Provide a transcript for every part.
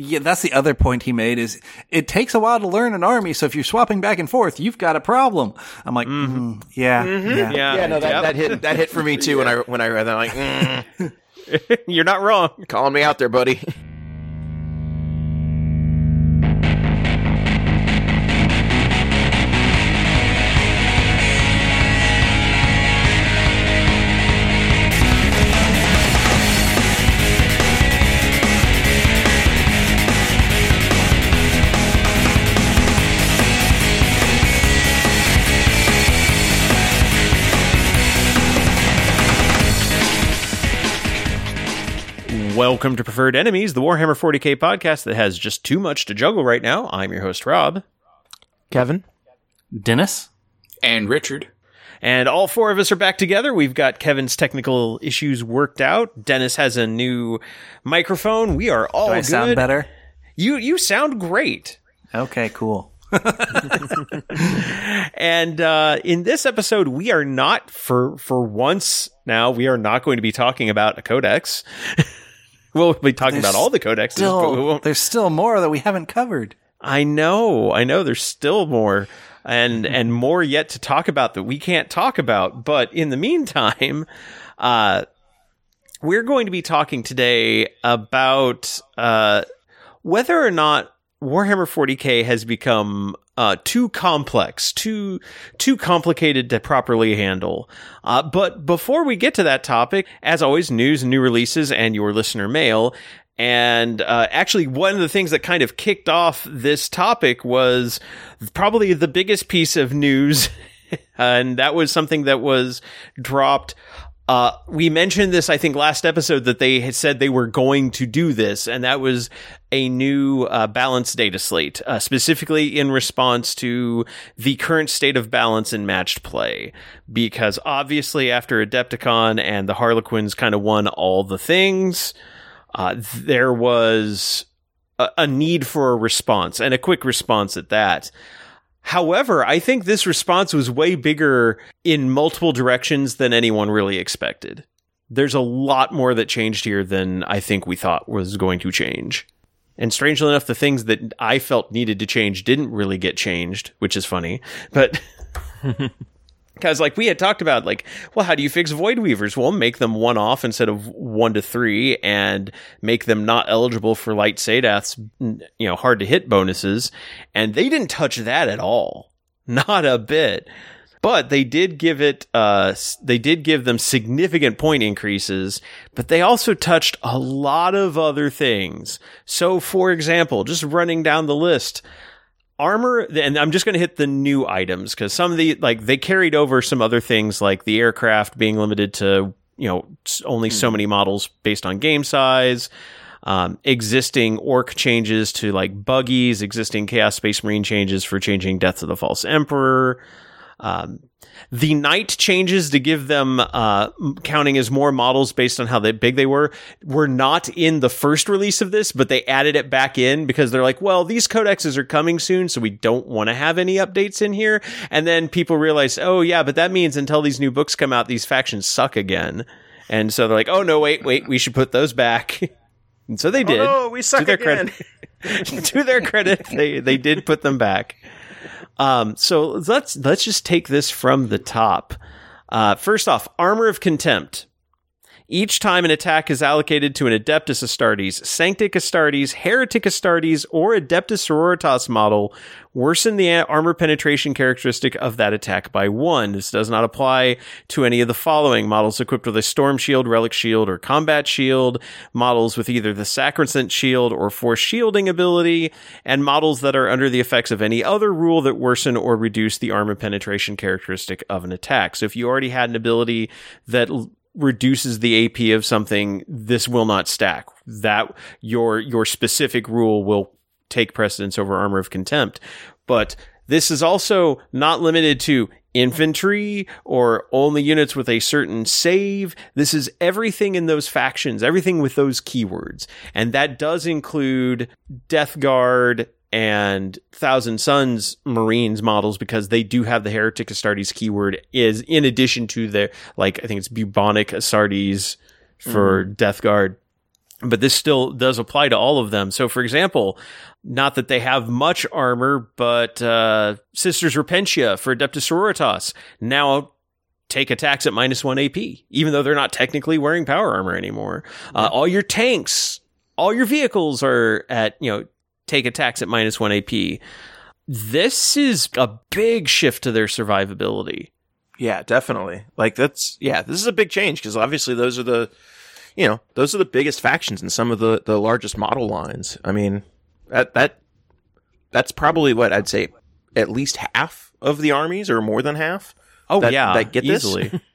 yeah, that's the other point he made is it takes a while to learn an army. So if you're swapping back and forth, you've got a problem. I'm like, mm, yeah, yeah, Yeah, Yeah, no, that, yep. that hit that hit for me too when I when I read that. Like, mm, You're not wrong. calling me out there, buddy. Welcome to Preferred Enemies, the Warhammer 40k podcast that has just too much to juggle right now. I'm your host, Rob. Kevin, Dennis. And Richard. And all four of us are back together. We've got Kevin's technical issues worked out. Dennis has a new microphone. We are all Do I good. sound better? You you sound great. Okay, cool. And uh, in this episode, we are not for for once now. We are not going to be talking about a codex. we'll be talking There's about all the codexes, but we won't there's still more that we haven't covered. I know, I know. There's still more, and and more yet to talk about that we can't talk about. But in the meantime, uh, we're going to be talking today about uh, whether or not Warhammer 40k has become uh, too complex, too too complicated to properly handle. Uh, but before we get to that topic, as always, news new releases and your listener mail. And uh, actually, one of the things that kind of kicked off this topic was probably the biggest piece of news, and that was something that was dropped uh, we mentioned this, I think, last episode that they had said they were going to do this, and that was a new uh, balance data slate, uh, specifically in response to the current state of balance in matched play. Because obviously, after Adepticon and the Harlequins kind of won all the things, uh, there was a, a need for a response, and a quick response at that. However, I think this response was way bigger in multiple directions than anyone really expected. There's a lot more that changed here than I think we thought was going to change. And strangely enough, the things that I felt needed to change didn't really get changed, which is funny. But because like we had talked about like well how do you fix void weavers? Well make them one off instead of one to three and make them not eligible for light Saedath's you know hard to hit bonuses. And they didn't touch that at all. Not a bit. But they did give it uh they did give them significant point increases but they also touched a lot of other things. So for example just running down the list armor and i'm just going to hit the new items because some of the like they carried over some other things like the aircraft being limited to you know only so many models based on game size um, existing Ork changes to like buggies existing chaos space marine changes for changing death of the false emperor um, the knight changes to give them uh, counting as more models based on how they, big they were were not in the first release of this, but they added it back in because they're like, well, these codexes are coming soon, so we don't want to have any updates in here. And then people realize, oh yeah, but that means until these new books come out, these factions suck again. And so they're like, oh no, wait, wait, we should put those back. and so they did. Oh, we suck to their again. credit, to their credit, they they did put them back. Um, so let's let's just take this from the top. Uh, first off, armor of contempt. Each time an attack is allocated to an Adeptus Astartes, Sanctic Astartes, Heretic Astartes, or Adeptus Sororitas model, worsen the armor penetration characteristic of that attack by one. This does not apply to any of the following models equipped with a Storm Shield, Relic Shield, or Combat Shield, models with either the Sacrosanct Shield or Force Shielding ability, and models that are under the effects of any other rule that worsen or reduce the armor penetration characteristic of an attack. So if you already had an ability that reduces the AP of something, this will not stack. That your your specific rule will take precedence over armor of contempt. But this is also not limited to infantry or only units with a certain save. This is everything in those factions, everything with those keywords. And that does include Death Guard and Thousand Suns Marines models because they do have the Heretic Astartes keyword is in addition to their like I think it's bubonic Astartes for Death Guard. but this still does apply to all of them. So, for example, not that they have much armor, but uh, Sisters Repentia for Adeptus Sororitas now take attacks at minus one AP, even though they're not technically wearing power armor anymore. Uh, all your tanks, all your vehicles are at, you know, take attacks at minus one AP. This is a big shift to their survivability. Yeah, definitely. Like that's yeah, this is a big change because obviously those are the you know, those are the biggest factions and some of the the largest model lines. I mean, that that that's probably what I'd say at least half of the armies or more than half. Oh that, yeah, that get easily. this.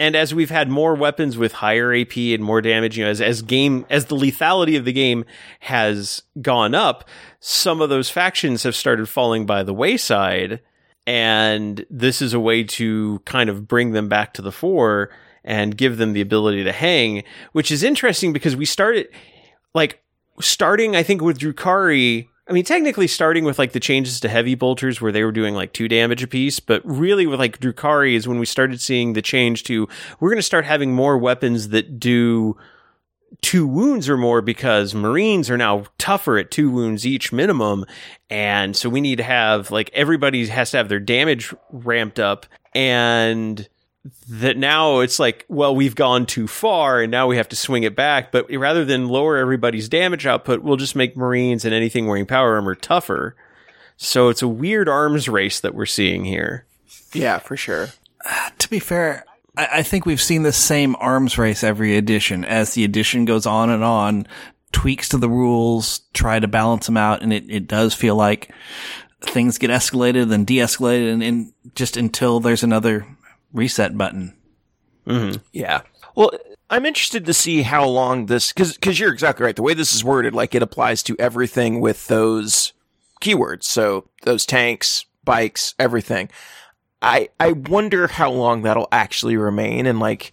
and as we've had more weapons with higher AP and more damage, you know, as as game as the lethality of the game has gone up, some of those factions have started falling by the wayside, and this is a way to kind of bring them back to the fore and give them the ability to hang, which is interesting because we started like starting I think with Drukhari I mean, technically starting with like the changes to heavy bolters where they were doing like two damage a piece, but really with like Drukhari is when we started seeing the change to we're going to start having more weapons that do two wounds or more because Marines are now tougher at two wounds each minimum. And so we need to have like everybody has to have their damage ramped up and that now it's like, well, we've gone too far and now we have to swing it back. But rather than lower everybody's damage output, we'll just make Marines and anything wearing power armor tougher. So it's a weird arms race that we're seeing here. Yeah, for sure. To be fair, I, I think we've seen the same arms race every edition. As the edition goes on and on, tweaks to the rules, try to balance them out, and it, it does feel like things get escalated and de-escalated and, and just until there's another reset button. Mm-hmm. Yeah. Well, I'm interested to see how long this because because you're exactly right. The way this is worded, like it applies to everything with those keywords. So those tanks, bikes, everything. I I wonder how long that'll actually remain, and like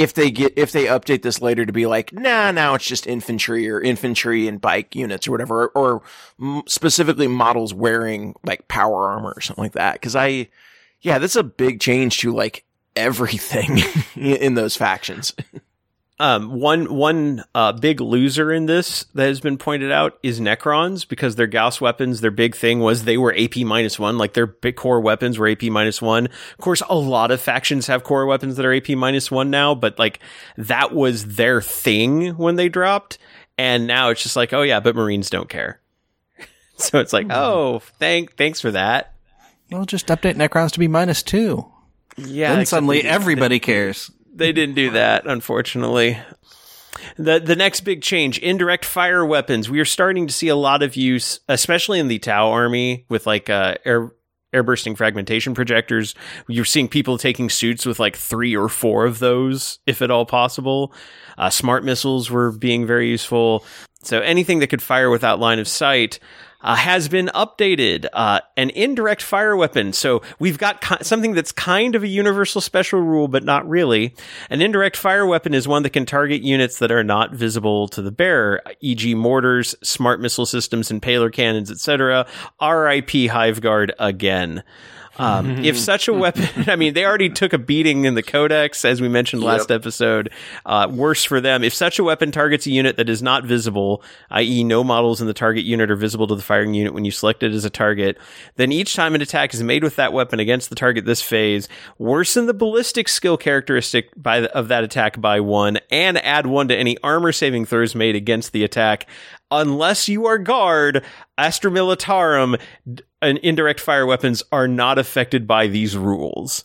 if they get if they update this later to be like, nah, now it's just infantry or infantry and bike units or whatever, or, or specifically models wearing like power armor or something like that. Because I, yeah, that's a big change to like everything in those factions. Um, one one uh, big loser in this that has been pointed out is Necrons because their Gauss weapons, their big thing was they were AP minus one, like their big core weapons were AP minus one. Of course, a lot of factions have core weapons that are AP minus one now, but like that was their thing when they dropped, and now it's just like, oh yeah, but Marines don't care. so it's like, oh, thank thanks for that. Well, just update Necrons to be minus two. Yeah, then suddenly they- everybody cares. they didn't do that, unfortunately. The the next big change, indirect fire weapons. We are starting to see a lot of use, especially in the Tau army, with like uh, air airbursting fragmentation projectors. You're seeing people taking suits with like three or four of those, if at all possible. Uh, smart missiles were being very useful. So anything that could fire without line of sight. Uh, has been updated. Uh, an indirect fire weapon. So we've got something that's kind of a universal special rule, but not really. An indirect fire weapon is one that can target units that are not visible to the bearer, e.g., mortars, smart missile systems, impaler cannons, etc. R.I.P. Hive Guard again. Um, if such a weapon, I mean, they already took a beating in the Codex, as we mentioned last episode. Uh, worse for them. If such a weapon targets a unit that is not visible, i.e., no models in the target unit are visible to the firing unit when you select it as a target, then each time an attack is made with that weapon against the target this phase, worsen the ballistic skill characteristic by the, of that attack by one, and add one to any armor saving throws made against the attack. Unless you are guard, Astra Militarum and indirect fire weapons are not affected by these rules.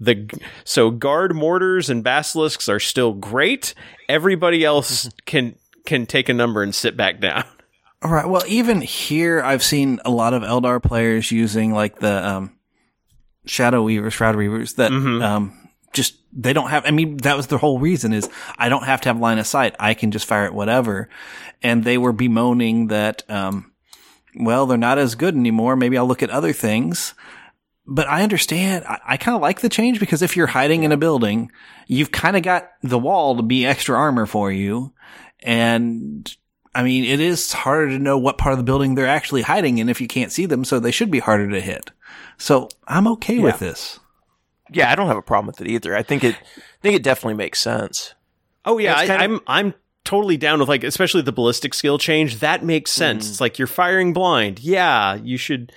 The so guard mortars and basilisks are still great. Everybody else can can take a number and sit back down. All right. Well, even here, I've seen a lot of Eldar players using like the um, Shadow Weavers, Shroud Weavers that um, just they don't have. I mean, that was the whole reason is I don't have to have line of sight. I can just fire at whatever. And they were bemoaning that, um, well, they're not as good anymore. Maybe I'll look at other things. But I understand. I, I kind of like the change because if you're hiding in a building, you've kind of got the wall to be extra armor for you. And I mean, it is harder to know what part of the building they're actually hiding in if you can't see them, so they should be harder to hit. So I'm okay with this. Yeah, I don't have a problem with it either. I think it I think it definitely makes sense. Oh yeah, I, kind I'm I'm totally down with like especially the ballistic skill change. That makes sense. Mm. It's like you're firing blind. Yeah, you should.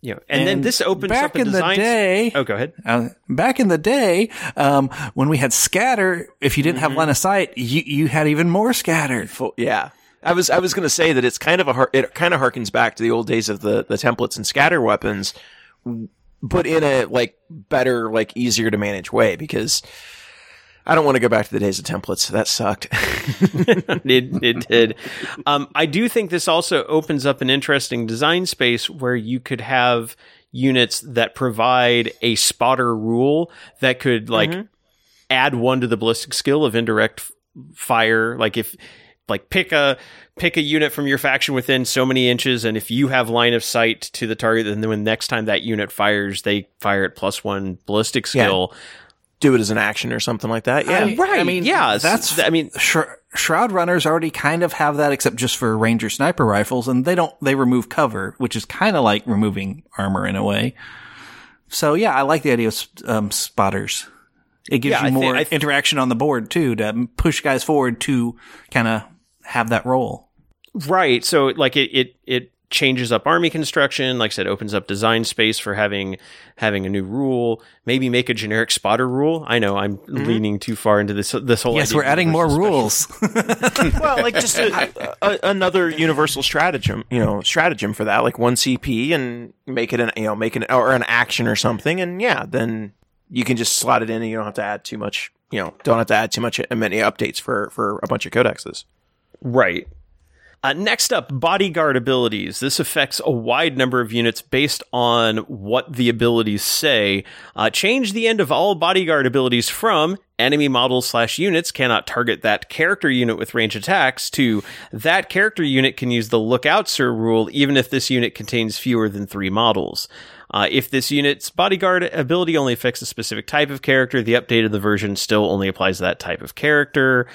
You know, and, then this opens back up a in design. the day. oh, go ahead. Uh, back in the day, um, when we had scatter, if you didn't Mm-hmm. have line of sight, you, you had even more scatter. Full, yeah. I was I was going to say that it's kind of a har- it kind of harkens back to the old days of the the templates and scatter weapons, but in a like better like easier to manage way because I don't want to go back to the days of templates. That sucked. it, it did. Um, I do think this also opens up an interesting design space where you could have units that provide a spotter rule that could like add one to the ballistic skill of indirect f- fire. Like if like pick a pick a unit from your faction within so many inches, and if you have line of sight to the target, then when next time that unit fires, they fire at plus one ballistic Yeah. skill. Do it as an action or something like that. Yeah. I- Right. I mean, yeah. that's. I mean, Shro- Shroud runners already kind of have that, except just for ranger sniper rifles, and they don't. They remove cover, which is kind of like removing armor in a way. So yeah, I like the idea of um, spotters. It gives Yeah, you more I th- interaction on the board too to push guys forward to kind of have that role. Right. So like it it it changes up army construction, like I said, opens up design space for having having a new rule, maybe make a generic spotter rule. I know I'm leaning too far into this this whole Yes, idea we're adding more universal rules. well, like just a, a, another universal stratagem, you know, stratagem for that, like one CP and make it an, you know, make an or an action or something, and yeah, then you can just slot it in, and you don't have to add too much, you know, don't have to add too much uh, many updates for for a bunch of codexes. Right. Uh, next up, bodyguard abilities. This affects a wide number of units based on what the abilities say. Uh, change the end of all bodyguard abilities from enemy models slash units cannot target that character unit with range attacks to that character unit can use the lookout sir rule even if this unit contains fewer than three models. Uh, if this unit's bodyguard ability only affects a specific type of character, the update of the version still only applies to that type of character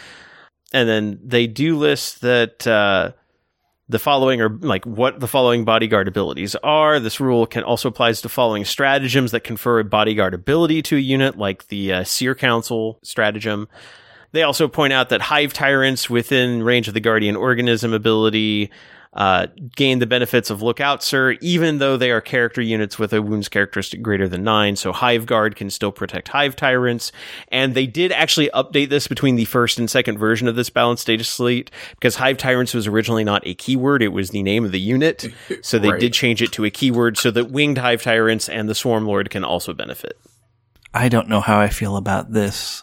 and then they do list that uh, the following are like what the following bodyguard abilities are. This rule can also applies to following stratagems that confer a bodyguard ability to a unit, like the uh, Seer Council stratagem. They also point out that hive tyrants within range of the guardian organism ability uh, gain the benefits of Lookout Sir, even though they are character units with a wounds characteristic greater than nine. So Hive Guard can still protect Hive Tyrants. And they did actually update this between the first and second version of this balanced data slate because Hive Tyrants was originally not a keyword, it was the name of the unit. So they Right. did change it to a keyword so that Winged Hive Tyrants and the Swarm Lord can also benefit. I don't know how I feel about this.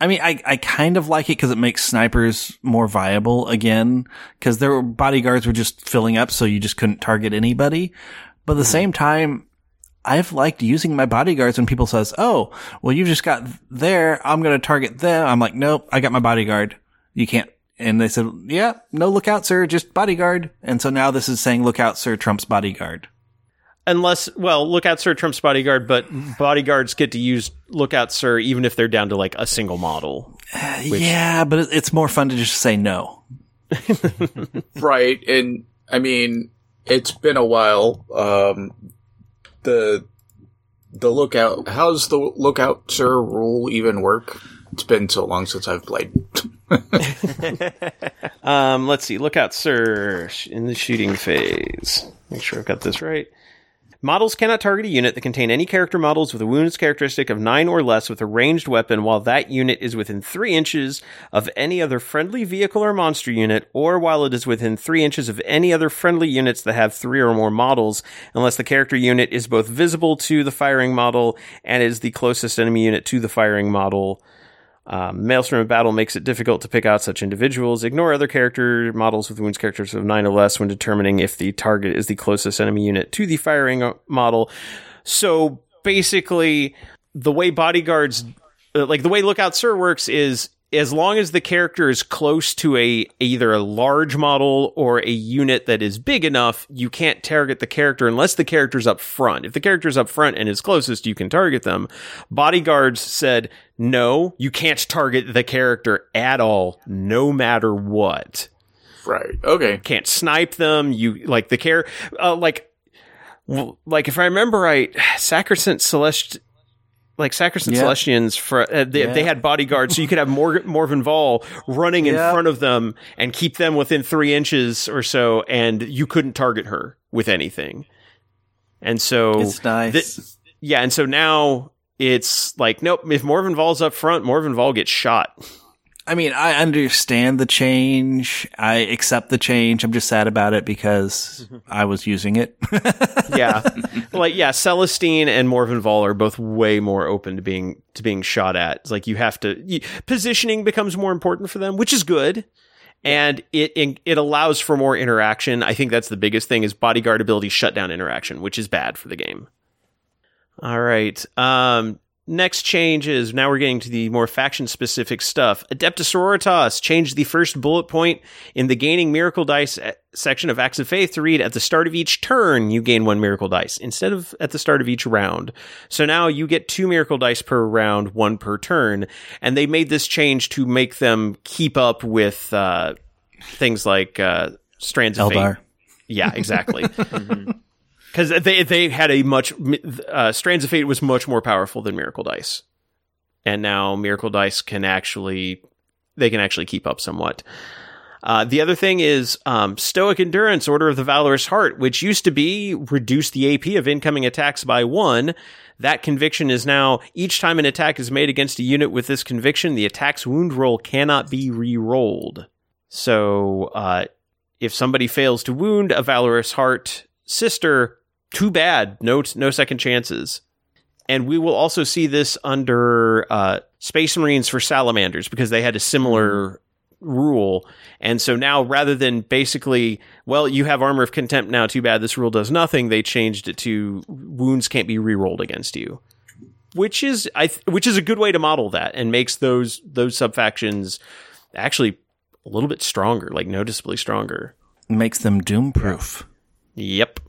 I mean, I, I kind of like it because it makes snipers more viable again, because their bodyguards were just filling up, so you just couldn't target anybody. But at the hmm. same time, I've liked using my bodyguards when people says, "Oh, well, you've just got there. I'm going to target them." I'm like, "Nope, I got my bodyguard. You can't." And they said, "Yeah, no lookout, sir, just bodyguard." And so now this is saying lookout, sir, trumps bodyguard. Unless, well, Lookout Sir trumps Bodyguard, but bodyguards get to use Lookout Sir even if they're down to like a single model. yeah, but it's more fun to just say no. Right. And I mean, it's been a while. Um, the, the lookout, how's the lookout, sir, rule even work? It's been so long since I've played. Um, let's see. Lookout Sir in the shooting phase. Make sure I've got this right. Models cannot target a unit that contain any character models with a wounds characteristic of 9 or less with a ranged weapon while that unit is within 3 inches of any other friendly vehicle or monster unit, or while it is within 3 inches of any other friendly units that have 3 or more models, unless the character unit is both visible to the firing model and is the closest enemy unit to the firing model. Um, Maelstrom of Battle makes it difficult to pick out such individuals. Ignore other character models with wounds characters of 9 or less when determining if the target is the closest enemy unit to the firing model. So basically, the way bodyguards, uh, like the way Lookout Sir works is as long as the character is close to a either a large model or a unit that is big enough, you can't target the character unless the character's up front. If the character's up front and is closest, you can target them. Bodyguards said, no, you can't target the character at all, no matter what. right. Okay. Can't snipe them. You like the care, uh, like, like if I remember right, Sacrosanct Celeste like Sacrosanct Yeah. Celestians for uh, they, Yeah. they had bodyguards, so you could have Mor- Morvenn Vahl running in front of them and keep them within three inches or so, and you couldn't target her with anything. And so It's nice. Th- yeah, and so now it's like, nope. If Morvenn Vahl's up front, Morvenn Vahl gets shot. I mean, I understand the change. I accept the change. I'm just sad about it because I was using it. yeah, like yeah, Celestine and Morvenn Vahl are both way more open to being to being shot at. It's like you have to you, positioning becomes more important for them, which is good, and it, it it allows for more interaction. I think that's the biggest thing is bodyguard ability shut down interaction, which is bad for the game. All right. Um, next change is now we're getting to the more faction specific stuff. Adeptus Sororitas changed the first bullet point in the gaining miracle dice eh, section of Acts of Faith to read at the start of each turn, you gain one miracle dice instead of at the start of each round. So now you get two miracle dice per round, one per turn. And they made this change to make them keep up with, uh, things like, uh, Strands of Fate. Yeah, exactly. Because they they had a much uh, Strands of Fate was much more powerful than Miracle Dice, and now Miracle Dice can actually they can actually keep up somewhat. Uh, the other thing is um, Stoic Endurance, Order of the Valorous Heart, which used to be reduce the AP of incoming attacks by one. That conviction is now each time an attack is made against a unit with this conviction, the attack's wound roll cannot be re-rolled. So uh, if somebody fails to wound a Valorous Heart sister, too bad. No, no second chances. And we will also see this under uh, Space Marines for Salamanders because they had a similar rule. And so now, rather than basically, well, you have Armor of Contempt now, too bad this rule does nothing, they changed it to wounds can't be rerolled against you. Which is I th- which is a good way to model that and makes those those subfactions actually a little bit stronger, like noticeably stronger. Makes them doom proof. Yep.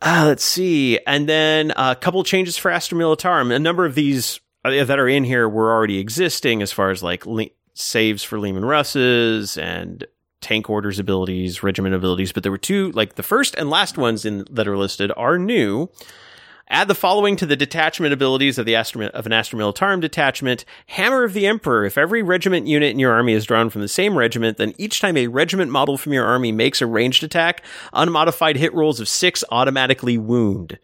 Uh, let's see. And then a couple changes for Astra Militarum. A number of these uh, that are in here were already existing as far as like le- saves for Leman Russes and tank orders abilities, regiment abilities. But there were two, like the first and last ones in that are listed are new. Add the following to the detachment abilities of the Astra, of an Astra Militarum detachment. Hammer of the Emperor. If every regiment unit in your army is drawn from the same regiment, then each time a regiment model from your army makes a ranged attack, unmodified hit rolls of six automatically wound.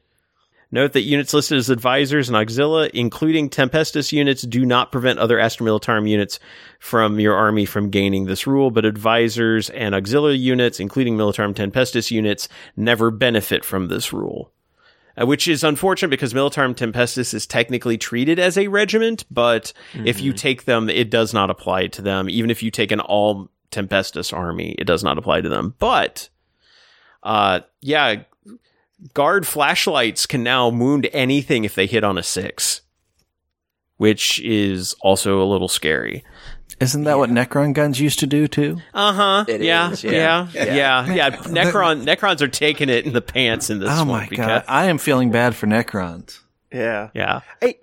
Note that units listed as advisors and auxilia, including Tempestus units, do not prevent other Astra Militarum units from your army from gaining this rule, but advisors and auxilia units, including Militarum Tempestus units, never benefit from this rule uh, which is unfortunate because Militarum Tempestus is technically treated as a regiment, but if you take them, it does not apply to them. Even if you take an all Tempestus army, it does not apply to them. But, uh, yeah, guard flashlights can now wound anything if they hit on a six, which is also a little scary. Isn't that what Necron guns used to do too? Uh huh. It Yeah, is, yeah. yeah. Yeah. Yeah. Necron. Necrons are taking it in the pants in this oh one. my because- god, I am feeling bad for Necrons. Yeah. Yeah. I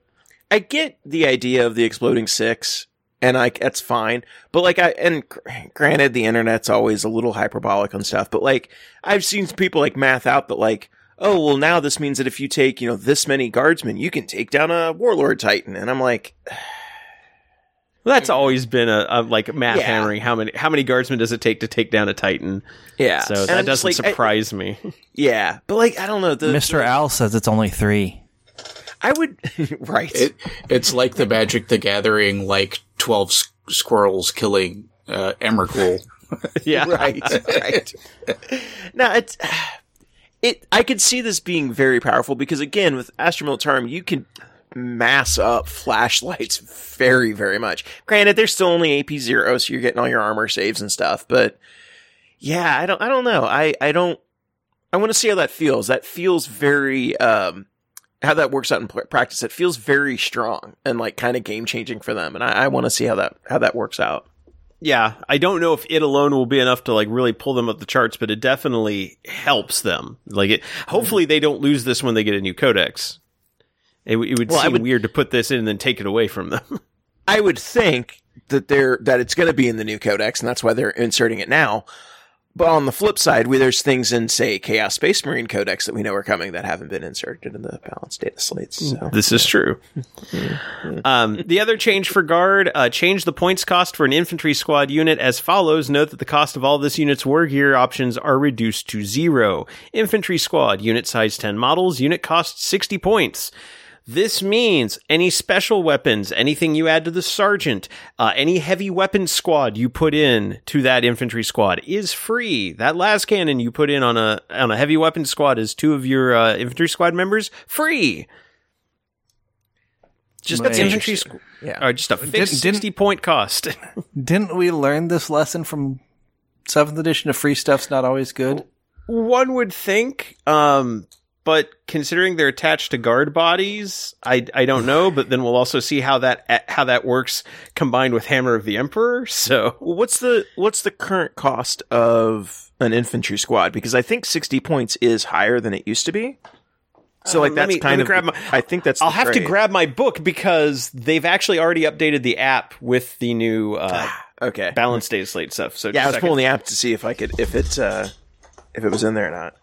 I get the idea of the exploding six, and like that's fine. But like I and gr- granted, the internet's always a little hyperbolic on stuff. But like I've seen people like math out that like, oh well, now this means that if you take you know this many guardsmen, you can take down a warlord titan, and I'm like, Well, that's always been a, a like math Yeah. hammering. How many how many guardsmen does it take to take down a titan? yeah. So And that I'm doesn't like, I- surprise me. yeah, but like I don't know. The, Mr. Al says it's only three. I would right. It it's like the Magic the Gathering, like twelve s- squirrels killing uh, Emrakul. yeah, right, right. now it's it. I could see this being very powerful because again, with Astra Militarum, you can mass up flashlights very, very much. Granted, they're still only AP zero, so you're getting all your armor saves and stuff. But yeah, I don't, I don't know. I, I don't. I want to see how that feels. That feels very. um how that works out in practice, it feels very strong and like kind of game changing for them, and I, I want to see how that how that works out. yeah. I don't know if it alone will be enough to like really pull them up the charts, but it definitely helps them. Like it. Hopefully, they don't lose this when they get a new codex. It, it would Well, seem would- weird to put this in and then take it away from them. I would think that they're that it's going to be in the new codex, and that's why they're inserting it now. but on the flip side, we, there's things in, say, Chaos Space Marine Codex that we know are coming that haven't been inserted in the balanced data slates. So. This is true. um, the other change for guard, uh, change the points cost for an infantry squad unit as follows. Note that the cost of all this unit's war gear options are reduced to zero. Infantry squad, unit size 10 models, unit cost 60 points. This means any special weapons, anything you add to the sergeant, uh, any heavy weapon squad you put in to that infantry squad is free. That last cannon you put in on a on a heavy weapon squad is two of your uh, infantry squad members, free. Just That's infantry, squad. Yeah. or just a fixed Didn't- didn't- point cost. Didn't we learn this lesson from seventh edition of free stuff's not always good? One would think, um, but considering they're attached to guard bodies, I I don't know. But then we'll also see how that how that works combined with Hammer of the Emperor. So what's the what's the current cost of an infantry squad? Because I think sixty points is higher than it used to be. So like let that's me- kind of. grab my- I think that's. I'll have to grab my book because they've actually already updated the app with the new uh, Okay. balance data slate stuff. So Yeah, I was second. pulling the app to see if I could if it uh, if it was in there or not.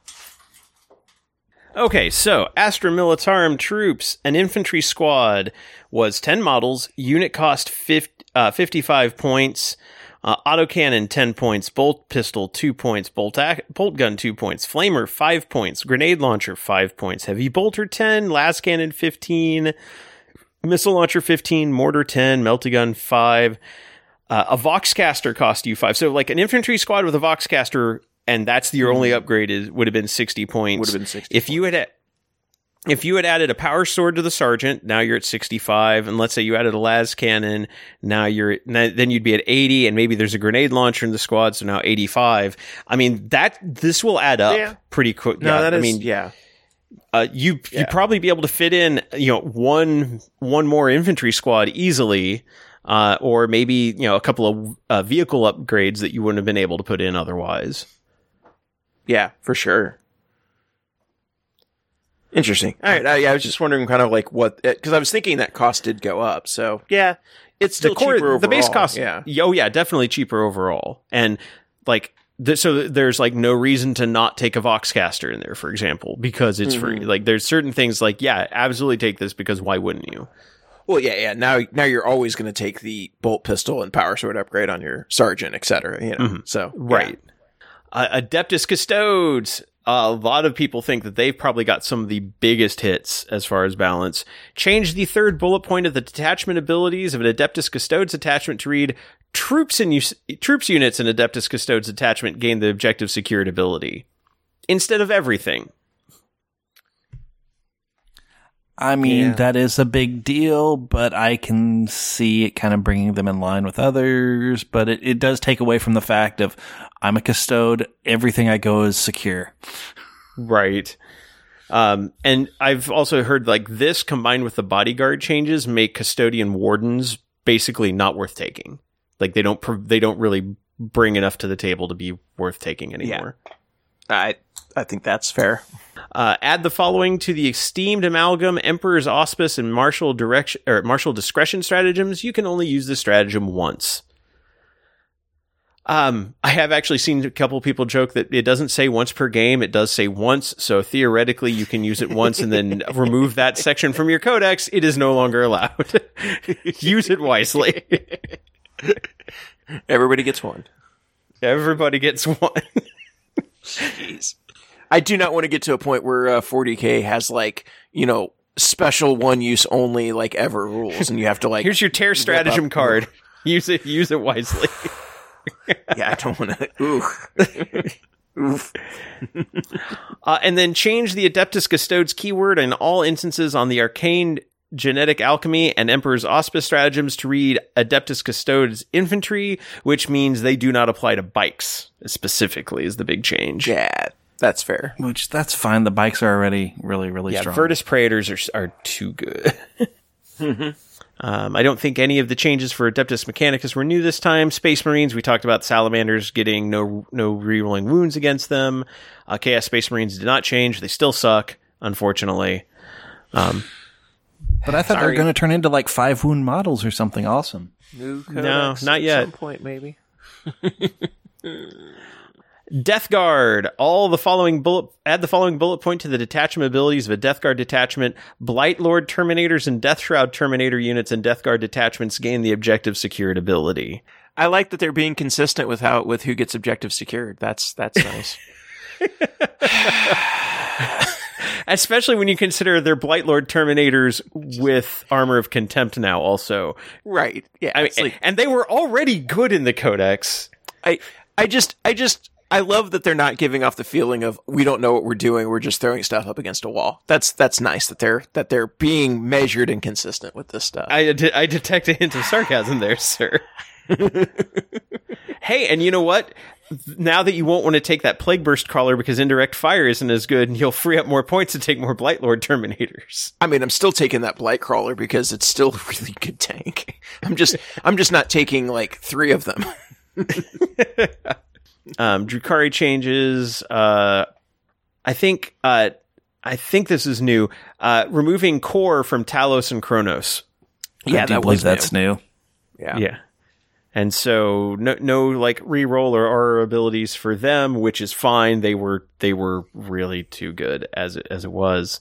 Okay, so Astra Militarum troops, an infantry squad was 10 models, unit cost 50, uh, 55 points, uh, autocannon 10 points, bolt pistol 2 points, bolt, ac- bolt gun 2 points, flamer 5 points, grenade launcher 5 points, heavy bolter 10, las cannon 15, missile launcher 15, mortar 10, melty gun 5. Uh, a Voxcaster cost you 5. So like an infantry squad with a Voxcaster and that's your only upgrade is would have been 60 points. Would have been 60 If you had a- if you had added a power sword to the sergeant, now you're at 65. And let's say you added a las cannon, now you're then you'd be at 80. And maybe there's a grenade launcher in the squad, so now 85. I mean that this will add up Yeah. pretty quick. No, yeah, that is. I mean, yeah. uh, you Yeah. you'd probably be able to fit in you know one one more infantry squad easily. Uh, or maybe you know a couple of uh, vehicle upgrades that you wouldn't have been able to put in otherwise. Yeah, for sure. Interesting. All right. Uh, yeah, I was just wondering, kind of like what, because I was thinking that cost did go up. So yeah, it's still the core, cheaper overall. the base cost, Yeah. oh yeah, definitely cheaper overall. And like, th- so there's like no reason to not take a Voxcaster in there, for example, because it's free. Like, there's certain things like, yeah, absolutely take this because why wouldn't you? Well, yeah, yeah. Now, now you're always going to take the bolt pistol and power sword upgrade on your sergeant, et cetera. You know, so yeah. Right. Uh, Adeptus Custodes. a lot of people think that they've probably got some of the biggest hits as far as balance. Change the third bullet point of the detachment abilities of an Adeptus Custodes attachment to read troops and us- troops units in Adeptus Custodes attachment gain the objective secured ability instead of everything. I mean, Yeah. that is a big deal, but I can see it kind of bringing them in line with others. But it, it does take away from the fact of I'm a custode. Everything I go is secure. Right. Um, and I've also heard like this combined with the bodyguard changes make custodian wardens basically not worth taking. Like they don't pr- they don't really bring enough to the table to be worth taking anymore. I, I think that's fair. Uh, add the following to the esteemed amalgam: Emperor's Auspice and Martial Direction or Martial Discretion stratagems. You can only use this stratagem once. Um, I have actually seen a couple people joke that it doesn't say once per game; it does say once. So theoretically, you can use it once and then remove that section from your codex. It is no longer allowed. use it wisely. Everybody gets one. Everybody gets one. Jeez. I do not want to get to a point where uh, 40k has like you know special one use only like ever rules, and you have to like. Here's your tear stratagem card. Use it. Use it wisely. Yeah, I don't want to. Ooh. Oof. Uh, and then change the Adeptus Custodes keyword in all instances on the arcane genetic alchemy and Emperor's Auspice stratagems to read Adeptus Custodes infantry, which means they do not apply to bikes specifically, is the big change. Yeah, that's fair. Which that's fine. The bikes are already really, really Yeah, strong. Vertus Praetors are, are too good. um, I don't think any of the changes for Adeptus Mechanicus were new this time. Space Marines, we talked about Salamanders getting no no rerolling wounds against them. Uh, Chaos Space Marines did not change. They still suck, unfortunately. Um, but I thought they Sorry. were going to turn into like five wound models or something awesome. New No, not at yet. Some point, maybe. Death Guard. All the following bullet. Add the following bullet point to the detachment abilities of a Death Guard detachment. Blight Lord Terminators and Death Shroud Terminator units and Death Guard detachments gain the objective secured ability. I like that they're being consistent with how with who gets objective secured. That's that's nice. Especially when you consider they're Blight Lord Terminators with Armor of Contempt now, also. right. Yeah. I mean, like- and they were already good in the Codex. I I just I just I love that they're not giving off the feeling of we don't know what we're doing. We're just throwing stuff up against a wall. That's that's nice that they're that they're being measured and consistent with this stuff. I, de- I detect a hint of sarcasm there, sir. hey, and you know what? Now that you won't want to take that Plague Burst Crawler because indirect fire isn't as good, and you'll free up more points to take more Blight Lord Terminators. I mean, I'm still taking that blight crawler because it's still a really good tank. I'm just I'm just not taking like three of them. Um, Drukhari changes. Uh, I think. Uh, I think this is new. Uh, removing core from Talos and Cronos. Yeah, I do that believe was that's new. Yeah. Yeah. And so no no like reroll or aura abilities for them, which is fine. They were they were really too good as it as it was.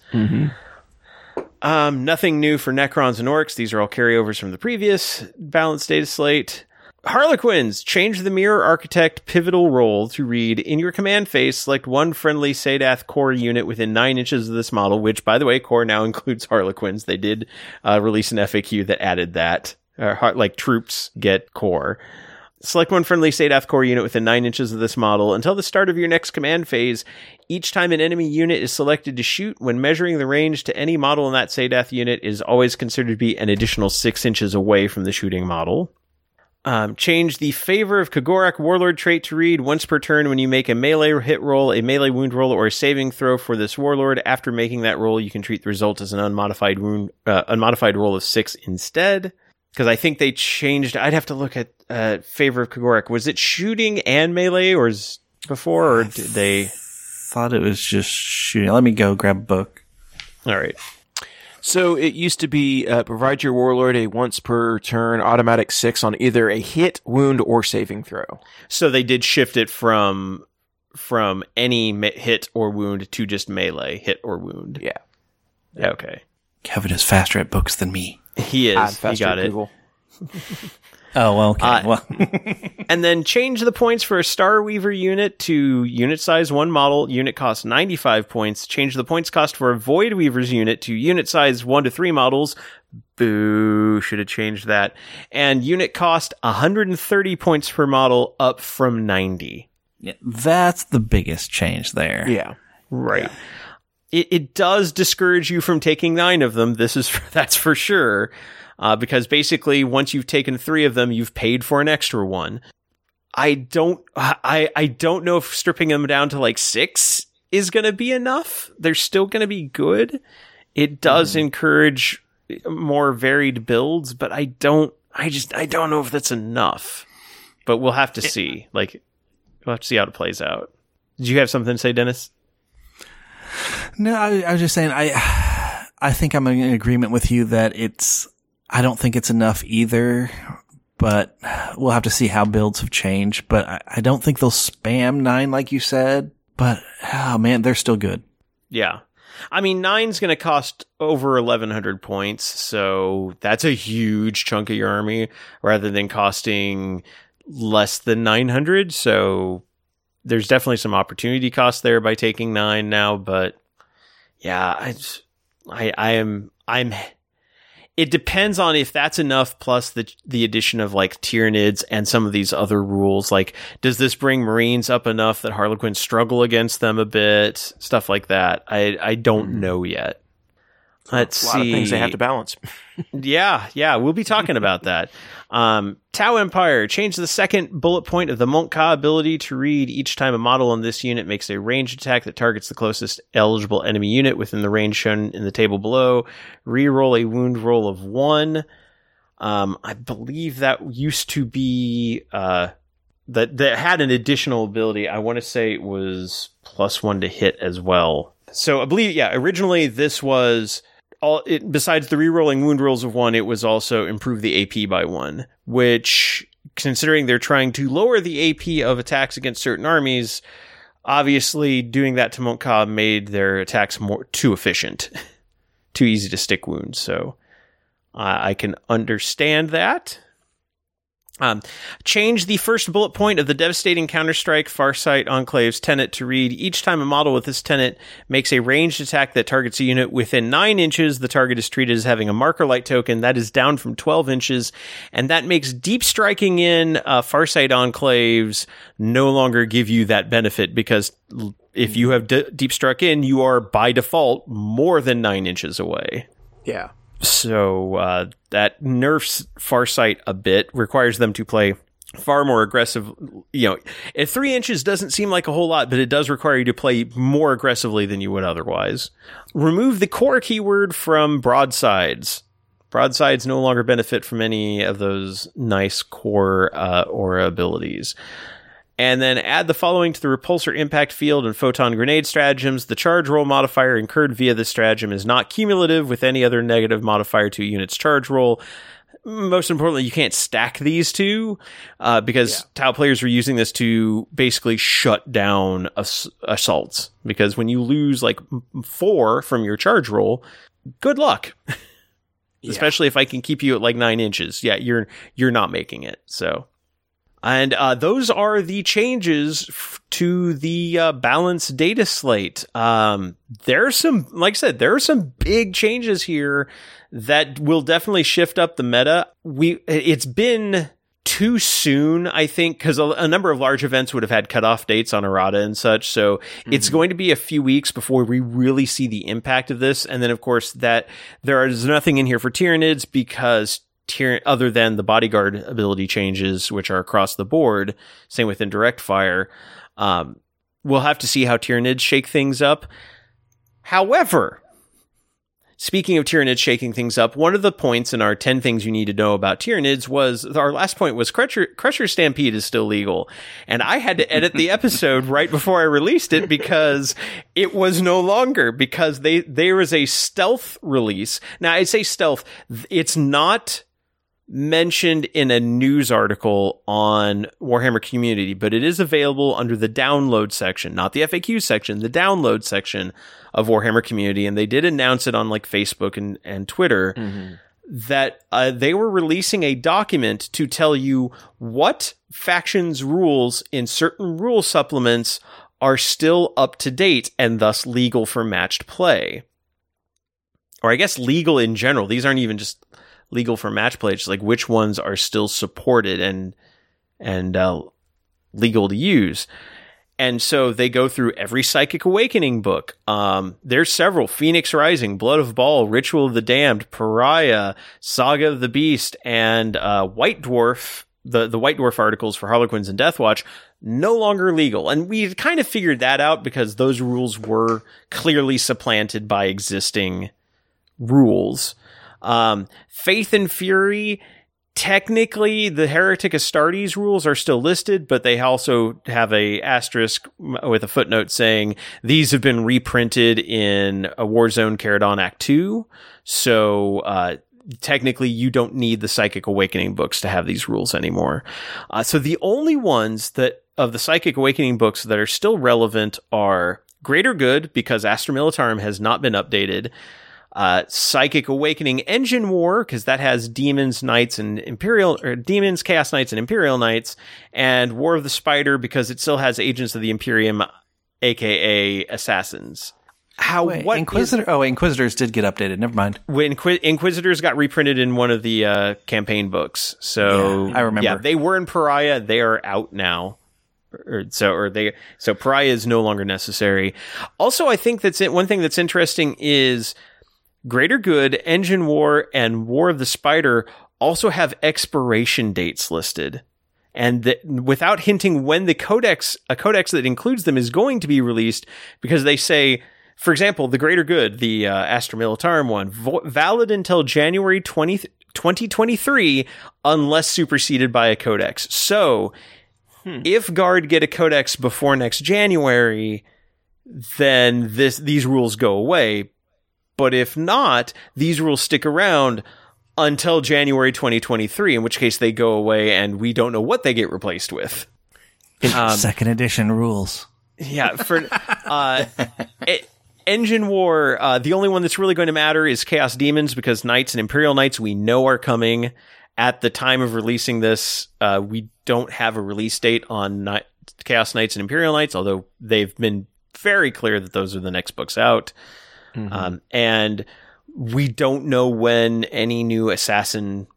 Um, nothing new for Necrons and Orks. These are all carryovers from the previous balanced data slate. Harlequins change the mirror architect pivotal role to read in your command phase. Select one friendly Saedath core unit within nine inches of this model. Which, by the way, core now includes Harlequins. They did uh, release an FAQ that added that. Uh, like troops get core. Select one friendly Saedath core unit within 9 inches of this model. Until the start of your next command phase, each time an enemy unit is selected to shoot, when measuring the range to any model in that Saedath unit is always considered to be an additional 6 inches away from the shooting model. Um, change the favor of Cegorach Warlord trait to read once per turn when you make a melee hit roll, a melee wound roll, or a saving throw for this Warlord. After making that roll, you can treat the result as an unmodified wound, uh, unmodified roll of six instead. Because I think they changed. I'd have to look at uh, favor of Cegorach. Was it shooting and melee, or is before, or did they? Thought it was just shooting. Let me go grab a book. All right. So it used to be uh, provide your warlord a once per turn automatic six on either a hit, wound, or saving throw. So they did shift it from from any me- hit or wound to just melee hit or wound. Yeah. Yeah, Okay. Kevin is faster at books than me. He is. Add he faster got it. Google. Oh well, okay. Uh, well, And then change the points for a Star Weaver unit to unit size one model. Unit cost 95 points. Change the points cost for a Void Weaver's unit to unit size one to three models. Boo, should have changed that. And unit cost 130 points per model, up from 90. yeah, that's the biggest change there. Yeah. Right. It, it does discourage you from taking nine of them. This is, that's for sure. Uh, because basically once you've taken three of them, you've paid for an extra one. I don't, I, I don't know if stripping them down to like six is going to be enough. They're still going to be good. It does encourage more varied builds, but I don't, I just, I don't know if that's enough. But we'll have to see. Like, we'll have to see how it plays out. Did you have something to say, Dennis? No, I, I was just saying. I I think I'm in agreement with you that it's. I don't think it's enough either, but we'll have to see how builds have changed. But I, I don't think they'll spam nine like you said. But oh man, they're still good. Yeah. I mean, nine's going to cost over 1,100 points, so that's a huge chunk of your army rather than costing less than 900. So there's definitely some opportunity cost there by taking nine now, but yeah, I, I, I am, I'm, it depends on if that's enough plus the the addition of like Tyranids and some of these other rules. Like, does this bring Marines up enough that Harlequins struggle against them a bit? Stuff like that. I I don't hmm. know yet. Let's a lot see. of things they have to balance. Yeah, yeah, we'll be talking about that. Um, Tau Empire change the second bullet point of the Mont'ka ability to read each time a model on this unit makes a ranged attack that targets the closest eligible enemy unit within the range shown in the table below. Reroll a wound roll of one. Um, I believe that used to be uh, that that had an additional ability. I want to say it was plus one to hit as well. So I believe, yeah, originally this was all it, besides the rerolling wound rolls of one, it was also improve the AP by one, which considering they're trying to lower the AP of attacks against certain armies, obviously doing that to Mont'ka made their attacks more too efficient, too easy to stick wounds. So uh, I can understand that. Um, change the first bullet point of the devastating counterstrike Farsight Enclave's tenet to read each time a model with this tenet makes a ranged attack that targets a unit within 9 inches, the target is treated as having a marker light token. That is down from 12 inches, and that makes deep striking in uh, Farsight Enclaves no longer give you that benefit because if you have d- deep struck in, you are by default more than 9 inches away. Yeah. So uh, that nerfs Farsight a bit, requires them to play far more aggressive. You know, at three inches doesn't seem like a whole lot, but it does require you to play more aggressively than you would otherwise. Remove the core keyword from broadsides. Broadsides no longer benefit from any of those nice core uh, aura abilities and then add the following to the repulsor impact field and photon grenade stratagems. The charge roll modifier incurred via this stratagem is not cumulative with any other negative modifier to a unit's charge roll. Most importantly, you can't stack these two uh, because yeah. Tau players were using this to basically shut down ass- assaults. Because when you lose like four from your charge roll, good luck. Yeah. Especially if I can keep you at like nine inches. Yeah, you're you're not making it. So and uh, those are the changes f- to the uh, balance data slate. Um, there's some, like I said, there are some big changes here that will definitely shift up the meta. We, it's been too soon, I think, because a, a, number of large events would have had cutoff dates on errata and such. So mm-hmm. it's going to be a few weeks before we really see the impact of this. And then, of course, that there is nothing in here for Tyranids because other than the bodyguard ability changes, which are across the board. Same with indirect fire. Um, we'll have to see how Tyranids shake things up. However, speaking of Tyranids shaking things up, one of the points in our 10 things you need to know about Tyranids was our last point was Crusher, Crusher Stampede is still legal. And I had to edit the episode right before I released it because it was no longer because they, there was a stealth release. Now I say stealth. It's not mentioned in a news article on Warhammer Community, but it is available under the download section, not the FAQ section, the download section of Warhammer Community. And they did announce it on like Facebook and, and Twitter mm-hmm. that uh, they were releasing a document to tell you what factions rules in certain rule supplements are still up to date and thus legal for matched play. Or I guess legal in general. These aren't even just legal for match play. It's like which ones are still supported and and uh, legal to use. And so they go through every Psychic Awakening book. Um, there's several: Phoenix Rising, Blood of Baal, Ritual of the Damned, Pariah, Saga of the Beast, and uh, White Dwarf. The the White Dwarf articles for Harlequins and Deathwatch no longer legal, and we kind of figured that out because those rules were clearly supplanted by existing rules. Um, Faith and Fury, technically the Heretic Astartes rules are still listed, but they also have a asterisk with a footnote saying these have been reprinted in a Warzone Charadon Act 2. So, uh, technically you don't need the Psychic Awakening books to have these rules anymore. Uh, so the only ones that of the Psychic Awakening books that are still relevant are Greater Good because Astra Militarum has not been updated uh, Psychic Awakening Engine War, because that has Demons, Knights, and Imperial, or Demons, Chaos Knights, and Imperial Knights, and War of the Spider, because it still has Agents of the Imperium, aka Assassins. How Wait, what Inquisitor? Is, oh, Inquisitors did get updated. Never mind. When Inquisitors got reprinted in one of the uh, campaign books, so yeah, I remember. Yeah, they were in Pariah. They are out now. Or so, or they so Pariah is no longer necessary. Also, I think that's it. One thing that's interesting is Greater Good, Engine War, and War of the Spider also have expiration dates listed. And that without hinting when the codex, a codex that includes them is going to be released, because they say, for example, the Greater Good, the uh, Astra Militarum one, vo- valid until January 20, 2023, unless superseded by a codex. So, hmm. if Guard get a codex before next January, then this these rules go away. But if not, these rules stick around until January 2023, in which case they go away and we don't know what they get replaced with. Um, Second edition rules. Yeah, for uh, it, Engine War, uh, the only one that's really going to matter is Chaos Demons because Knights and Imperial Knights we know are coming. At the time of releasing this, uh, we don't have a release date on Ni- Chaos Knights and Imperial Knights, although they've been very clear that those are the next books out. Mm-hmm. Um, and we don't know when any new Assassin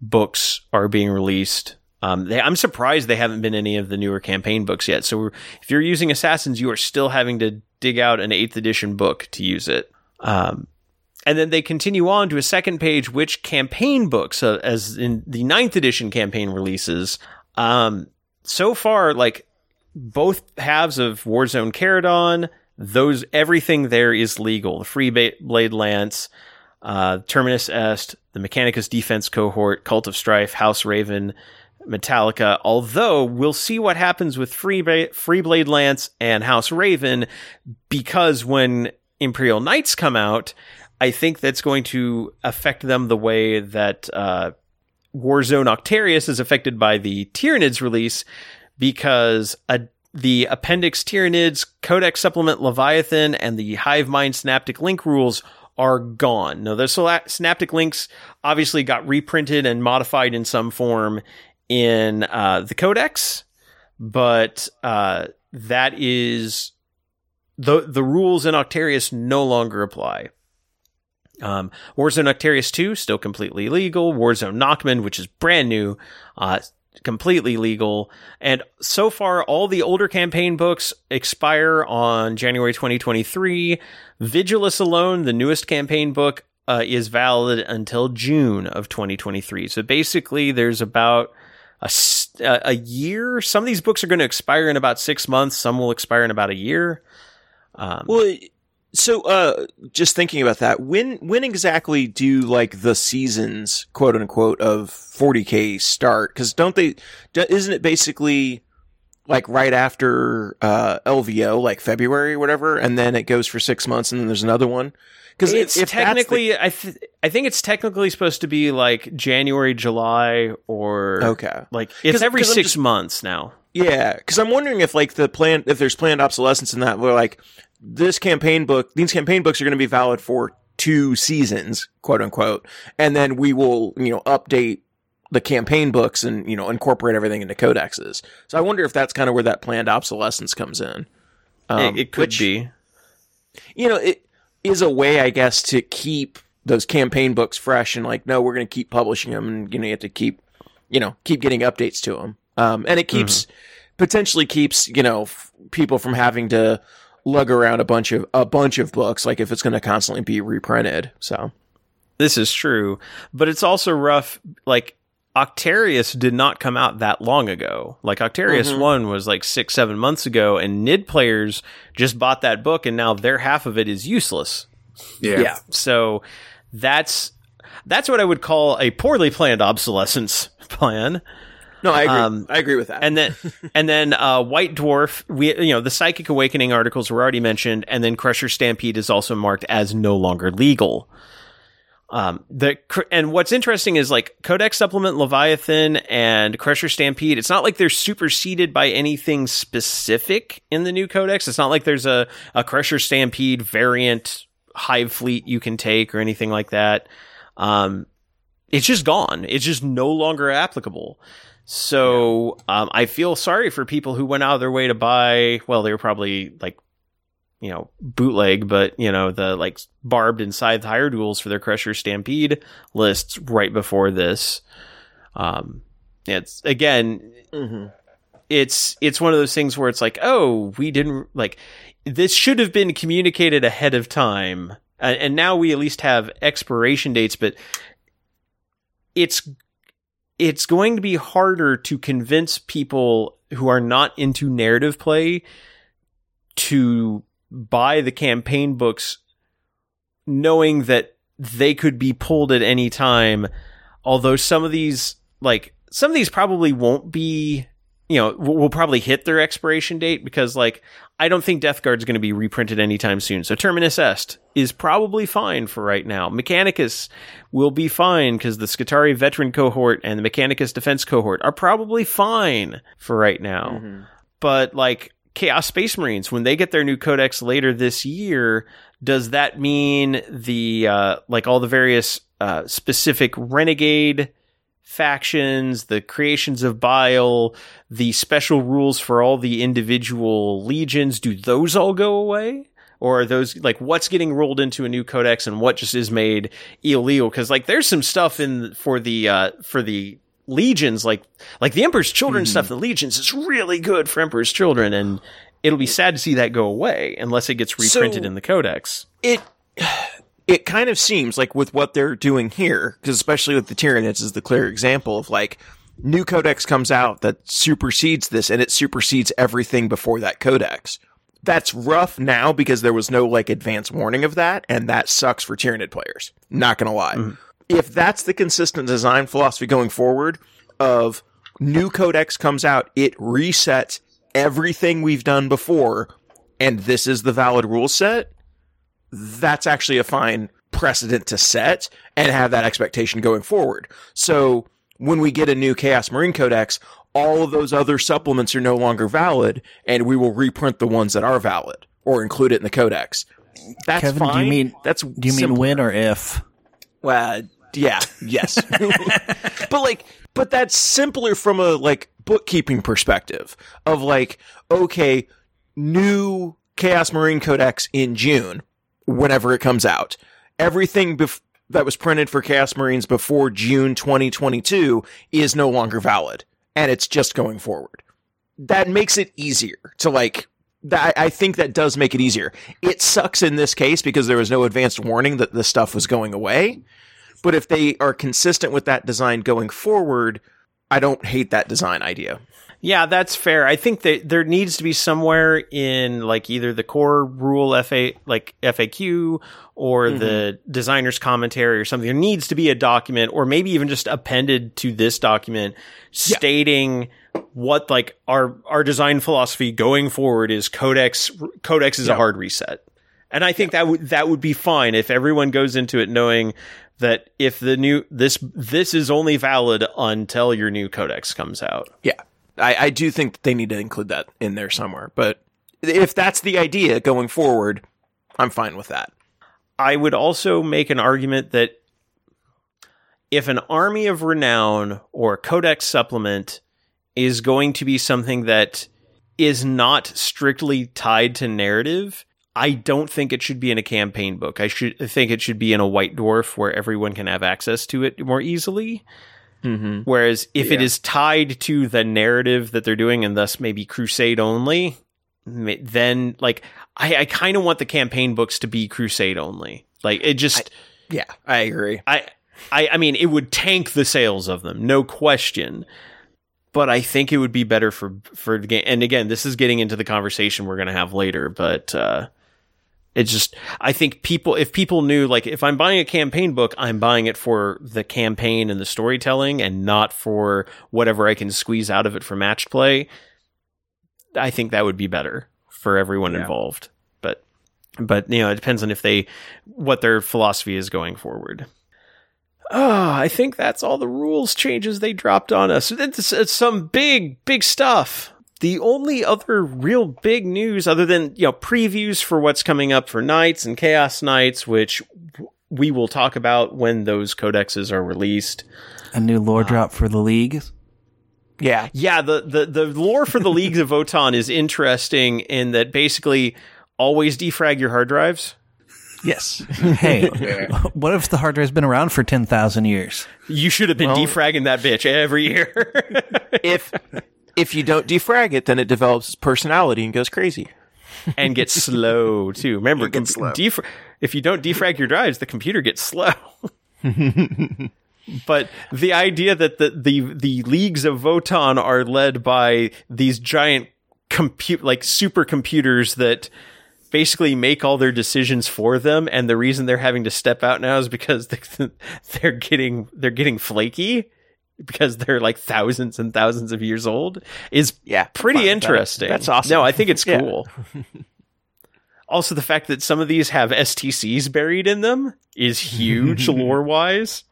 books are being released. Um, they, I'm surprised they haven't been any of the newer campaign books yet. So if you're using Assassins, you are still having to dig out an eighth edition book to use it. Um, and then they continue on to a second page, which campaign books, uh, as in the ninth edition campaign releases. Um, so far, like both halves of Warzone Charadon, those everything there is legal. The Free Blade Lance, uh, Terminus Est, the Mechanicus Defense Cohort, Cult of Strife, House Raven, Metalica. Although we'll see what happens with Free ba- Free Blade Lance and House Raven, because when Imperial Knights come out, I think that's going to affect them the way that uh, Warzone Octarius is affected by the Tyranids release, because a, the Appendix Tyranids, Codex Supplement Leviathan, and the Hive Mind Synaptic Link rules are gone. Now, the Synaptic Links obviously got reprinted and modified in some form in uh, the Codex, but uh, that is the the rules in Octarius no longer apply. Um, Warzone Octarius 2, still completely legal. Warzone Nachmund, which is brand new, uh, completely legal. And so far, all the older campaign books expire on January 2023. Vigilus alone, the newest campaign book, uh, is valid until June of 2023. So basically, there's about a, a year. Some of these books are going to expire in about six months. Some will expire in about a year. Um, well, so uh, just thinking about that, when when exactly do like the seasons, quote unquote, of 40k start? Because don't they? Isn't it basically like right after uh, LVO, like February or whatever, and then it goes for six months, and then there's another one? Because it's if technically, the... I th- I think it's technically supposed to be like January, July, or okay, like it's every six just... months now. Yeah, because I'm wondering if like the plan, if there's planned obsolescence in that, where like this campaign book, these campaign books are going to be valid for two seasons, quote unquote, and then we will, you know, update the campaign books and you know incorporate everything into codexes. So I wonder if that's kind of where that planned obsolescence comes in. Um, it, it, could which, be. You know, it, is a way, I guess, to keep those campaign books fresh and like, no, we're going to keep publishing them and you know, you have to keep, you know, keep getting updates to them. Um, and it keeps, mm-hmm. potentially keeps, you know, f- people from having to lug around a bunch of, a bunch of books, like if it's going to constantly be reprinted. So. This is true, but it's also rough. Like Octarius did not come out that long ago. Like Octarius mm-hmm. 1 was like six, seven months ago, and NID players just bought that book, and now their half of it is useless. Yeah. Yeah. So that's that's what I would call a poorly planned obsolescence plan. No, I agree. Um, I agree with that. And then, and then, uh, White Dwarf. We, you know, the Psychic Awakening articles were already mentioned, and then Crusher Stampede is also marked as no longer legal. Um, the and what's interesting is like Codex Supplement Leviathan and Crusher Stampede. It's not like they're superseded by anything specific in the new Codex. It's not like there's a a Crusher Stampede variant Hive fleet you can take or anything like that. Um, it's just gone. It's just no longer applicable. So um, I feel sorry for people who went out of their way to buy. Well, they were probably like you know, bootleg, but you know, the like barbed and scythe hierodules for their Crusher Stampede lists right before this. Um, it's again, mm-hmm. it's it's one of those things where it's like, oh, we didn't like this should have been communicated ahead of time, and, and now we at least have expiration dates, but it's it's going to be harder to convince people who are not into narrative play to buy the campaign books knowing that they could be pulled at any time. Although some of these, like, some of these probably won't be you know, will probably hit their expiration date because, like, I don't think Death Guard's going to be reprinted anytime soon. So Terminus Est is probably fine for right now. Mechanicus will be fine because the Skitarii veteran cohort and the Mechanicus defense cohort are probably fine for right now. But like Chaos Space Marines, when they get their new codex later this year, does that mean the uh, like all the various uh, specific renegade factions, the creations of bile, the special rules for all the individual legions, do those all go away? Or are those like what's getting rolled into a new codex and what just is made illegal? Because like there's some stuff in for the uh, for the legions, like like the Emperor's Children stuff. The legions is really good for Emperor's Children, and it'll be sad to see that go away unless it gets reprinted So- in the codex. it it kind of seems like with what they're doing here, because especially with the Tyranids is the clear example of like new codex comes out that supersedes this and it supersedes everything before that codex. That's rough now because there was no like advance warning of that, and that sucks for Tyranid players. Not gonna lie. Mm-hmm. If that's the consistent design philosophy going forward of new codex comes out, it resets everything we've done before, and this is the valid rule set, that's actually a fine precedent to set and have that expectation going forward. So when we get a new Chaos Marine Codex, all of those other supplements are no longer valid, and we will reprint the ones that are valid or include it in the Codex. That's Kevin, fine. do you mean that's do you mean when or if? Well, yeah, yes. but like, but that's simpler from a like bookkeeping perspective of like, okay, new Chaos Marine Codex in June, whenever it comes out. Everything bef- that was printed for Chaos Marines before June 2022 is no longer valid, and it's just going forward. That makes it easier to like. That I think that does make it easier. It sucks in this case because there was no advanced warning that this stuff was going away. But if they are consistent with that design going forward, I don't hate that design idea. Yeah, that's fair. I think that there needs to be somewhere in like either the core rule FA like FAQ or mm-hmm. the designer's commentary or something. There needs to be a document or maybe even just appended to this document stating what like our our design philosophy going forward is codex codex is a hard reset. And I think that would that would be fine if everyone goes into it knowing that if the new this this is only valid until your new codex comes out. Yeah. I, I do think that they need to include that in there somewhere. But if that's the idea going forward, I'm fine with that. I would also make an argument that if an army of renown or codex supplement is going to be something that is not strictly tied to narrative, I don't think it should be in a campaign book. I should I think it should be in a white dwarf where everyone can have access to it more easily. Mm-hmm. Whereas if it is tied to the narrative that they're doing and thus maybe crusade only, then like I, I kind of want the campaign books to be crusade only. Like it just Yeah, I agree. I, I I mean it would tank the sales of them, no question. But I think it would be better for for the game. And again, this is getting into the conversation we're going to have later. But uh, it's just I think people if people knew like if I'm buying a campaign book, I'm buying it for the campaign and the storytelling, and not for whatever I can squeeze out of it for match play. I think that would be better for everyone involved. But but you know it depends on if they what their philosophy is going forward. Oh, I think that's all the rules changes they dropped on us. It's, it's some big, big stuff. The only other real big news, other than you know previews for what's coming up for Knights and Chaos Knights, which we will talk about when those codexes are released. A new lore uh, drop for the league. Yeah. Yeah, the the the lore for the Leagues of Votan is interesting in that basically always defrag your hard drives. Yes. Hey, what if the hard drive's been around for ten thousand years? You should have been defragging that bitch every year. if if you don't defrag it, then it develops personality and goes crazy. and gets slow too. Remember, gets slow. Def- if you don't defrag your drives, the computer gets slow. but the idea that the, the the leagues of Votan are led by these giant compute like supercomputers that basically make all their decisions for them and the reason they're having to step out now is because they're getting they're getting flaky because they're like thousands and thousands of years old is Yeah, pretty with that. interesting. That's awesome. No, I think it's Yeah. cool. also, the fact that some of these have STCs buried in them is huge lore wise.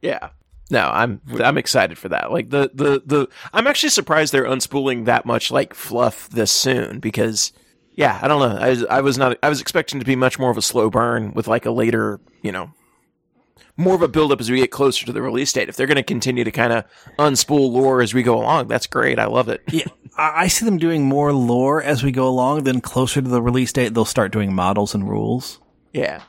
Yeah. No, I'm I'm excited for that. Like the the the I'm actually surprised they're unspooling that much like fluff this soon because yeah, I don't know. I was, I was not I was expecting to be much more of a slow burn with like a later, you know, more of a build up as we get closer to the release date. If they're going to continue to kind of unspool lore as we go along, that's great. I love it. Yeah, I I see them doing more lore as we go along. Then closer to the release date, they'll start doing models and rules. Yeah.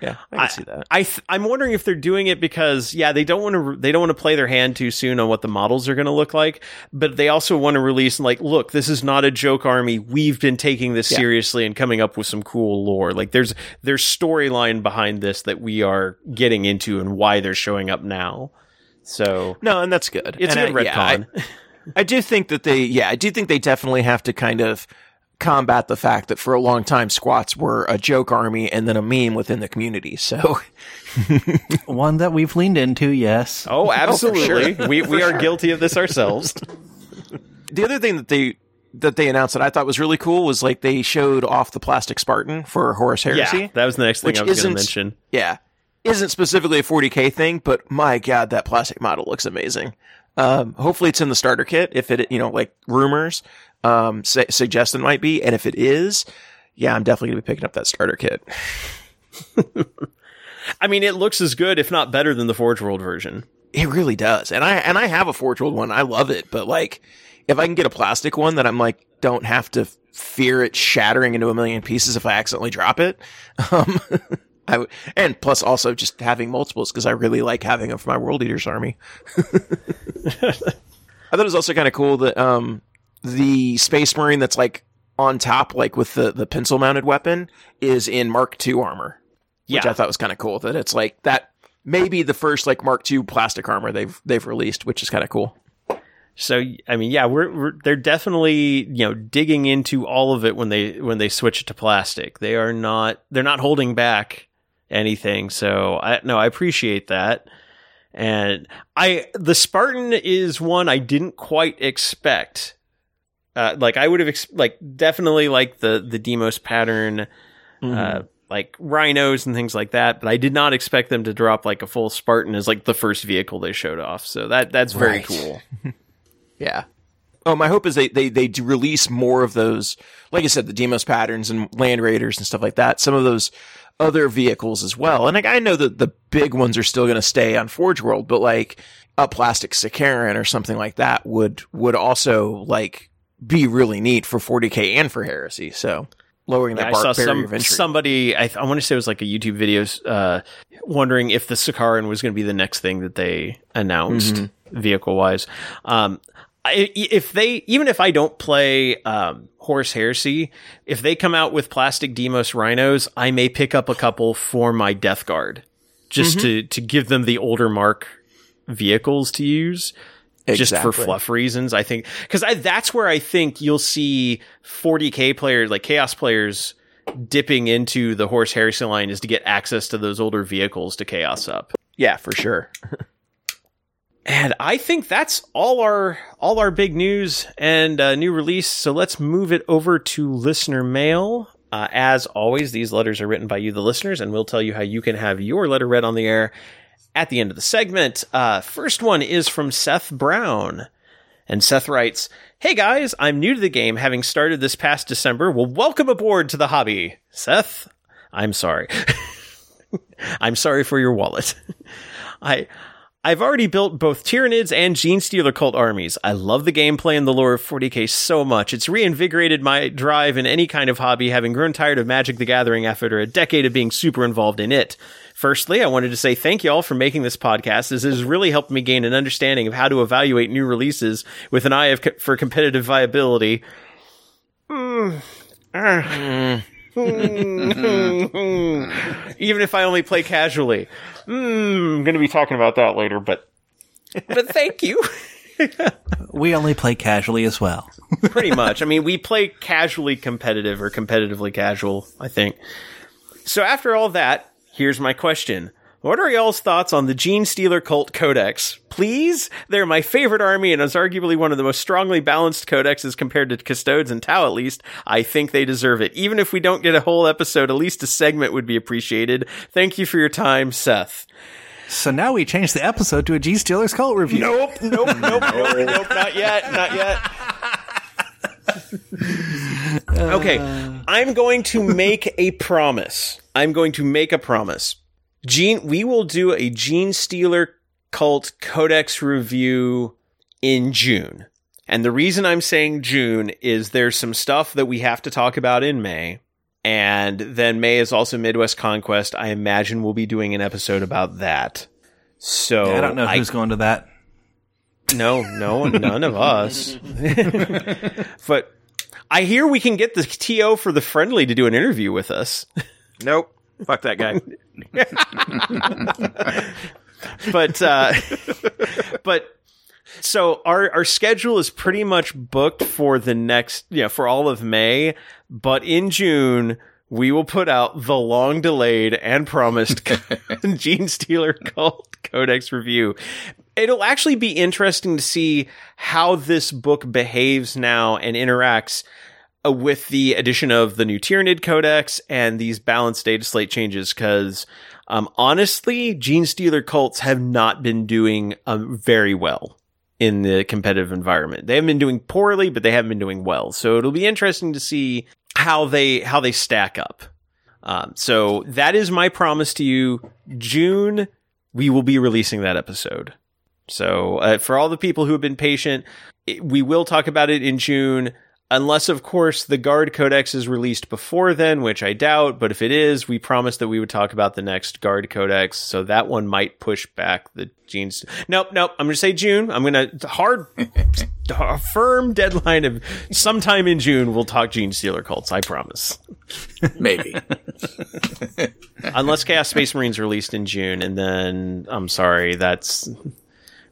Yeah, I can see that. I th- I'm wondering if they're doing it because yeah they don't want to they don't want to play their hand too soon on what the models are going to look like, but they also want to release like look this is not a joke army we've been taking this Yeah. seriously and coming up with some cool lore like there's there's storyline behind this that we are getting into and why they're showing up now. So No, and that's good. it's and a good I- yeah, I- I do think that they, yeah, I do think they definitely have to kind of combat the fact that for a long time squats were a joke army and then a meme within the community. So One that we've leaned into, yes. oh, oh absolutely. we we are guilty of this ourselves. the other thing that they that they announced that I thought was really cool was like they showed off the plastic Spartan for Horus Heresy. yeah, that was the next thing Which I was going to mention. Yeah. Isn't specifically a 40k thing, but my god, that plastic model looks amazing. Um, hopefully it's in the starter kit. If it, you know, like rumors, um, su- suggest it might be. And if it is, yeah, I'm definitely gonna be picking up that starter kit. I mean, it looks as good, if not better, than the Forge World version. It really does. And I, and I have a Forge World one. I love it. But like, if I can get a plastic one that I'm like, don't have to fear it shattering into a million pieces if I accidentally drop it. Um, I w- and plus also just having multiples because I really like having them for my World Eaters army. I thought it was also kind of cool that, um, the Space Marine that's like on top, like with the, the pintle mounted weapon is in Mark II armor. yeah. Which I thought was kind of cool that it's like that maybe the first like Mark II plastic armor they've they've released, which is kind of cool. So I mean, yeah, we're, we're they're definitely you know digging into all of it when they when they switch it to plastic. They are not they're not holding back anything. So I no, I appreciate that. And I the Spartan is one I didn't quite expect. Uh, like I would have ex- like definitely like the the Deimos pattern, uh, like rhinos and things like that. But I did not expect them to drop like a full Spartan as like the first vehicle they showed off. So that that's very Right. cool. Yeah. Oh, my hope is they, they, they do release more of those, like I said, the Deimos patterns and Land Raiders and stuff like that. Some of those other vehicles as well. And like, I know that the big ones are still going to stay on Forge World, but like a plastic Sicaran or something like that would, would also like be really neat for 40k and for Heresy. So lowering that I bar- saw barrier some somebody. I, I want to say it was like a YouTube video, uh, wondering if the Sicaran was going to be the next thing that they announced Mm-hmm. vehicle wise. Um, I, if they even if I don't play um, Horus Heresy, if they come out with plastic Deimos Rhinos, I may pick up a couple for my Death Guard, just to to give them the older mark vehicles to use just for fluff reasons. I think because that's where I think you'll see 40k players, like chaos players, dipping into the Horus Heresy line is to get access to those older vehicles to chaos up. Yeah, for sure. And I think that's all our all our big news and uh, new release. So let's move it over to listener mail. Uh, as always, these letters are written by you, the listeners, and we'll tell you how you can have your letter read on the air at the end of the segment. Uh, first one is from Seth Brown. And Seth writes, Hey guys, I'm new to the game, having started this past December. Well, welcome aboard to the hobby. Seth, I'm sorry. I'm sorry for your wallet. I I've already built both Tyranids and Gene Stealer cult armies. I love the gameplay and the lore of 40k so much. It's reinvigorated my drive in any kind of hobby, having grown tired of Magic the Gathering after a decade of being super involved in it. Firstly, I wanted to say thank you all for making this podcast, as it has really helped me gain an understanding of how to evaluate new releases with an eye of co- for competitive viability. Mm. Ah. Even if I only play casually. Mm, I'm going to be talking about that later, but but thank you. We only play casually as well. Pretty much. I mean, we play casually competitive or competitively casual, I think. So after all that, here's my question. What are y'all's thoughts on the Gene Stealer Cult Codex? Please? They're my favorite army and is arguably one of the most strongly balanced codexes compared to Custodes and Tau at least. I think they deserve it. Even if we don't get a whole episode, at least a segment would be appreciated. Thank you for your time, Seth. So now we change the episode to a Genestealers cult review. Nope, nope, nope, nope, nope, not yet, not yet. okay, I'm going to make a promise. I'm going to make a promise. Gene, we will do a Genestealer Cult Codex review in June. And the reason I'm saying June is there's some stuff that we have to talk about in May. And then May is also Midwest Conquest. I imagine we'll be doing an episode about that. So I don't know who's going to that. No, no, none of us. but I hear we can get the TO for the friendly to do an interview with us. Nope. Fuck that guy. but uh, but so our our schedule is pretty much booked for the next yeah for all of May, but in June we will put out the long delayed and promised Genestealer Cult Codex review. It'll actually be interesting to see how this book behaves now and interacts with the addition of the new Tyranid Codex and these balanced data slate changes because um, honestly, Genestealer cults have not been doing um, very well in the competitive environment. They haven't been doing poorly, but they haven't been doing well. So it'll be interesting to see how they how they stack up. Um, so that is my promise to you. June, we will be releasing that episode. So uh, for all the people who have been patient, it, we will talk about it in June. Unless, of course, the Guard Codex is released before then, which I doubt. But if it is, we promised that we would talk about the next Guard Codex. So that one might push back the genes. Nope, nope. I'm going to say June. I'm going to hard, a firm deadline of sometime in June. We'll talk Genestealer cults. I promise. Maybe. Unless Chaos Space Marines released in June, and then I'm sorry, that's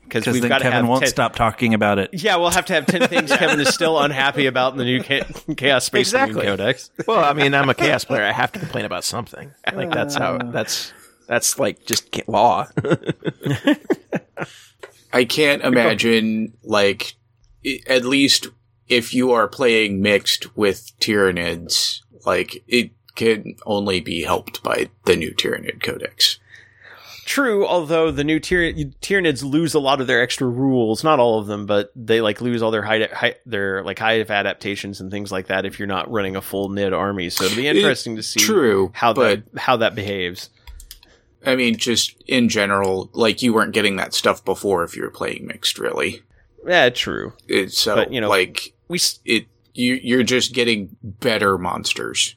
because Because we've then got to Kevin have won't 10 stop talking about it. Yeah, we'll have to have 10 things Kevin is still unhappy about in the new Cha- Chaos Space Marine Exactly. Codex. well, I mean, I'm a chaos player. I have to complain about something. Like that's how uh. that's that's like just law. I can't imagine, like, at least if you are playing mixed with Tyranids, like, it can only be helped by the new Tyranid Codex. True, although the new Tyr- Tyranids lose a lot of their extra rules, not all of them, but they like lose all their high, high their like high adaptations and things like that if you're not running a full NID army. So it'll be interesting to see True, how that how that behaves. I mean, just in general, like, you weren't getting that stuff before if you were playing mixed, really. Yeah, true. It, so, But, you know, like, We s- it, you, you're just getting better monsters.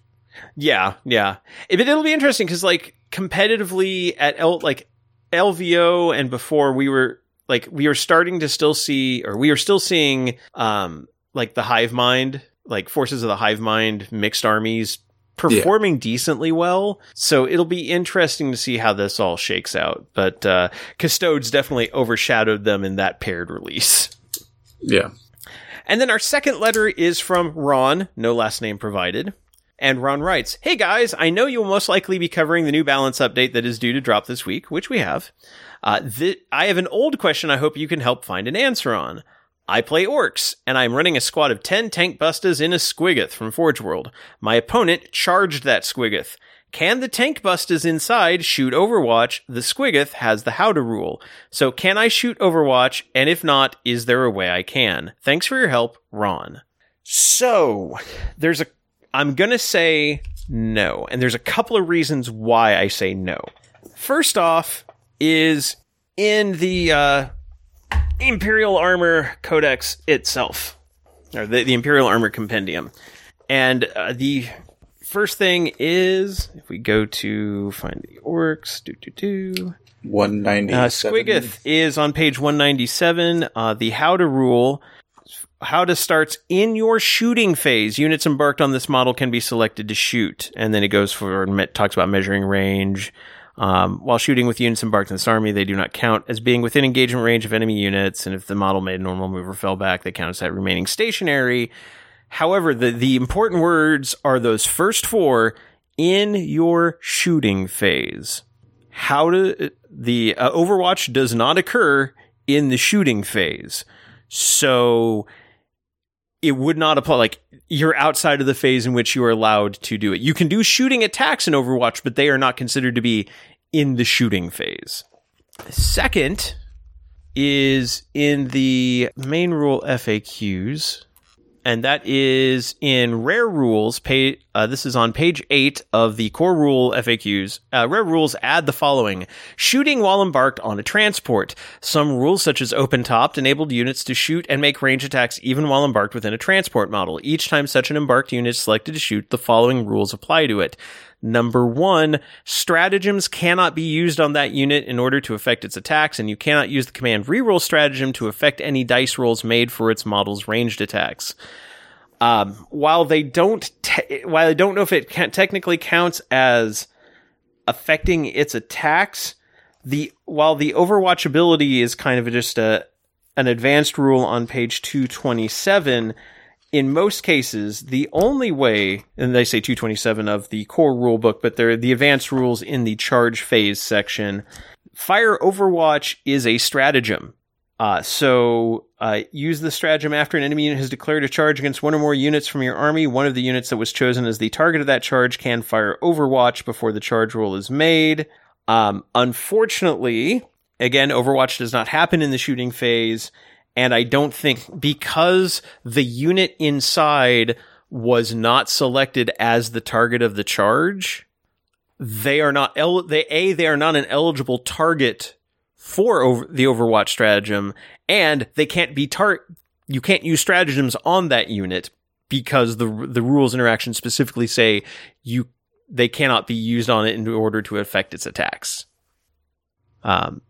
Yeah, yeah. It, but it'll be interesting because, like, competitively at L, like LVO and before, we were like we were starting to still see, or we are still seeing, um, like the Hive Mind, like forces of the Hive Mind mixed armies performing decently well. So it'll be interesting to see how this all shakes out. But uh, Custodes definitely overshadowed them in that paired release. Yeah. And then our second letter is from Ron, no last name provided. And Ron writes, Hey guys, I know you'll most likely be covering the new balance update that is due to drop this week, which we have. Uh, th- I have an old question I hope you can help find an answer on. I play Orks, and I'm running a squad of 10 tank bustas in a squiggoth from Forge World. My opponent charged that squiggoth. Can the tank bustas inside shoot Overwatch? The squiggoth has the howdah rule. So can I shoot Overwatch? And if not, is there a way I can? Thanks for your help, Ron. So there's a, I'm gonna say no, and there's a couple of reasons why I say no. First off, is in the uh, Imperial Armor Codex itself, or the, the Imperial Armor Compendium, and uh, the first thing is if we go to find the Orks, do do do. 190. Uh, Squiggoth is on page 197. Uh, the howdah rule. Howdah starts in your shooting phase. Units embarked on this model can be selected to shoot, and then it goes for me- talks about measuring range. Um, while shooting with units embarked in this army, they do not count as being within engagement range of enemy units, and if the model made a normal move or fell back, they count as that remaining stationary. However, the the important words are those first four in your shooting phase. how to the uh, Overwatch does not occur in the shooting phase. So it would not apply like you're outside of the phase in which you are allowed to do it. You can do shooting attacks in Overwatch, but they are not considered to be in the shooting phase. Second is in the main rule FAQs and that is in Rare Rules. Pay, uh, this is on page eight of the core rule FAQs. Uh, Rare Rules add the following: shooting while embarked on a transport. Some rules, such as open topped, enabled units to shoot and make range attacks even while embarked within a transport model. Each time such an embarked unit is selected to shoot, the following rules apply to it. Number one, stratagems cannot be used on that unit in order to affect its attacks, and you cannot use the command reroll stratagem to affect any dice rolls made for its model's ranged attacks. Um, while they don't, te- while I don't know if it technically counts as affecting its attacks, the while the Overwatch ability is kind of just a an advanced rule on page 227 in most cases, the only way, and they say 227 of the core rule book, but they're the advanced rules in the charge phase section. Fire Overwatch is a stratagem. Uh, so uh, use the stratagem after an enemy unit has declared a charge against one or more units from your army. One of the units that was chosen as the target of that charge can fire Overwatch before the charge roll is made. Um, unfortunately, again, Overwatch does not happen in the shooting phase, and I don't think because the unit inside was not selected as the target of the charge, they are not el- they a they are not an eligible target for over- the Overwatch stratagem, and they can't be tar you can't use stratagems on that unit because the the rules interaction specifically say you they cannot be used on it in order to affect its attacks. Um,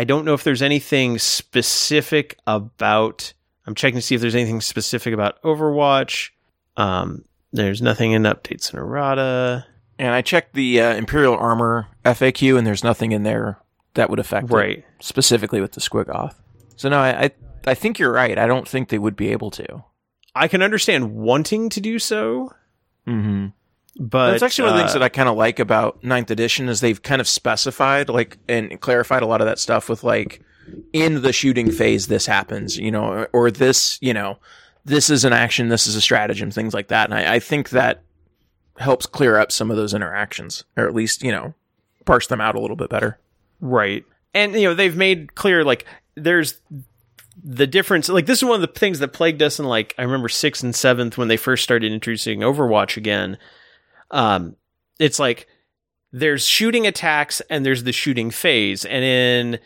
I don't know if there's anything specific about. I'm checking to see if there's anything specific about Overwatch. Um, there's nothing in updates in errata. And I checked the uh, Imperial Armor FAQ, and there's nothing in there that would affect right it, specifically with the Squiggoth. So no, I, I I think you're right. I don't think they would be able to. I can understand wanting to do so. Mm-hmm. But that's actually one of the things uh, that I kind of like about Ninth Edition is they've kind of specified like and clarified a lot of that stuff with like in the shooting phase this happens, you know, or, or this, you know, this is an action, this is a stratagem, things like that. And I, I think that helps clear up some of those interactions, or at least you know parse them out a little bit better. Right. And you know, they've made clear like there's the difference like this is one of the things that plagued us in like I remember 6th and 7th when they first started introducing Overwatch again. Um it's like there's shooting attacks and there's the shooting phase. And in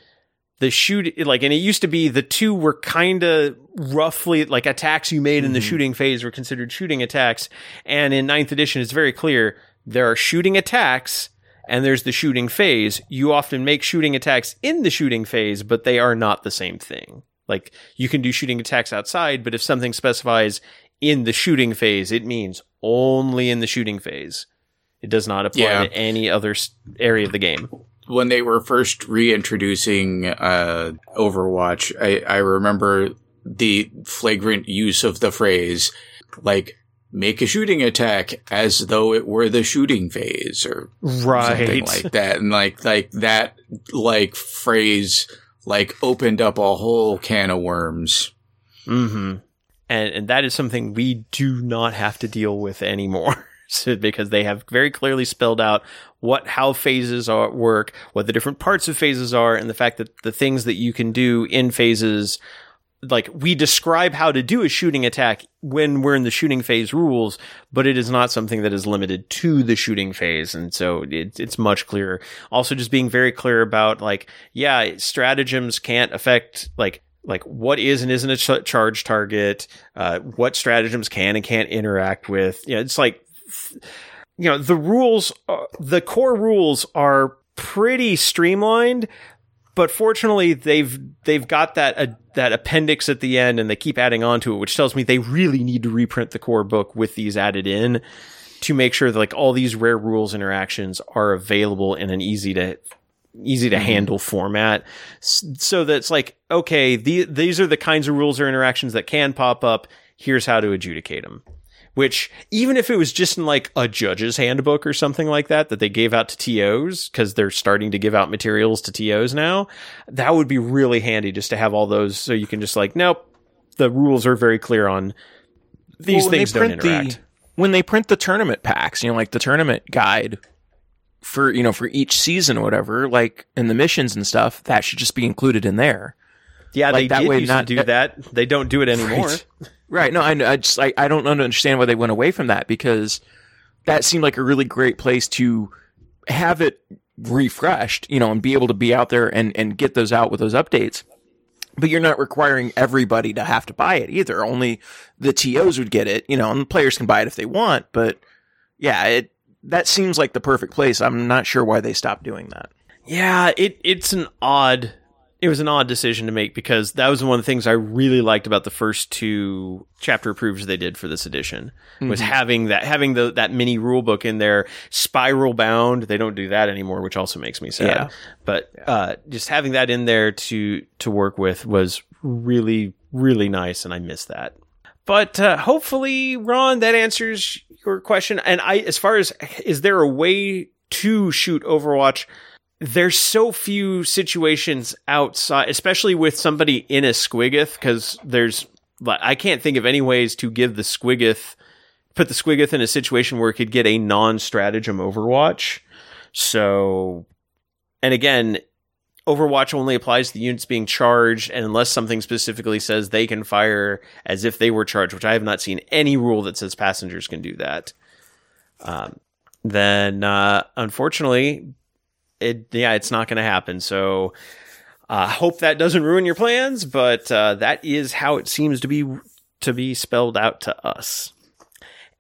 the shoot like and it used to be the two were kind of roughly like attacks you made in the shooting phase were considered shooting attacks. And in ninth edition it's very clear there are shooting attacks and there's the shooting phase. You often make shooting attacks in the shooting phase but they are not the same thing. Like you can do shooting attacks outside but if something specifies in the shooting phase it means only in the shooting phase it does not apply Yeah. to any other area of the game when they were first reintroducing uh, Overwatch, I, I remember the flagrant use of the phrase, like, make a shooting attack as though it were the shooting phase or right. something like that. And like, like that, like, phrase, like, opened up a whole can of worms. Mm-hmm. And and that is something we do not have to deal with anymore. Because they have very clearly spelled out what how phases are work, what the different parts of phases are, and the fact that the things that you can do in phases like we describe how to do a shooting attack when we're in the shooting phase rules, but it is not something that is limited to the shooting phase. And so it, it's much clearer. Also just being very clear about like, yeah, stratagems can't affect like, like what is and isn't a ch- charge target, uh, what stratagems can and can't interact with. Yeah, it's like, you know, the rules, uh, the core rules are pretty streamlined, but fortunately they've they've got that uh, that appendix at the end and they keep adding on to it which tells me they really need to reprint the core book with these added in to make sure that like all these rare rules interactions are available in an easy to easy to mm-hmm. handle format. So that it's like okay the, these are the kinds of rules or interactions that can pop up. Here's how to adjudicate them which even if it was just in like a judge's handbook or something like that that they gave out to TOs because they're starting to give out materials to TOs now, that would be really handy just to have all those so you can just like, nope, the rules are very clear on these Well, things don't interact. The, when they print the tournament packs, you know, like the tournament guide for you know for each season or whatever, like in the missions and stuff, that should just be included in there. yeah, like they that way not- to do that. They don't do it anymore. Right. Right. No, I, I just I, I don't understand why they went away from that because that seemed like a really great place to have it refreshed, you know, and be able to be out there and and get those out with those updates. But you're not requiring everybody to have to buy it either. Only the TOs would get it, you know, and the players can buy it if they want. But yeah, it that seems like the perfect place. I'm not sure why they stopped doing that. Yeah, it it's an odd it was an odd decision to make because that was one of the things I really liked about the first two chapter approves they did for this edition was having that having the that mini rule book in there spiral bound they don't do that anymore which also makes me sad Yeah. but uh, just having that in there to to work with was really really nice and I miss that but uh, hopefully Ron that answers your question and I as far as is there a way to shoot Overwatch there's so few situations outside, especially with somebody in a squiggoth, because there's, I can't think of any ways to give the squiggoth, put the squiggoth in a situation where it could get a non-stratagem Overwatch. So, and again, Overwatch only applies to the units being charged, and unless something specifically says they can fire as if they were charged, which I have not seen any rule that says passengers can do that. Um, then, uh, unfortunately, it yeah, it's not going to happen. So, uh, hope that doesn't ruin your plans, but uh, that is how it seems to be to be spelled out to us.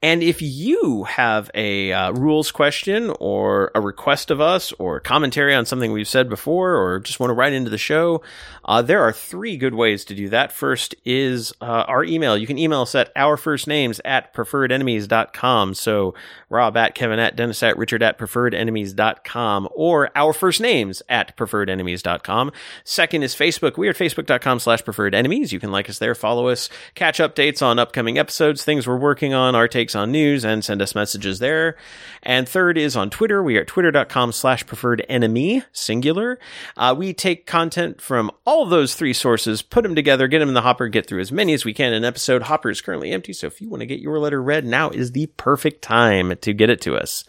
And if you have a uh, rules question or a request of us or commentary on something we've said before or just want to write into the show, uh, there are three good ways to do that. First is uh, our email. You can email us at ourfirstnames at preferredenemies.com. So Rob at Kevin at Dennis at Richard at preferredenemies.com or our first names at preferredenemies.com. Second is Facebook. We are at facebook.com slash preferred enemies. You can like us there, follow us, catch updates on upcoming episodes, things we're working on, our takes on news, and send us messages there. And third is on Twitter. We are at twitter.com slash preferred enemy, singular. Uh, we take content from all those three sources, put them together, get them in the hopper, get through as many as we can in an episode. Hopper is currently empty, so if you want to get your letter read, now is the perfect time to get it to us.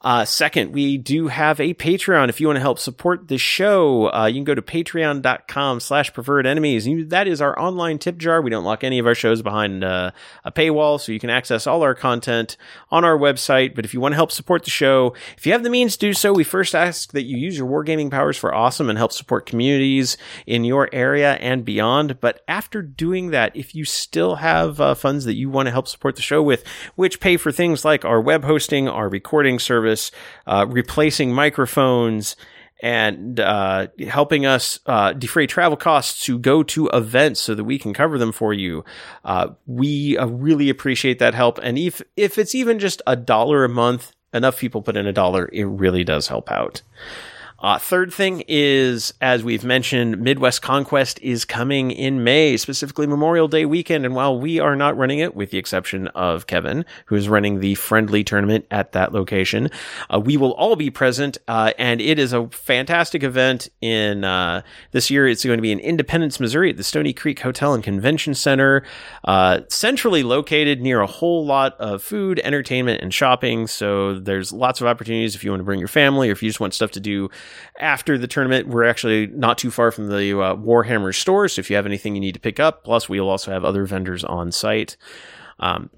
Uh, second, we do have a Patreon. If you want to help support the show, uh, you can go to patreon.com slash preferred enemies. That is our online tip jar. We don't lock any of our shows behind uh, a paywall, so you can access all our content on our website. But if you want to help support the show, if you have the means to do so, we first ask that you use your wargaming powers for awesome and help support communities in your area and beyond. But after doing that, if you still have uh, funds that you want to help support the show with, which pay for things like our web hosting, our recording service, uh, replacing microphones, and uh, helping us uh, defray travel costs to go to events so that we can cover them for you. Uh, we uh, really appreciate that help, and if if it's even just a dollar a month, enough people put in a dollar, it really does help out. Uh, third thing is, as we've mentioned, Midwest Conquest is coming in May, specifically Memorial Day weekend. And while we are not running it, with the exception of Kevin, who is running the friendly tournament at that location, uh, we will all be present. Uh, and it is a fantastic event in uh, this year. It's going to be in Independence, Missouri at the Stony Creek Hotel and Convention Center, uh, centrally located near a whole lot of food, entertainment, and shopping. So there's lots of opportunities if you want to bring your family or if you just want stuff to do after the tournament. We're actually not too far from the uh, Warhammer store, so if you have anything you need to pick up, plus we'll also have other vendors on site. Um,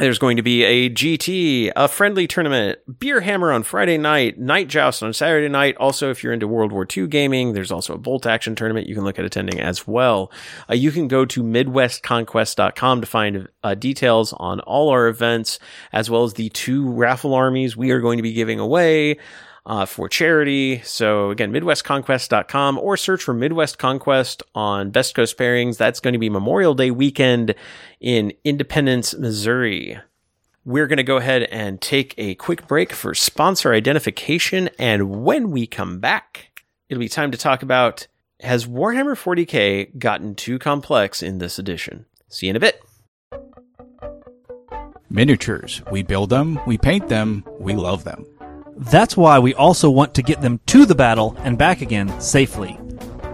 there's going to be a GT, a friendly tournament, Beer Hammer on Friday night, Night Joust on Saturday night. Also, if you're into World War II gaming, there's also a Bolt Action tournament you can look at attending as well. Uh, you can go to MidwestConquest.com to find uh, details on all our events, as well as the two raffle armies we are going to be giving away uh, for charity. So again, MidwestConquest.com or search for Midwest Conquest on Best Coast Pairings. That's going to be Memorial Day weekend in Independence, Missouri. We're going to go ahead and take a quick break for sponsor identification. And when we come back, it'll be time to talk about has Warhammer 40k gotten too complex in this edition? See you in a bit. Miniatures. We build them, we paint them, we love them. That's why we also want to get them to the battle and back again safely.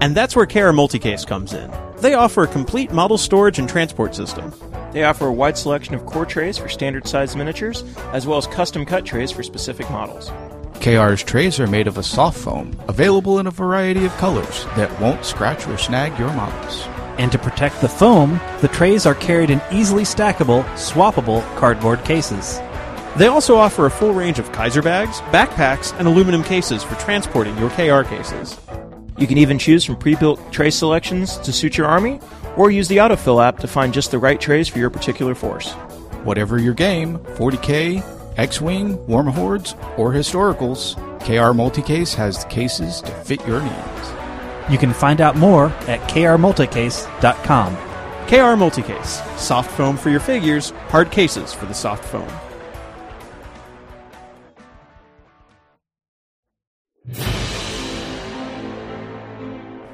And that's where KR Multicase comes in. They offer a complete model storage and transport system. They offer a wide selection of core trays for standard size miniatures, as well as custom cut trays for specific models. KR's trays are made of a soft foam, available in a variety of colors that won't scratch or snag your models. And to protect the foam, the trays are carried in easily stackable, swappable cardboard cases. They also offer a full range of Kaiser bags, backpacks, and aluminum cases for transporting your KR cases. You can even choose from pre-built tray selections to suit your army, or use the autofill app to find just the right trays for your particular force. Whatever your game, 40k, X-Wing, Warmahordes, or Historicals, KR Multicase has the cases to fit your needs. You can find out more at krmulticase.com. KR Multicase. Soft foam for your figures, hard cases for the soft foam.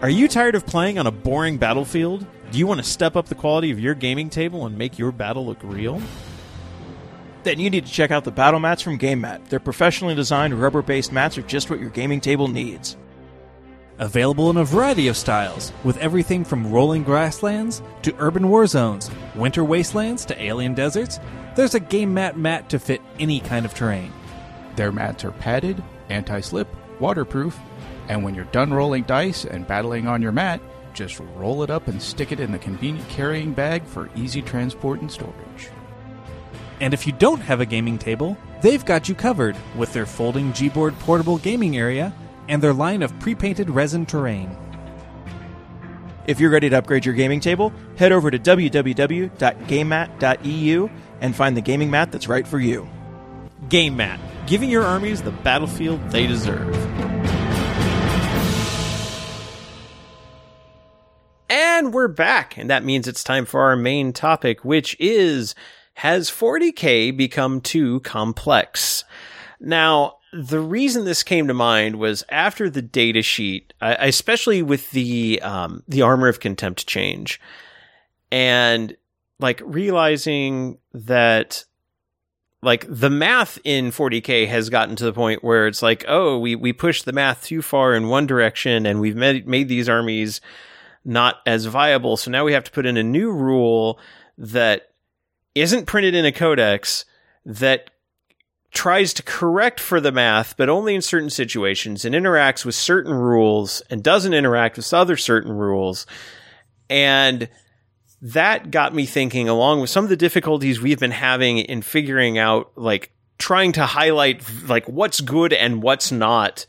Are you tired of playing on a boring battlefield? Do you want to step up the quality of your gaming table and make your battle look real? Then you need to check out the battle mats from Game Mat. Their professionally designed rubber based mats are just what your gaming table needs. Available in a variety of styles, with everything from rolling grasslands to urban war zones, winter wastelands to alien deserts, there's a game mat mat to fit any kind of terrain. Their mats are padded, anti slip, waterproof, and when you're done rolling dice and battling on your mat, just roll it up and stick it in the convenient carrying bag for easy transport and storage. And if you don't have a gaming table, they've got you covered with their folding Gboard portable gaming area and their line of pre painted resin terrain. If you're ready to upgrade your gaming table, head over to www.gamemat.eu and find the gaming mat that's right for you. Game Mat, giving your armies the battlefield they deserve. And we're back, and that means it's time for our main topic, which is Has 40k become too complex? Now, the reason this came to mind was after the data sheet, especially with the um, the armor of contempt change, and like realizing that like the math in 40k has gotten to the point where it's like, oh, we we pushed the math too far in one direction, and we've made made these armies not as viable. So now we have to put in a new rule that isn't printed in a codex that tries to correct for the math, but only in certain situations and interacts with certain rules and doesn't interact with other certain rules. And that got me thinking, along with some of the difficulties we've been having in figuring out, like, trying to highlight, like, what's good and what's not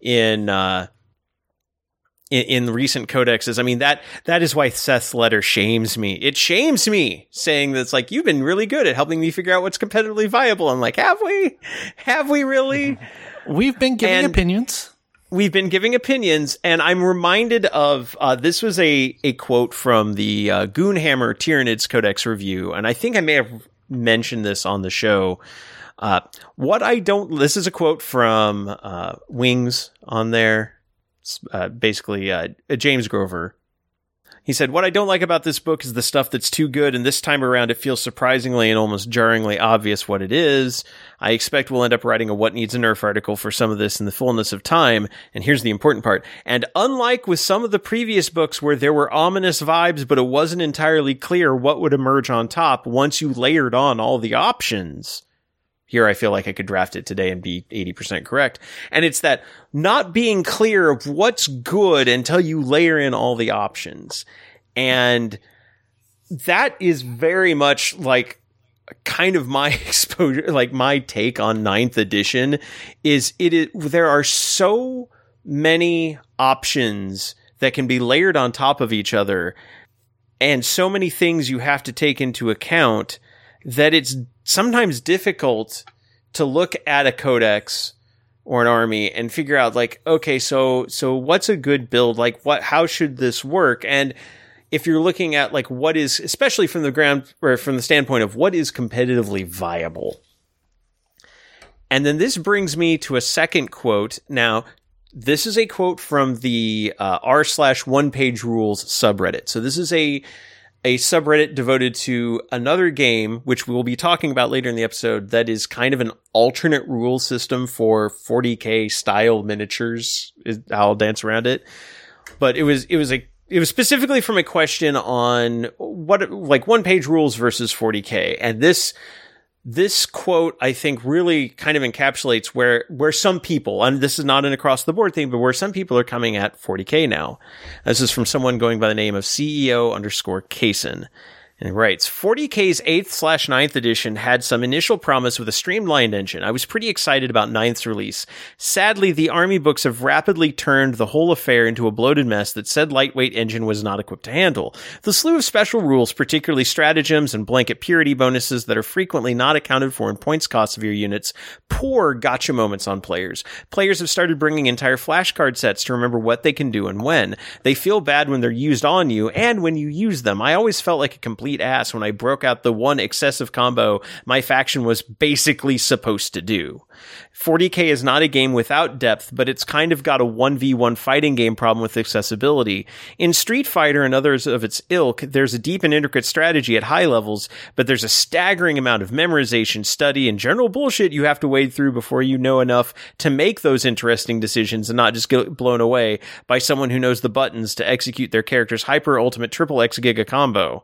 in, uh, in, in recent codexes. I mean that that is why Seth's letter shames me. It shames me saying that it's like you've been really good at helping me figure out what's competitively viable. I'm like, have we? Have we really? We've been giving and opinions. We've been giving opinions, and I'm reminded of uh, this was a a quote from the uh, Goonhammer Tyranids Codex review, and I think I may have mentioned this on the show. Uh, what I don't, this is a quote from uh, Wings on there uh, basically uh, James Grover. He said, What I don't like about this book is the stuff that's too good, and this time around it feels surprisingly and almost jarringly obvious what it is. I expect we'll end up writing a What Needs a Nerf article for some of this in the fullness of time, and here's the important part. And unlike with some of the previous books where there were ominous vibes, but it wasn't entirely clear what would emerge on top once you layered on all the options, here I feel like I could draft it today and be 80% correct. And it's that not being clear of what's good until you layer in all the options. And that is very much like kind of my exposure, like my take on ninth edition is it is, there are so many options that can be layered on top of each other and so many things you have to take into account that it's sometimes difficult to look at a codex or an army and figure out like okay so so what's a good build? Like what how should this work? And if you're looking at like what is especially from the ground or from the standpoint of what is competitively viable. And then this brings me to a second quote. Now this is a quote from the uh, r slash one page rules subreddit. So this is a a subreddit devoted to another game, which we will be talking about later in the episode, that is kind of an alternate rule system for 40k style miniatures. I'll dance around it, but it was it was a it was specifically from a question on what like one page rules versus 40k, and this this quote I think really kind of encapsulates where where some people and this is not an across the board thing, but where some people are coming at 40k now. This is from someone going by the name of CEO underscore Kaysen. And it writes, 40K's 8th slash 9th edition had some initial promise with a streamlined engine. I was pretty excited about 9th's release. Sadly, the army books have rapidly turned the whole affair into a bloated mess that said lightweight engine was not equipped to handle. The slew of special rules, particularly stratagems and blanket purity bonuses that are frequently not accounted for in points costs of your units, pour gotcha moments on players. Players have started bringing entire flashcard sets to remember what they can do and when. They feel bad when they're used on you and when you use them. I always felt like a complete complete ass when I broke out the one excessive combo my faction was basically supposed to do. 40k is not a game without depth, but it's kind of got a 1v1 fighting game problem with accessibility. In Street Fighter and others of its ilk, there's a deep and intricate strategy at high levels, but there's a staggering amount of memorization, study, and general bullshit you have to wade through before you know enough to make those interesting decisions and not just get blown away by someone who knows the buttons to execute their character's hyper ultimate triple X giga combo.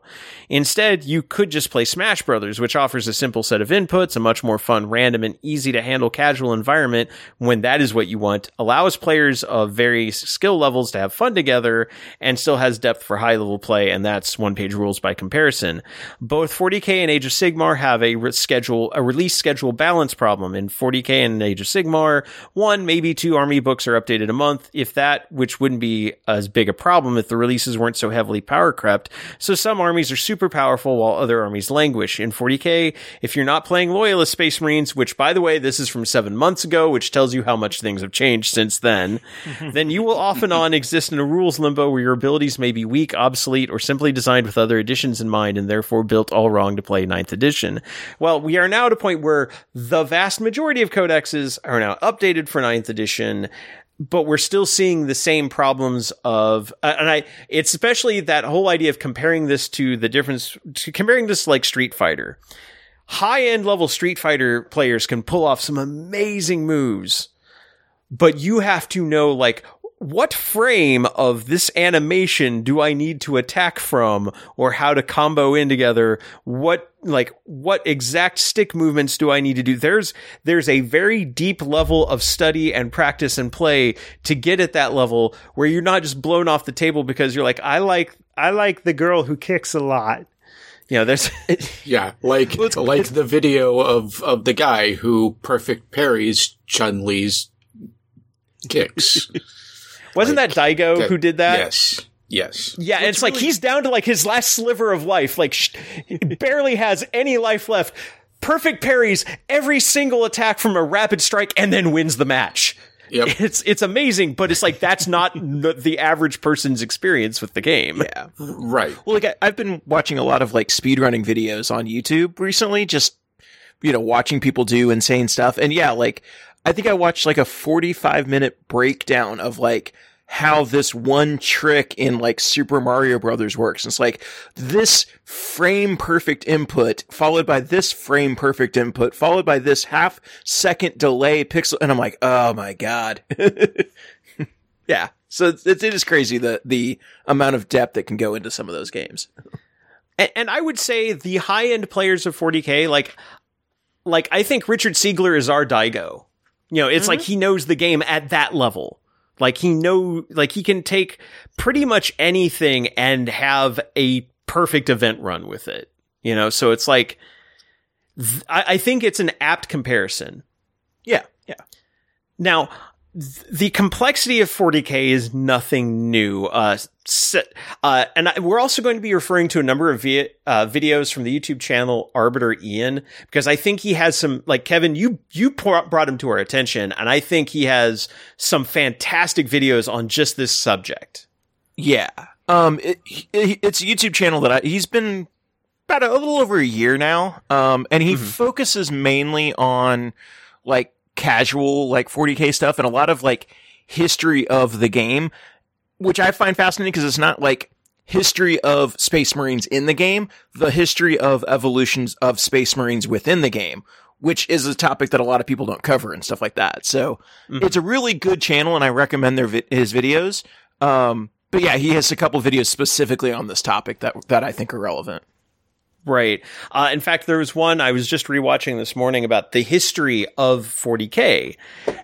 Instead, you could just play Smash Brothers, which offers a simple set of inputs, a much more fun, random, and easy to handle casual environment when that is what you want, allows players of various skill levels to have fun together, and still has depth for high level play, and that's one page rules by comparison. Both 40k and Age of Sigmar have a schedule, a release schedule balance problem. In 40k and Age of Sigmar, one, maybe two army books are updated a month, if that, which wouldn't be as big a problem if the releases weren't so heavily power crept. So some armies are super powerful while other armies languish. In 40k, if you're not playing Loyalist Space Marines, which by the way, this is from months ago, which tells you how much things have changed since then, then you will off and on exist in a rules limbo where your abilities may be weak, obsolete, or simply designed with other editions in mind and therefore built all wrong to play 9th edition. Well, we are now at a point where the vast majority of codexes are now updated for 9th edition but we're still seeing the same problems of uh, and i it's especially that whole idea of comparing this to the difference to comparing this like street fighter high end level Street Fighter players can pull off some amazing moves, but you have to know like what frame of this animation do I need to attack from or how to combo in together? What, like, what exact stick movements do I need to do? There's, there's a very deep level of study and practice and play to get at that level where you're not just blown off the table because you're like, I like, I like the girl who kicks a lot. You know, there's yeah, like like the video of of the guy who perfect parries Chun Li's kicks. Wasn't like, that Daigo that, who did that? Yes. Yes. Yeah, it's, it's really- like he's down to like his last sliver of life. Like, sh- barely has any life left. Perfect parries every single attack from a rapid strike and then wins the match. Yep. It's it's amazing, but it's like that's not the, the, average person's experience with the game. Yeah. Right. Well, like I, I've been watching a lot of like speedrunning videos on YouTube recently, just you know, watching people do insane stuff. And yeah, like I think I watched like a 45 minute breakdown of like how this one trick in like Super Mario Brothers works. It's like this frame perfect input followed by this frame perfect input followed by this half second delay pixel. And I'm like, oh my God. yeah. So it, it is crazy the, the amount of depth that can go into some of those games. and, and I would say the high end players of 40K, like, like I think Richard Siegler is our Daigo. You know, it's mm-hmm. like he knows the game at that level. Like he know, like he can take pretty much anything and have a perfect event run with it. You know, so it's like, th- I, I think it's an apt comparison. Yeah, yeah. Now, the complexity of 40k is nothing new. Uh, uh, and I, we're also going to be referring to a number of vi- uh, videos from the YouTube channel Arbitor Ian because I think he has some like Kevin. You you brought him to our attention, and I think he has some fantastic videos on just this subject. Yeah, um, it, it, it's a YouTube channel that I, he's been about a, a, little over a year now, um, and he mm-hmm. focuses mainly on like casual like 40k stuff and a lot of like history of the game, which I find fascinating because it's not like history of Space Marines in the game, the history of evolutions of Space Marines within the game, which is a topic that a lot of people don't cover and stuff like that. So it's a really good channel, and I recommend their vi- his videos. Um, but yeah, he has a couple videos specifically on this topic that that I think are relevant. Right. Uh, in fact, there was one I was just rewatching this morning about the history of 40k,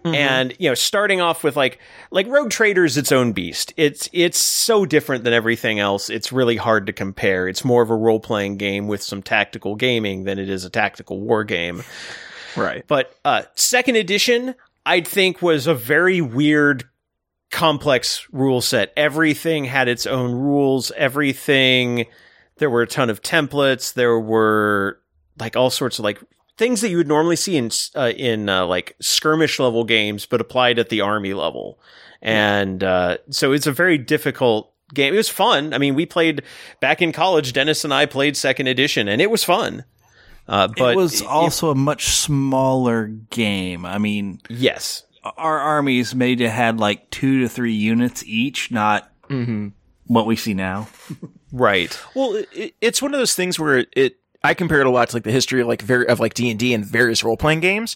and you know, starting off with like like Rogue Trader is its own beast. It's it's so different than everything else. It's really hard to compare. It's more of a role playing game with some tactical gaming than it is a tactical war game. Right. But uh, second edition, I think, was a very weird, complex rule set. Everything had its own rules. Everything. There were a ton of templates. There were like all sorts of like things that you would normally see in uh, in uh, like skirmish level games, but applied at the army level. And uh, so it's a very difficult game. It was fun. I mean, we played back in college. Dennis and I played second edition, and it was fun. Uh, but it was also a much smaller game. I mean, yes, our armies maybe had like two to three units each, not what we see now. right. Well, it, it's one of those things where it, I compare it a lot to like the history of like very of like D and D and various role playing games.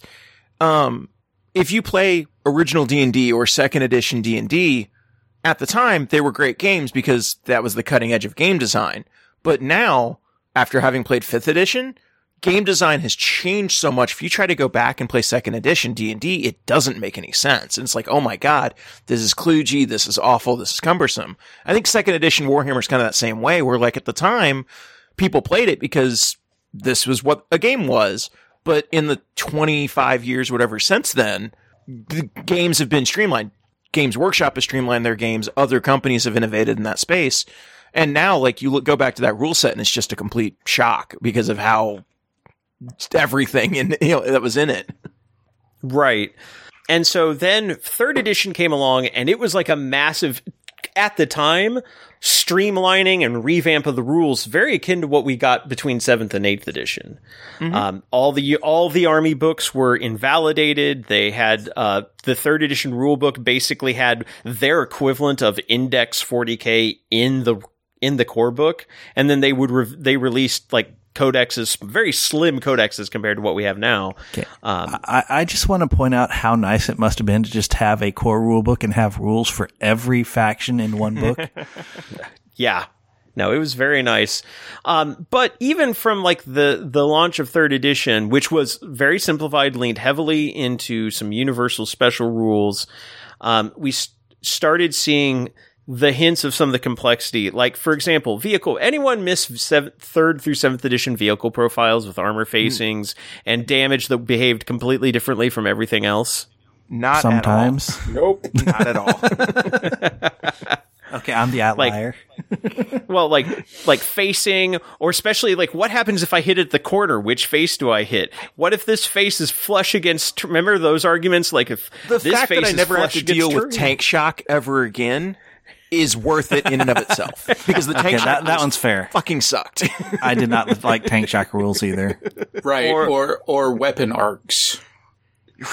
Um, if you play original D and D or second edition D and D, at the time they were great games because that was the cutting edge of game design. But now, after having played fifth edition, game design has changed so much. If you try to go back and play second edition D and D, it doesn't make any sense. And it's like, oh my god, this is kludgy, this is awful, this is cumbersome. I think second edition Warhammer is kind of that same way, where like at the time, people played it because this was what a game was. But in the 25 years, whatever since then, the games have been streamlined. Games Workshop has streamlined their games. Other companies have innovated in that space. And now, like, you look, go back to that rule set and it's just a complete shock because of how everything in, you know, that was in it. Right. And so then third edition came along and it was like a massive, at the time, streamlining and revamp of the rules, very akin to what we got between seventh and eighth edition. Um, all the, all the army books were invalidated. They had, uh, the third edition rule book basically had their equivalent of index 40k in the, in the core book. And then they would, re- they released like codexes, very slim codexes compared to what we have now. Okay. Um, I, I just want to point out how nice it must have been to just have a core rule book and have rules for every faction in one book. Yeah. No, it was very nice. Um, but even from like the, the launch of third edition, which was very simplified, leaned heavily into some universal special rules, um, we s- started seeing the hints of some of the complexity. Like, for example, vehicle. Anyone miss seventh, third through seventh edition vehicle profiles with armor hmm. facings and damage that behaved completely differently from everything else? Not Sometimes. Nope. At all. Not at all. Okay, I'm the outlier. Well, like like facing, or especially like what happens if I hit at the corner? Which face do I hit? What if this face is flush against? Remember those arguments? Like if the this fact face that I never have to deal with tank shock ever again is worth it in and of itself because the tank okay, shock that, that one's fair. fucking sucked. I did not like tank shock rules either. Right. Or- Or, or weapon arcs.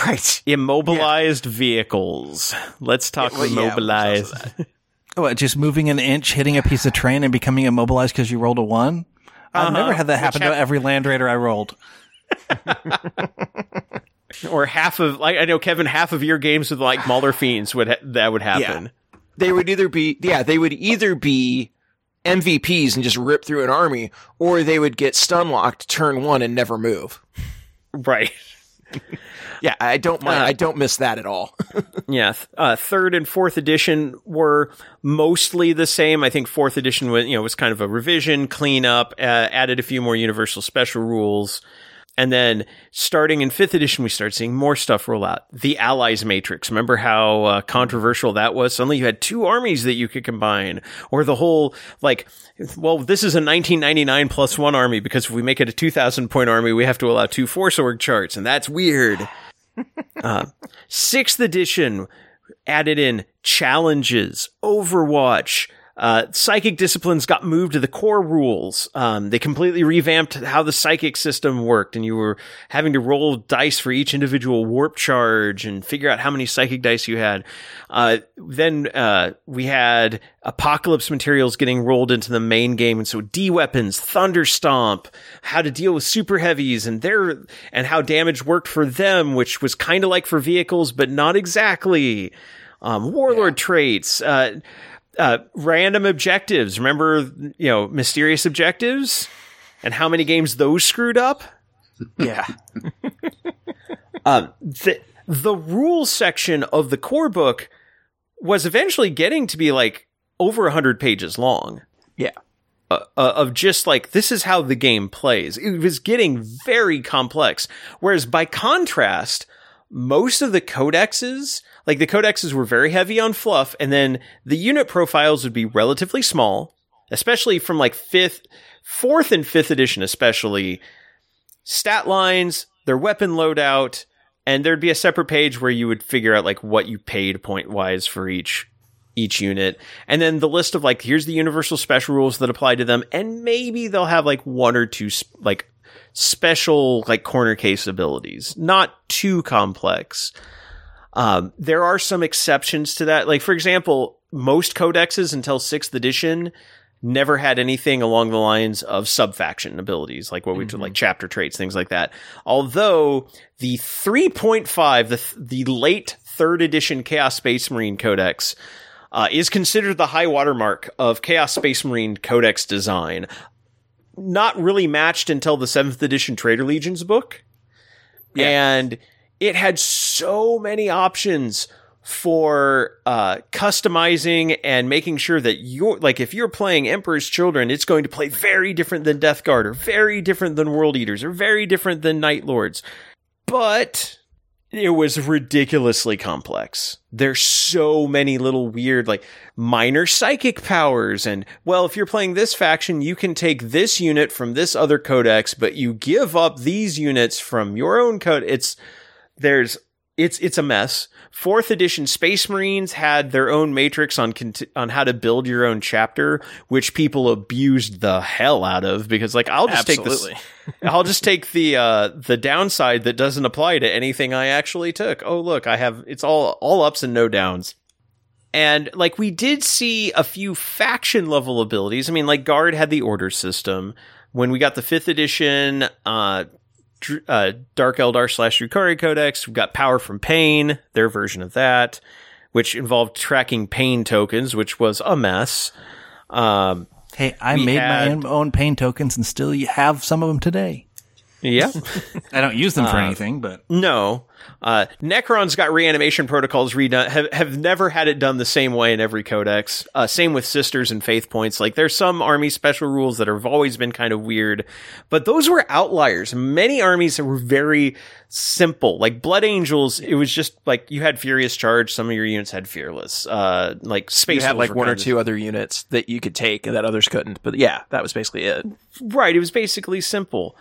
right. immobilized vehicles. Let's talk well, yeah, immobilized. Oh, what, just moving an inch, hitting a piece of train, and becoming immobilized because you rolled a one? I've uh-huh. never had that happen hap- to every Land Raider I rolled. or half of like I know Kevin, half of your games with like Maulerfiends would ha- that would happen. They would either be yeah, they would either be MVPs and just rip through an army, or they would get stun locked turn one and never move. Right. Yeah, I don't mind. Uh, I don't miss that at all. Yeah, uh, third and fourth edition were mostly the same. I think fourth edition was, you know, was kind of a revision, cleanup, uh, added a few more universal special rules. And then starting in fifth edition, we start seeing more stuff roll out. The Allies Matrix. Remember how uh, controversial that was? Suddenly you had two armies that you could combine. Or the whole, like, well, this is a 1999 plus one army because if we make it a 2000 point army, we have to allow two force org charts. And that's weird. Uh, sixth edition added in challenges, Overwatch, Uh, psychic disciplines got moved to the core rules. Um, they completely revamped how the psychic system worked, and you were having to roll dice for each individual warp charge and figure out how many psychic dice you had. Uh, then uh, we had apocalypse materials getting rolled into the main game, and so D weapons, thunder stomp, how to deal with super heavies, and their and how damage worked for them, which was kind of like for vehicles, but not exactly. Um, warlord yeah. traits. Uh, uh, random objectives. Remember, you know, mysterious objectives and how many games those screwed up? Yeah. um, the, the rules section of the core book was eventually getting to be like over 100 pages long. Yeah. Uh, uh, of just like, this is how the game plays. It was getting very complex. Whereas by contrast, most of the codexes, like the codexes were very heavy on fluff, and then the unit profiles would be relatively small, especially from like fifth, fourth and fifth edition, especially stat lines, their weapon loadout, and there'd be a separate page where you would figure out like what you paid point wise for each each unit and then the list of like here's the universal special rules that apply to them and maybe they'll have like one or two like special like corner case abilities, not too complex. Um, there are some exceptions to that. Like, for example, most codexes until sixth edition never had anything along the lines of subfaction abilities, like what we mm-hmm. do, like chapter traits, things like that. Although the 3.5, the, the late third edition Chaos Space Marine Codex, uh, is considered the high watermark of Chaos Space Marine Codex design not really matched until the seventh edition Traitor Legions book. Yeah. And it had so many options for uh, customizing and making sure that you're like if you're playing Emperor's Children, it's going to play very different than Death Guard, or very different than World Eaters, or very different than Night Lords. But it was ridiculously complex. There's so many little weird, like minor psychic powers. And well, if you're playing this faction, you can take this unit from this other codex, but you give up these units from your own code. It's, there's, it's, it's a mess fourth edition Space Marines had their own matrix on on how to build your own chapter, which people abused the hell out of because like I'll just Absolutely. take this, I'll just take the uh, the downside that doesn't apply to anything I actually took. Oh look, I have it's all all ups and no downs. And like we did see a few faction level abilities. I mean, like Guard had the order system. When we got the fifth edition, uh, uh, Dark Eldar slash Drukhari Codex. We've got Power from Pain, their version of that, which involved tracking pain tokens, which was a mess. Um, hey, I made had, my own pain tokens and still have some of them today. Yeah. I don't use them for uh, anything, but no. Uh, Necron's got reanimation protocols redone, have, have never had it done the same way in every codex. Uh, same with sisters and faith points. Like there's some army special rules that have always been kind of weird, but those were outliers. Many armies were very simple. Like Blood Angels, it was just like you had Furious Charge. Some of your units had Fearless. Uh, like Space. You had like one or two other units that you could take that others couldn't. But yeah, that was basically it. Right. It was basically simple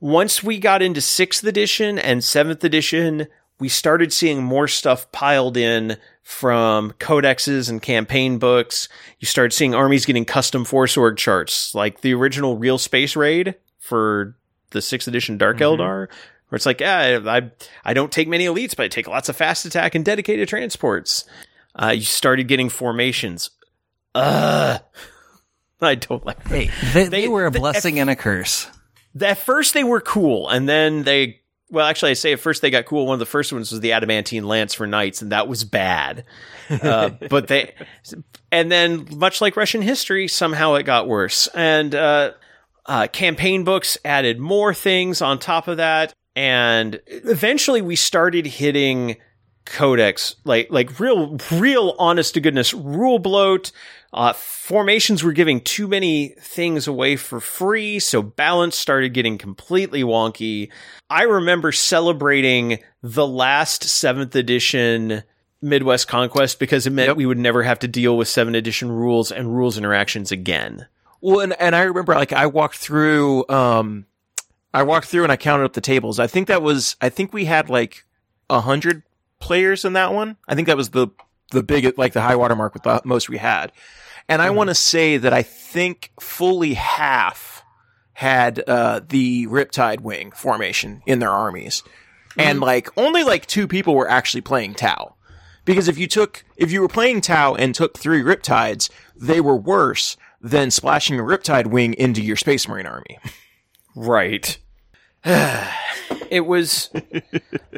once we got into sixth edition and seventh edition, we started seeing more stuff piled in from codexes and campaign books. You started seeing armies getting custom force org charts, like the original Real Space Raid for the sixth edition Dark mm-hmm. Eldar, where it's like, yeah, I I don't take many elites, but I take lots of fast attack and dedicated transports. Uh, you started getting formations. Uh I don't like. Hey, they, they, they were a blessing the, and a curse at first they were cool, and then they well, actually, I say at first they got cool. One of the first ones was the adamantine lance for knights, and that was bad. Uh, but they, and then much like Russian history, somehow it got worse. And uh, uh, campaign books added more things on top of that, and eventually we started hitting codex like like real real honest to goodness rule bloat uh, formations were giving too many things away for free, so balance started getting completely wonky. I remember celebrating the last seventh edition Midwest Conquest because it meant yep. we would never have to deal with seventh edition rules and rules interactions again. Well, and, and I remember like I walked through, um, I walked through and I counted up the tables. I think that was, I think we had like a hundred players in that one. I think that was the the big like the high watermark with the most we had. And I want to say that I think fully half had uh, the Riptide Wing formation in their armies, and like only like two people were actually playing Tau. Because if you took if you were playing Tau and took three Riptides, they were worse than splashing a Riptide Wing into your Space Marine army. Right. it was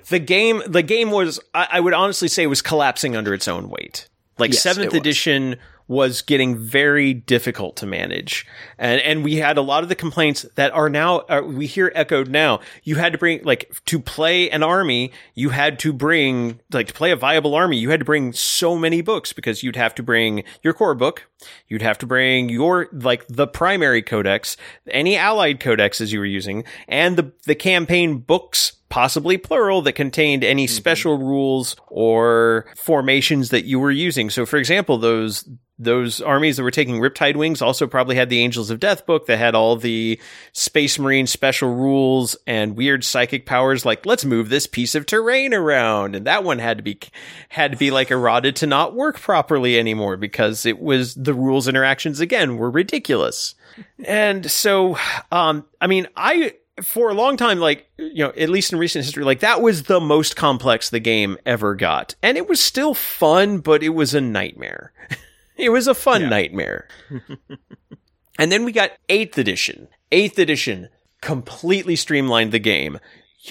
the game. The game was. I, I would honestly say it was collapsing under its own weight. Like seventh edition was getting very difficult to manage, and and we had a lot of the complaints that are now uh, we hear echoed now. You had to bring like to play an army, you had to bring like to play a viable army, you had to bring so many books because you'd have to bring your core book, you'd have to bring your like the primary codex, any allied codexes you were using, and the the campaign books possibly plural that contained any special rules or formations that you were using. So for example, those those armies that were taking Riptide Wings also probably had the Angels of Death book that had all the Space Marine special rules and weird psychic powers like let's move this piece of terrain around and that one had to be had to be like eroded to not work properly anymore because it was the rules interactions again were ridiculous. And so um I mean I for a long time, like, you know, at least in recent history, like that was the most complex the game ever got. And it was still fun, but it was a nightmare. it was a fun nightmare. and then we got 8th edition. 8th edition completely streamlined the game.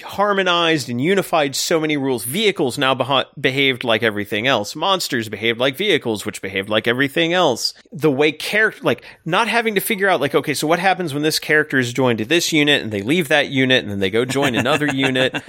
Harmonized and unified so many rules. Vehicles now beha- behaved like everything else. Monsters behaved like vehicles, which behaved like everything else. The way character, like, not having to figure out, like, okay, so what happens when this character is joined to this unit and they leave that unit and then they go join another unit?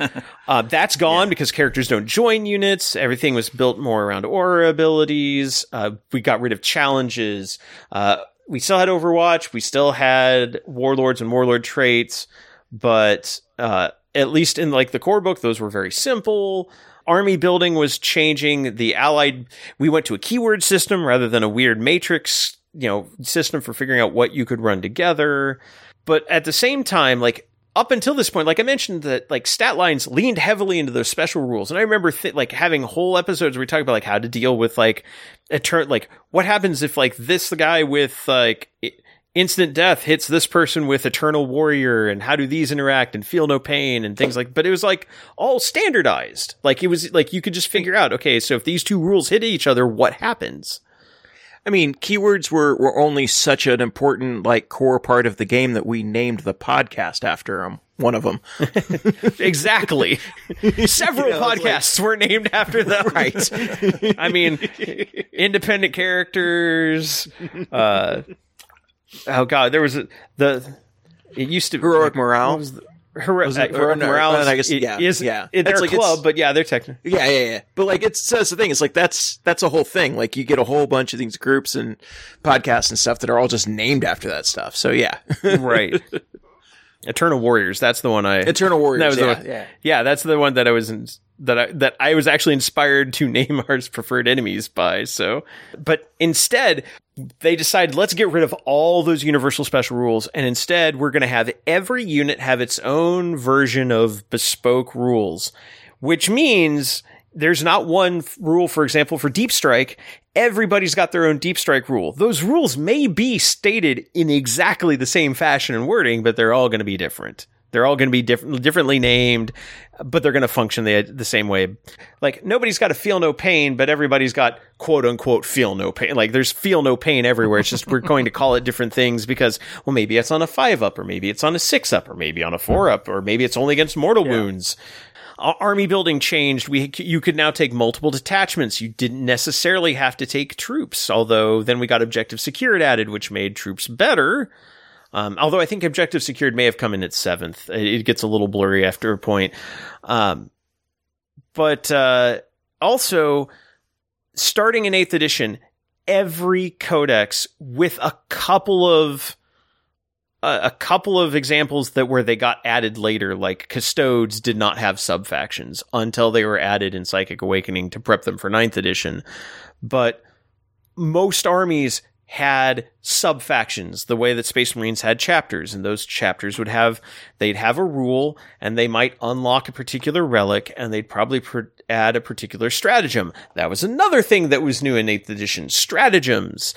Uh, that's gone because characters don't join units. Everything was built more around aura abilities. Uh, we got rid of challenges. Uh, we still had Overwatch. We still had warlords and warlord traits, but uh, at least in like the core book, those were very simple. Army building was changing. The allied, we went to a keyword system rather than a weird matrix, you know, system for figuring out what you could run together. But at the same time, like up until this point, like I mentioned, that like stat lines leaned heavily into those special rules, and I remember th- like having whole episodes where we talk about like how to deal with like a turn, like what happens if like this guy with like i- instant death hits this person with eternal warrior, and how do these interact and feel no pain and things like. But it was like all standardized, like it was like you could just figure out, okay, so if these two rules hit each other, what happens? I mean, keywords were, were only such an important, like, core part of the game that we named the podcast after them. One of them. Exactly. Several You know, podcasts were named after them. Right. I mean, independent characters. Uh, oh God, there was a, the. It used to Heroic Morale. was the- Hero- Was it- uh, Heroic no, Morale I guess- yeah, is yeah. it- they're It's a like club, but yeah, they're technically Yeah, yeah, yeah. But like, it's that's the thing. It's like that's that's a whole thing. Like, you get a whole bunch of these groups and podcasts and stuff that are all just named after that stuff. So yeah, right. Eternal Warriors. That's the one I. Eternal Warriors. That was yeah, one- yeah. Yeah, that's the one that I was in, that I that I was actually inspired to name our preferred enemies by. So, but instead, they decided let's get rid of all those universal special rules, and instead we're going to have every unit have its own version of bespoke rules, which means there's not one f- rule, for example, for deep strike. Everybody's got their own deep strike rule. Those rules may be stated in exactly the same fashion and wording, but they're all going to be different. They're all going to be different, differently named, but they're going to function the, the same way. Like nobody's got to feel no pain, but everybody's got quote unquote feel no pain. Like there's feel no pain everywhere. It's just we're going to call it different things because well maybe it's on a five up, or maybe it's on a six up, or maybe on a four up, or maybe it's only against mortal wounds. Army building changed. We you could now take multiple detachments. You didn't necessarily have to take troops. Although then we got objective secured added, which made troops better. Um, although I think objective secured may have come in at seventh. It, gets a little blurry after a point. Um, but uh, also, starting in eighth edition, every codex with a couple of a, couple of examples that where they got added later, like custodes did not have sub factions until they were added in Psychic Awakening to prep them for ninth edition. But most armies had sub factions, the way that Space Marines had chapters, and those chapters would have they'd have a rule, and they might unlock a particular relic, and they'd probably pr- add a particular stratagem. That was another thing that was new in Eighth Edition: stratagems,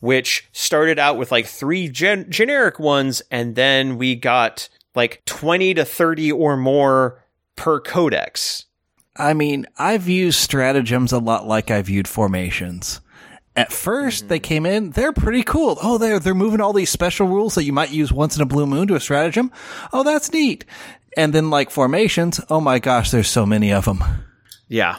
which started out with like three gen- generic ones, and then we got like twenty to thirty or more per codex. I mean, I've used stratagems a lot like I viewed formations. At 1st mm-hmm. they came in, they're pretty cool. Oh, they're, they're moving all these special rules that you might use once in a blue moon to a stratagem. Oh, that's neat. And then like formations, oh my gosh, there's so many of them. Yeah.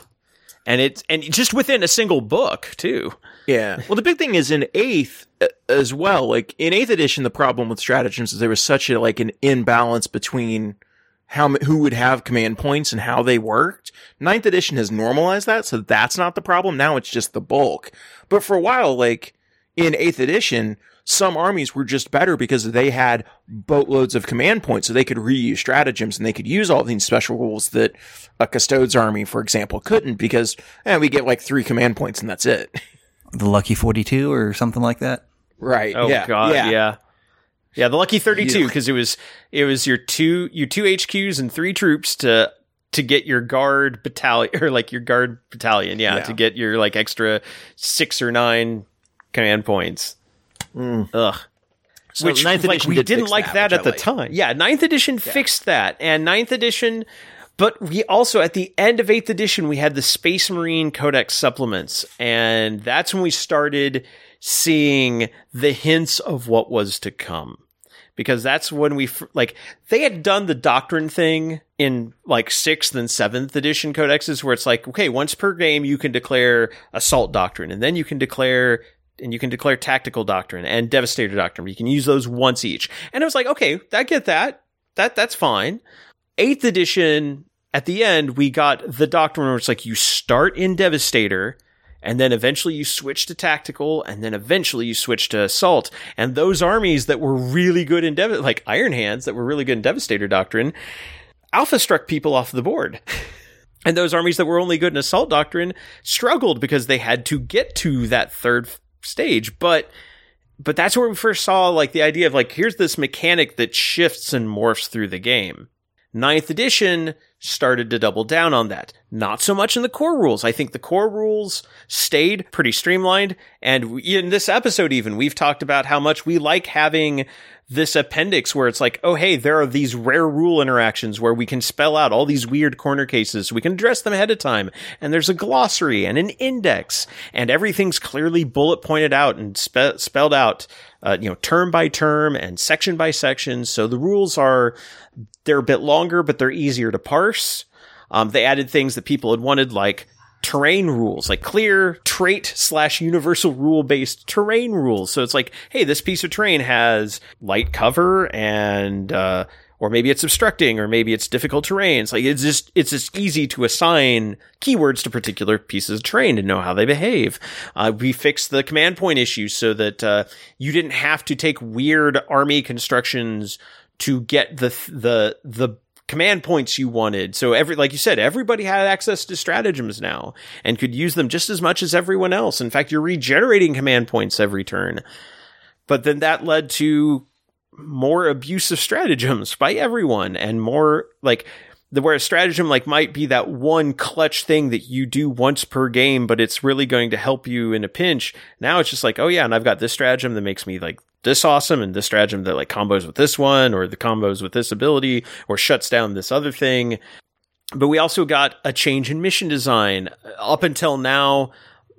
And it's, and just within a single book too. Yeah. Well, the big thing is in eighth uh, as well. Like in eighth edition, the problem with stratagems is there was such a, like an imbalance between how who would have command points and how they worked. Ninth edition has normalized that, so that's not the problem. Now it's just the bulk. But for a while, like in eighth edition, some armies were just better because they had boatloads of command points, so they could reuse stratagems and they could use all these special rules that a custodes army, for example, couldn't because eh, we get like three command points and that's it. The lucky forty-two or something like that. Right. Oh yeah. God. Yeah. yeah. Yeah, the lucky 32 because it was it was your two your two HQs and three troops to to get your guard battalion or like your guard battalion, yeah, yeah. to get your like extra 6 or 9 command points. Mm. Ugh. So Which ninth like, edition we did didn't like that, that at the time. Yeah, ninth edition yeah. fixed that, and ninth edition. But we also at the end of eighth edition we had the Space Marine Codex supplements, and that's when we started seeing the hints of what was to come. Because that's when we, like, they had done the doctrine thing in like sixth and seventh edition codexes where it's like, okay, once per game you can declare assault doctrine and then you can declare and you can declare tactical doctrine and devastator doctrine. You can use those once each. And it was like, okay, I get that. That that's fine. Eighth edition, at the end, we got the doctrine where it's like you start in devastator and then eventually you switch to tactical, and then eventually you switch to assault. And those armies that were really good in Dev- like Iron Hands that were really good in Devastator Doctrine, Alpha struck people off the board. and those armies that were only good in Assault Doctrine struggled because they had to get to that third stage. But but that's where we first saw like the idea of like here's this mechanic that shifts and morphs through the game. Ninth edition started to double down on that. Not so much in the core rules. I think the core rules stayed pretty streamlined. And in this episode, even, we've talked about how much we like having this appendix where it's like, oh, hey, there are these rare rule interactions where we can spell out all these weird corner cases. We can address them ahead of time. And there's a glossary and an index and everything's clearly bullet pointed out and spe- spelled out, uh, you know, term by term and section by section. So the rules are they're a bit longer, but they're easier to parse. Um, they added things that people had wanted, like terrain rules, like clear trait slash universal rule based terrain rules. So it's like, hey, this piece of terrain has light cover and, uh, or maybe it's obstructing, or maybe it's difficult terrain. It's like it's just it's just easy to assign keywords to particular pieces of terrain to know how they behave. Uh, we fixed the command point issue so that uh, you didn't have to take weird army constructions to get the the the command points you wanted. So every like you said, everybody had access to stratagems now and could use them just as much as everyone else. In fact, you're regenerating command points every turn. But then that led to more abusive stratagems by everyone and more like the where a stratagem like might be that one clutch thing that you do once per game, but it's really going to help you in a pinch. Now it's just like, oh yeah, and I've got this stratagem that makes me like this awesome and this stratagem that like combos with this one or the combos with this ability or shuts down this other thing. But we also got a change in mission design. Up until now,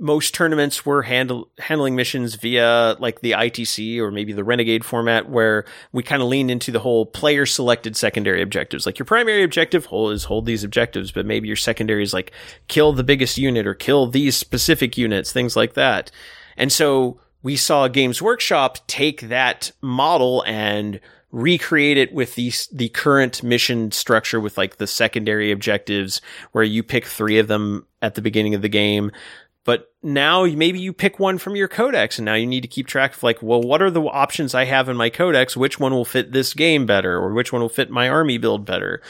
most tournaments were handle, handling missions via like the ITC or maybe the Renegade format, where we kind of leaned into the whole player selected secondary objectives. Like your primary objective is hold these objectives, but maybe your secondary is like kill the biggest unit or kill these specific units, things like that. And so we saw Games Workshop take that model and recreate it with the the current mission structure with like the secondary objectives where you pick 3 of them at the beginning of the game but now maybe you pick one from your codex and now you need to keep track of like, well, what are the options I have in my codex? Which one will fit this game better or which one will fit my army build better?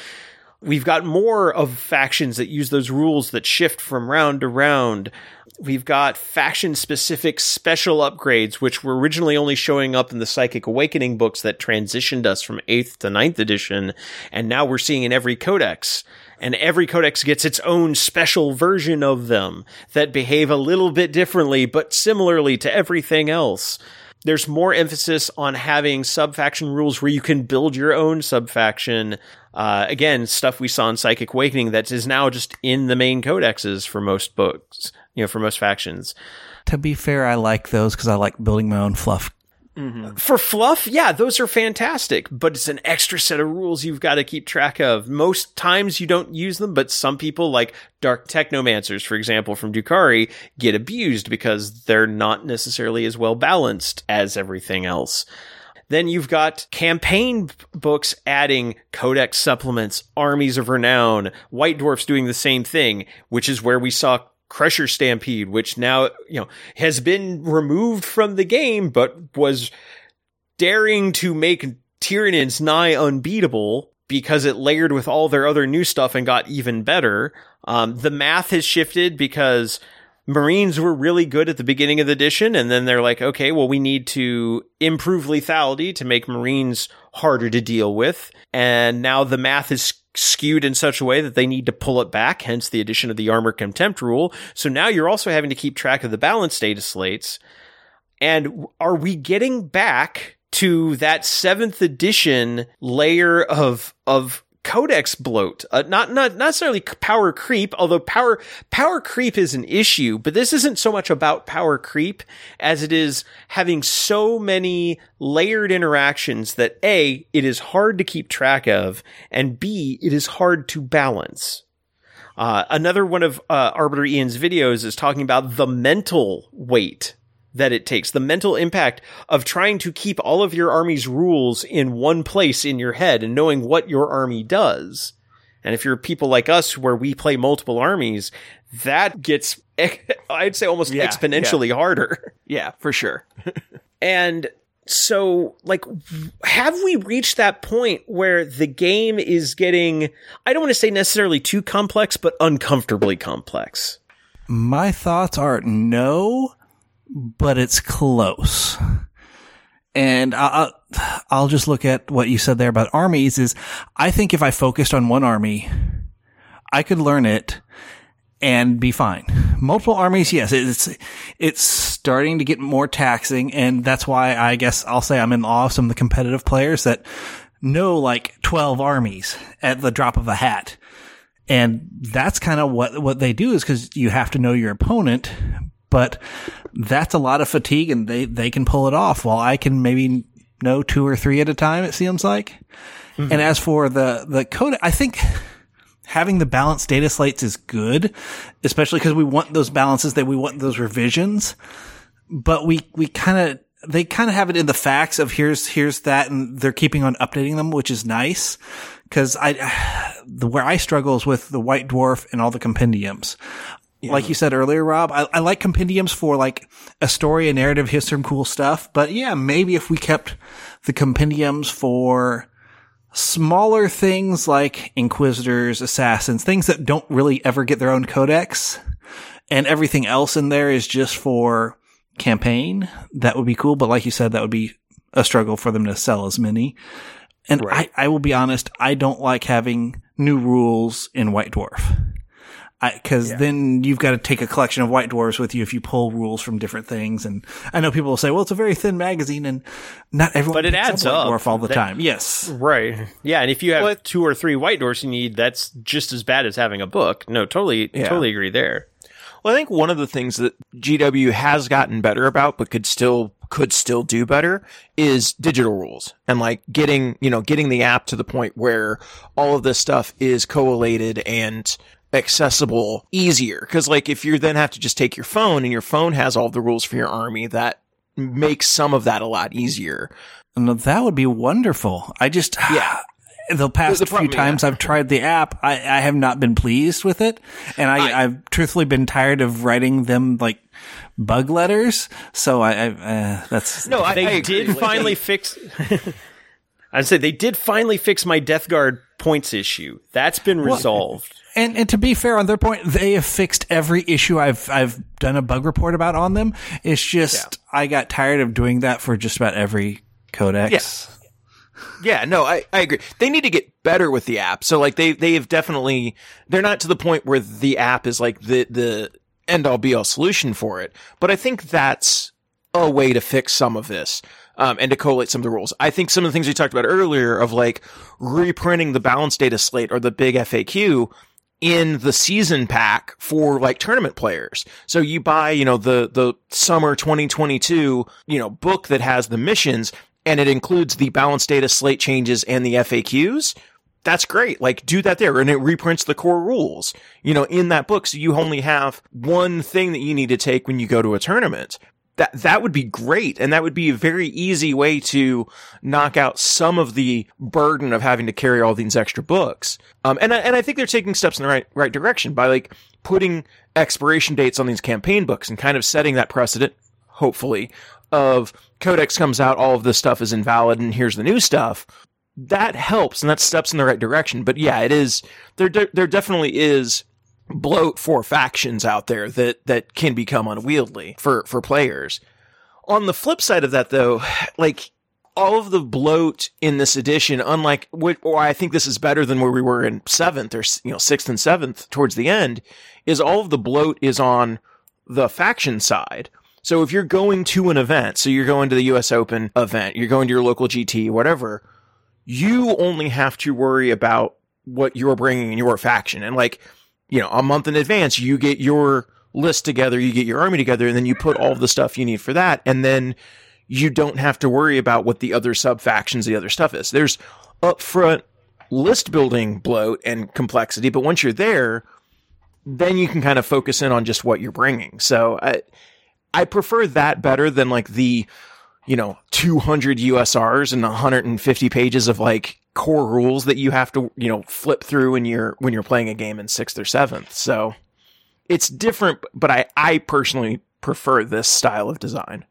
We've got more of factions that use those rules that shift from round to round. We've got faction specific special upgrades, which were originally only showing up in the Psychic Awakening books that transitioned us from 8th to 9th edition. And now we're seeing in every codex. And every codex gets its own special version of them that behave a little bit differently, but similarly to everything else there's more emphasis on having subfaction rules where you can build your own subfaction. Uh, again, stuff we saw in Psychic Awakening that is now just in the main codexes for most books, you know, for most factions. To be fair, I like those because I like building my own fluff Mm-hmm. For fluff, yeah, those are fantastic, but it's an extra set of rules you've got to keep track of. Most times you don't use them, but some people, like Dark Technomancers, for example, from Drukhari, get abused because they're not necessarily as well balanced as everything else. Then you've got campaign books adding codex supplements, armies of renown, White Dwarfs doing the same thing, which is where we saw Crusher Stampede, which now, you know, has been removed from the game, but was daring to make Tyranids nigh unbeatable because it layered with all their other new stuff and got even better. Um, the math has shifted because Marines were really good at the beginning of the edition, and then they're like, okay, well, we need to improve lethality to make Marines harder to deal with. And now the math is skewed in such a way that they need to pull it back, hence the addition of the armor contempt rule. So now you're also having to keep track of the balance data slates. And are we getting back to that seventh edition layer of of codex bloat? Uh, not not necessarily power creep, although power power creep is an issue. But this isn't so much about power creep as it is having so many layered interactions that a it is hard to keep track of, and b it is hard to balance. Uh, another one of uh, Arbitor Ian's videos is talking about the mental weight that it takes, the mental impact of trying to keep all of your army's rules in one place in your head and knowing what your army does. And if you're people like us where we play multiple armies, that gets, I'd say almost Yeah, exponentially harder. Yeah, for sure. And so, like, have we reached that point where the game is getting, I don't want to say necessarily too complex, but uncomfortably complex? My thoughts are no, but it's close. And I'll, I'll just look at what you said there about armies is I think if I focused on one army, I could learn it and be fine. Multiple armies, yes, it's, it's starting to get more taxing. And that's why I guess I'll say I'm in awe of some of the competitive players that know like 12 armies at the drop of a hat. And that's kind of what, what they do is because you have to know your opponent, but that's a lot of fatigue and they, they can pull it off while I can maybe know two or three at a time, it seems like. And mm-hmm. as for the, the code, I think having the balanced data slates is good, especially because we want those balances that we want those revisions, but we, we kind of, they kind of have it in the facts of here's, here's that and they're keeping on updating them, which is nice. Cause I, the, where I struggle is with the white dwarf and all the compendiums. Like you said earlier, Rob, I, I like compendiums for like a story, a narrative, here's some cool stuff. But yeah, maybe if we kept the compendiums for smaller things like inquisitors, assassins, things that don't really ever get their own codex, and everything else in there is just for campaign, that would be cool. But like you said, that would be a struggle for them to sell as many. And I, I will be honest, I don't like having new rules in White Dwarf. Because then you've got to take a collection of White Dwarfs with you if you pull rules from different things. And I know people will say, well, it's a very thin magazine and not everyone But it picks adds White up. Dwarf all the That- time. Yes. Right. Yeah, and if you have two or three white dwarfs you need, that's just as bad as having a book. No, totally, Yeah. totally agree there. Well, I think one of the things that GW has gotten better about, but could still could still do better, is digital rules and like getting you know getting the app to the point where all of this stuff is collated and accessible easier. Because like if you then have to just take your phone and your phone has all the rules for your army, that makes some of that a lot easier. No, that would be wonderful. I just, Yeah. the past The few problem- times I've tried the app, I, I have not been pleased with it. And I, I've truthfully been tired of writing them like bug letters. So I, I uh, that's, No, I, They I agree. did finally fix. I'd say they did finally fix my Death Guard points issue. That's been resolved. And and to be fair on their point, they have fixed every issue I've I've done a bug report about on them. It's just I got tired of doing that for just about every codex. Yes. Yeah, no, I, I agree. They need to get better with the app. So like they they have definitely they're not to the point where the app is like the the end all be all solution for it. But I think that's a way to fix some of this. Um, and to collate some of the rules. I think some of the things we talked about earlier of like reprinting the balance data slate or the big FAQ in the season pack for like tournament players. So you buy, you know, the, the summer 2022, you know, book that has the missions and it includes the balance data slate changes and the FAQs. That's great. Like do that there and it reprints the core rules, you know, in that book. So you only have one thing that you need to take when you go to a tournament that that would be great. And that would be a very easy way to knock out some of the burden of having to carry all these extra books. Um, and I, and I think they're taking steps in the right right direction by like putting expiration dates on these campaign books and kind of setting that precedent hopefully of codex comes out all of this stuff is invalid and here's the new stuff. That helps and that steps in the right direction. But yeah it is there de- there definitely is bloat for factions out there that that can become unwieldy for for players. On the flip side of that though, like all of the bloat in this edition, unlike or I think this is better than where we were in seventh or you know sixth and seventh towards the end, is all of the bloat is on the faction side. So if you're going to an event, so you're going to the U.S. Open event, you're going to your local GT, whatever, you only have to worry about what you're bringing in your faction, and like you know, a month in advance, you get your list together, you get your army together, and then you put all the stuff you need for that. And then you don't have to worry about what the other sub factions, the other stuff is. There's upfront list building bloat and complexity, but once you're there, then you can kind of focus in on just what you're bringing. So I, I prefer that better than like the, you know, 200 USRs and 150 pages of like core rules that you have to, you know, flip through when you're when you're playing a game in 6th or 7th. So it's different, but I I personally prefer this style of design.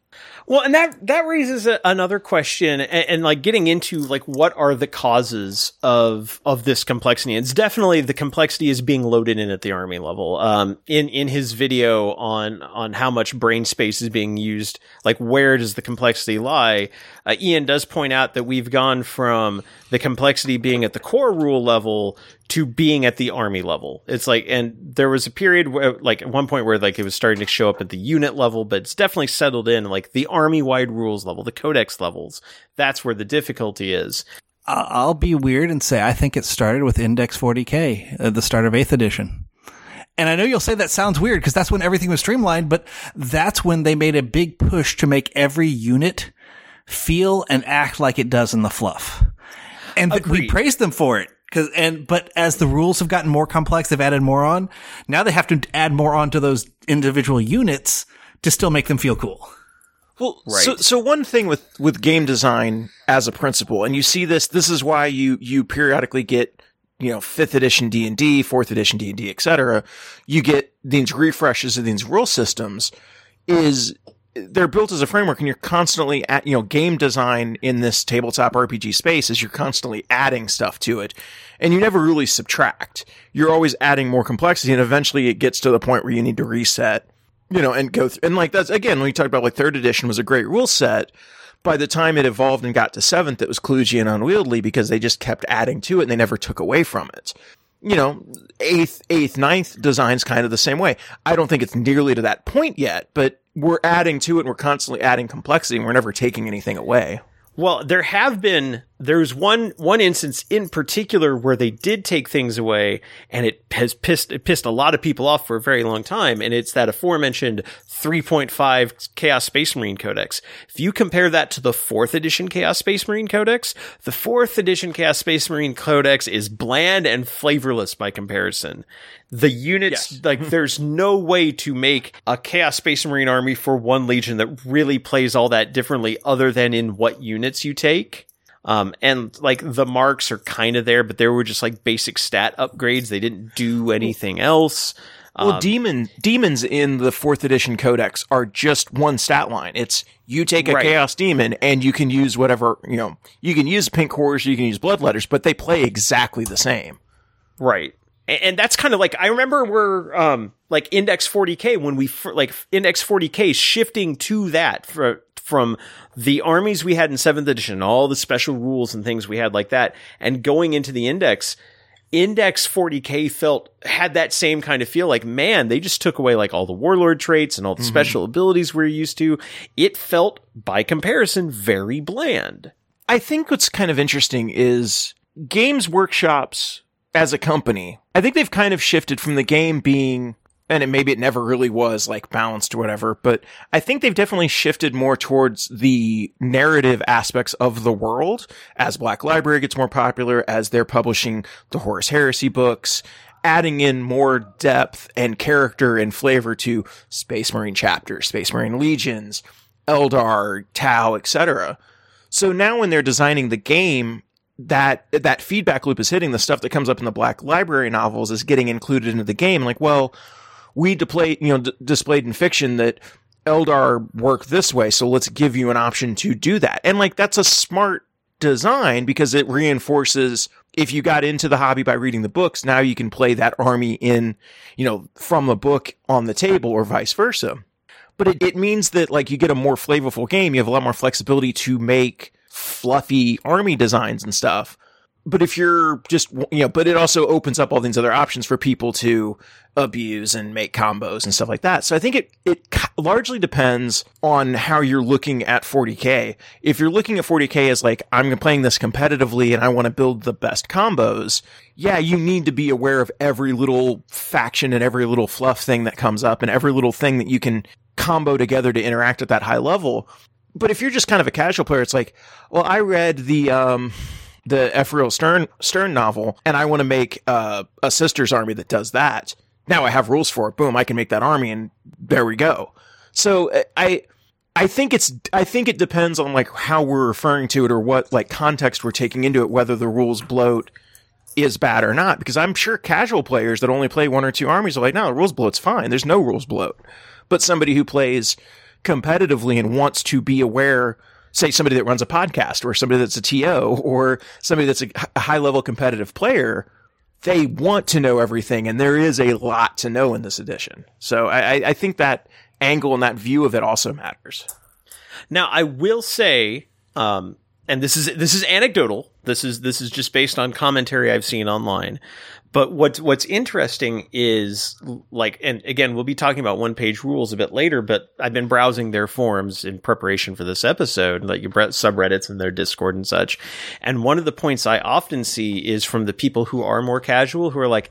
Well, and that that raises a, another question, and, and, like getting into like what are the causes of of this complexity? It's definitely the complexity is being loaded in at the army level. Um, in in his video on on how much brain space is being used, like where does the complexity lie? Uh, Ian does point out that we've gone from the complexity being at the core rule level to being at the army level. It's like, and there was a period where, like, at one point where, like, it was starting to show up at the unit level, but it's definitely settled in, like, the army wide rules level, the codex levels. That's where the difficulty is. I'll be weird and say I think it started with Index 40K at uh, the start of 8th edition. And I know you'll say that sounds weird because that's when everything was streamlined, but that's when they made a big push to make every unit feel and act like it does in the fluff. And th- we praised them for it. Cause, and, but as the rules have gotten more complex, they've added more on. Now they have to add more on to those individual units to still make them feel cool. Well, right. so, so one thing with, with game design as a principle, and you see this, this is why you, you periodically get, you know, fifth edition D and D, fourth edition D and D, et cetera. You get these refreshes of these rule systems is they're built as a framework and you're constantly at, you know, game design in this tabletop RPG space is you're constantly adding stuff to it and you never really subtract. You're always adding more complexity and eventually it gets to the point where you need to reset, you know, and go through. And like that's again, when we talk about like third edition was a great rule set. By the time it evolved and got to seventh, it was kludgy and unwieldy because they just kept adding to it and they never took away from it you know, eighth, eighth, ninth design's kind of the same way. I don't think it's nearly to that point yet, but we're adding to it and we're constantly adding complexity and we're never taking anything away. Well, there have been there's one one instance in particular where they did take things away and it has pissed it pissed a lot of people off for a very long time and it's that aforementioned 3.5 Chaos Space Marine Codex. If you compare that to the 4th edition Chaos Space Marine Codex, the 4th edition Chaos Space Marine Codex is bland and flavorless by comparison. The units yes. like there's no way to make a Chaos Space Marine army for one legion that really plays all that differently other than in what units you take. Um, and like the marks are kind of there, but they were just like basic stat upgrades. They didn't do anything else. Well, Um, demon demons in the fourth edition codex are just one stat line. It's you take a Right. chaos demon and you can use whatever you know. You can use pink horrors, you can use bloodletters, but they play exactly the same. Right. And, and that's kind of like I remember we're um like index 40k when we like index 40k shifting to that for, from the armies we had in 7th edition all the special rules and things we had like that and going into the index index 40k felt had that same kind of feel like man they just took away like all the warlord traits and all the mm-hmm. special abilities we're used to it felt by comparison very bland I think what's kind of interesting is Games Workshops as a company. I think they've kind of shifted from the game being, and it, maybe it never really was like balanced or whatever, but I think they've definitely shifted more towards the narrative aspects of the world as Black Library gets more popular, as they're publishing the Horus Heresy books, adding in more depth and character and flavor to Space Marine chapters, Space Marine legions, Eldar, Tau, etc. So now when they're designing the game, that that feedback loop is hitting the stuff that comes up in the Black Library novels is getting included into the game. Like, well, we display, you know, d- displayed in fiction that Eldar work this way, so let's give you an option to do that. And like that's a smart design because it reinforces if you got into the hobby by reading the books, now you can play that army in, you know, from a book on the table or vice versa. But it, it means that like you get a more flavorful game, you have a lot more flexibility to make fluffy army designs and stuff. But if you're just, you know, but it also opens up all these other options for people to abuse and make combos and stuff like that. So I think it, it largely depends on how you're looking at 40k. If you're looking at 40k as like, I'm playing this competitively and I want to build the best combos, yeah, you need to be aware of every little faction and every little fluff thing that comes up and every little thing that you can combo together to interact at that high level. But if you're just kind of a casual player, it's like, well, I read the, um, the Ephrael Stern Stern novel, and I want to make uh, a sisters army that does that. Now I have rules for it. Boom, I can make that army, and there we go. So uh, I, I think it's, I think it depends on like how we're referring to it or what like context we're taking into it, whether the rules bloat is bad or not. Because I'm sure casual players that only play one or two armies are like, no, the rules bloat's fine. There's no rules bloat. But somebody who plays competitively and wants to be aware say somebody that runs a podcast or somebody that's a TO or somebody that's a high level competitive player, they want to know everything. And there is a lot to know in this edition. So I, I think that angle and that view of it also matters. Now, I will say, um, and this is this is anecdotal. This is this is just based on commentary I've seen online. But what's what's interesting is like, and again, we'll be talking about one page rules a bit later. But I've been browsing their forums in preparation for this episode, like your subreddits and their Discord and such. And one of the points I often see is from the people who are more casual, who are like,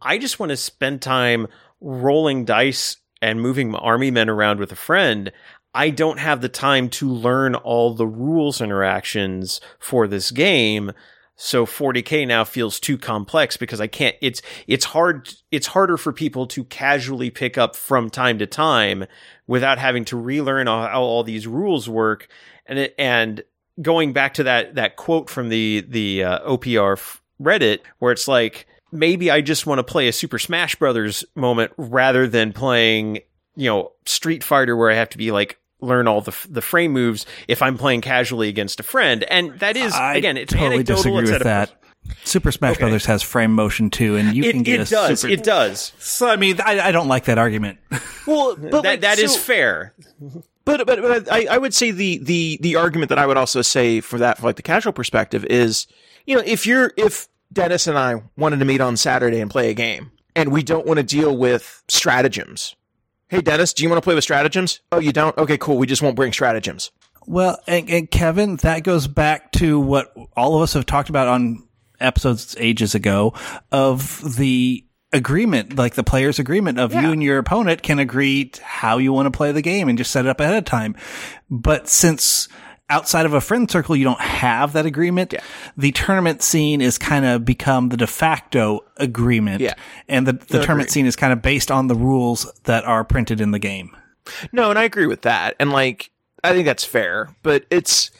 I just want to spend time rolling dice and moving army men around with a friend. I don't have the time to learn all the rules interactions for this game. So 40k now feels too complex because I can't, it's, it's hard, it's harder for people to casually pick up from time to time without having to relearn how all these rules work. And it, and going back to that, that quote from the, the uh, OPR Reddit where it's like, maybe I just want to play a Super Smash Brothers moment rather than playing, you know, Street Fighter where I have to be like learn all the the frame moves if I'm playing casually against a friend. And that is I again, it's totally anecdotal. disagree It's with at a- that. Super Smash Okay. Brothers has frame motion too, and you can get it a does. super. It does. So I mean, I, I don't like that argument. Well, but That like, that is so- fair. But but, but I, I would say the the the argument that I would also say for that for like the casual perspective is you know if you're if Dennis and I wanted to meet on Saturday and play a game and we don't want to deal with stratagems. Hey Dennis, do you want to play with stratagems? Oh, you don't? Okay, cool. We just won't bring stratagems. Well, and, and Kevin, that goes back to what all of us have talked about on episodes ages ago of the agreement, like the player's agreement of you and your opponent can agree how you want to play the game and just set it up ahead of time. But since outside of a friend circle, you don't have that agreement, the tournament scene is kind of become the de facto agreement. Yeah. And the, the tournament scene is kind of based on the rules that are printed in the game. No, and I agree with that. And like, I think that's fair, but it's,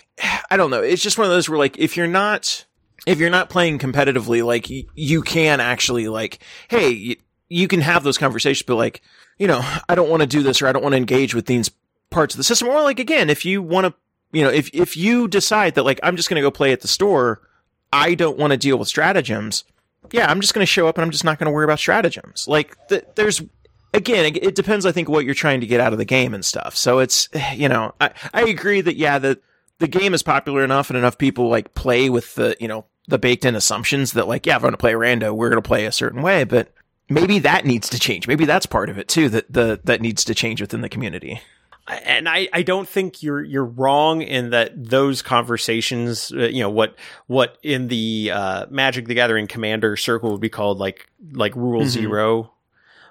I don't know. It's just one of those where like, if you're not, if you're not playing competitively, like y- you can actually like, hey, y- you can have those conversations, but like, you know, I don't want to do this or I don't want to engage with these parts of the system. Or like, again, if you want to, you know, if, if you decide that like, I'm just going to go play at the store, I don't want to deal with stratagems. Yeah, I'm just going to show up and I'm just not going to worry about stratagems. Like, th- there's, again, it, depends, I think, what you're trying to get out of the game and stuff. So it's, you know, I, I agree that, yeah, the, the game is popular enough and enough people like play with the, you know, the baked in assumptions that like, yeah, if I'm going to play rando, we're going to play a certain way, but maybe that needs to change. Maybe that's part of it too, that the, that needs to change within the community. And I, I don't think you're you're wrong in that those conversations uh, you know what what in the uh, Magic the Gathering Commander circle would be called like like Rule Mhm. Zero,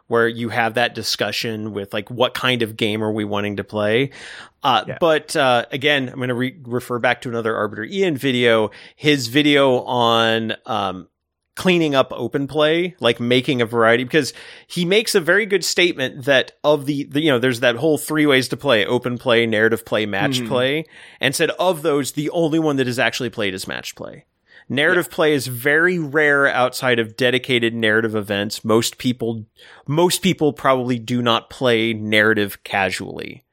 where you have that discussion with like what kind of game are we wanting to play. Uh, Yeah. But uh, again, I'm going to re- refer back to another Arbitor Ian video. His video on um, cleaning up open play, like making a variety, because he makes a very good statement that of the, the you know, there's that whole three ways to play open play, narrative play, match Mhm. play, and said of those, the only one that is actually played is match play. Narrative play is very rare outside of dedicated narrative events. Most people, most people probably do not play narrative casually.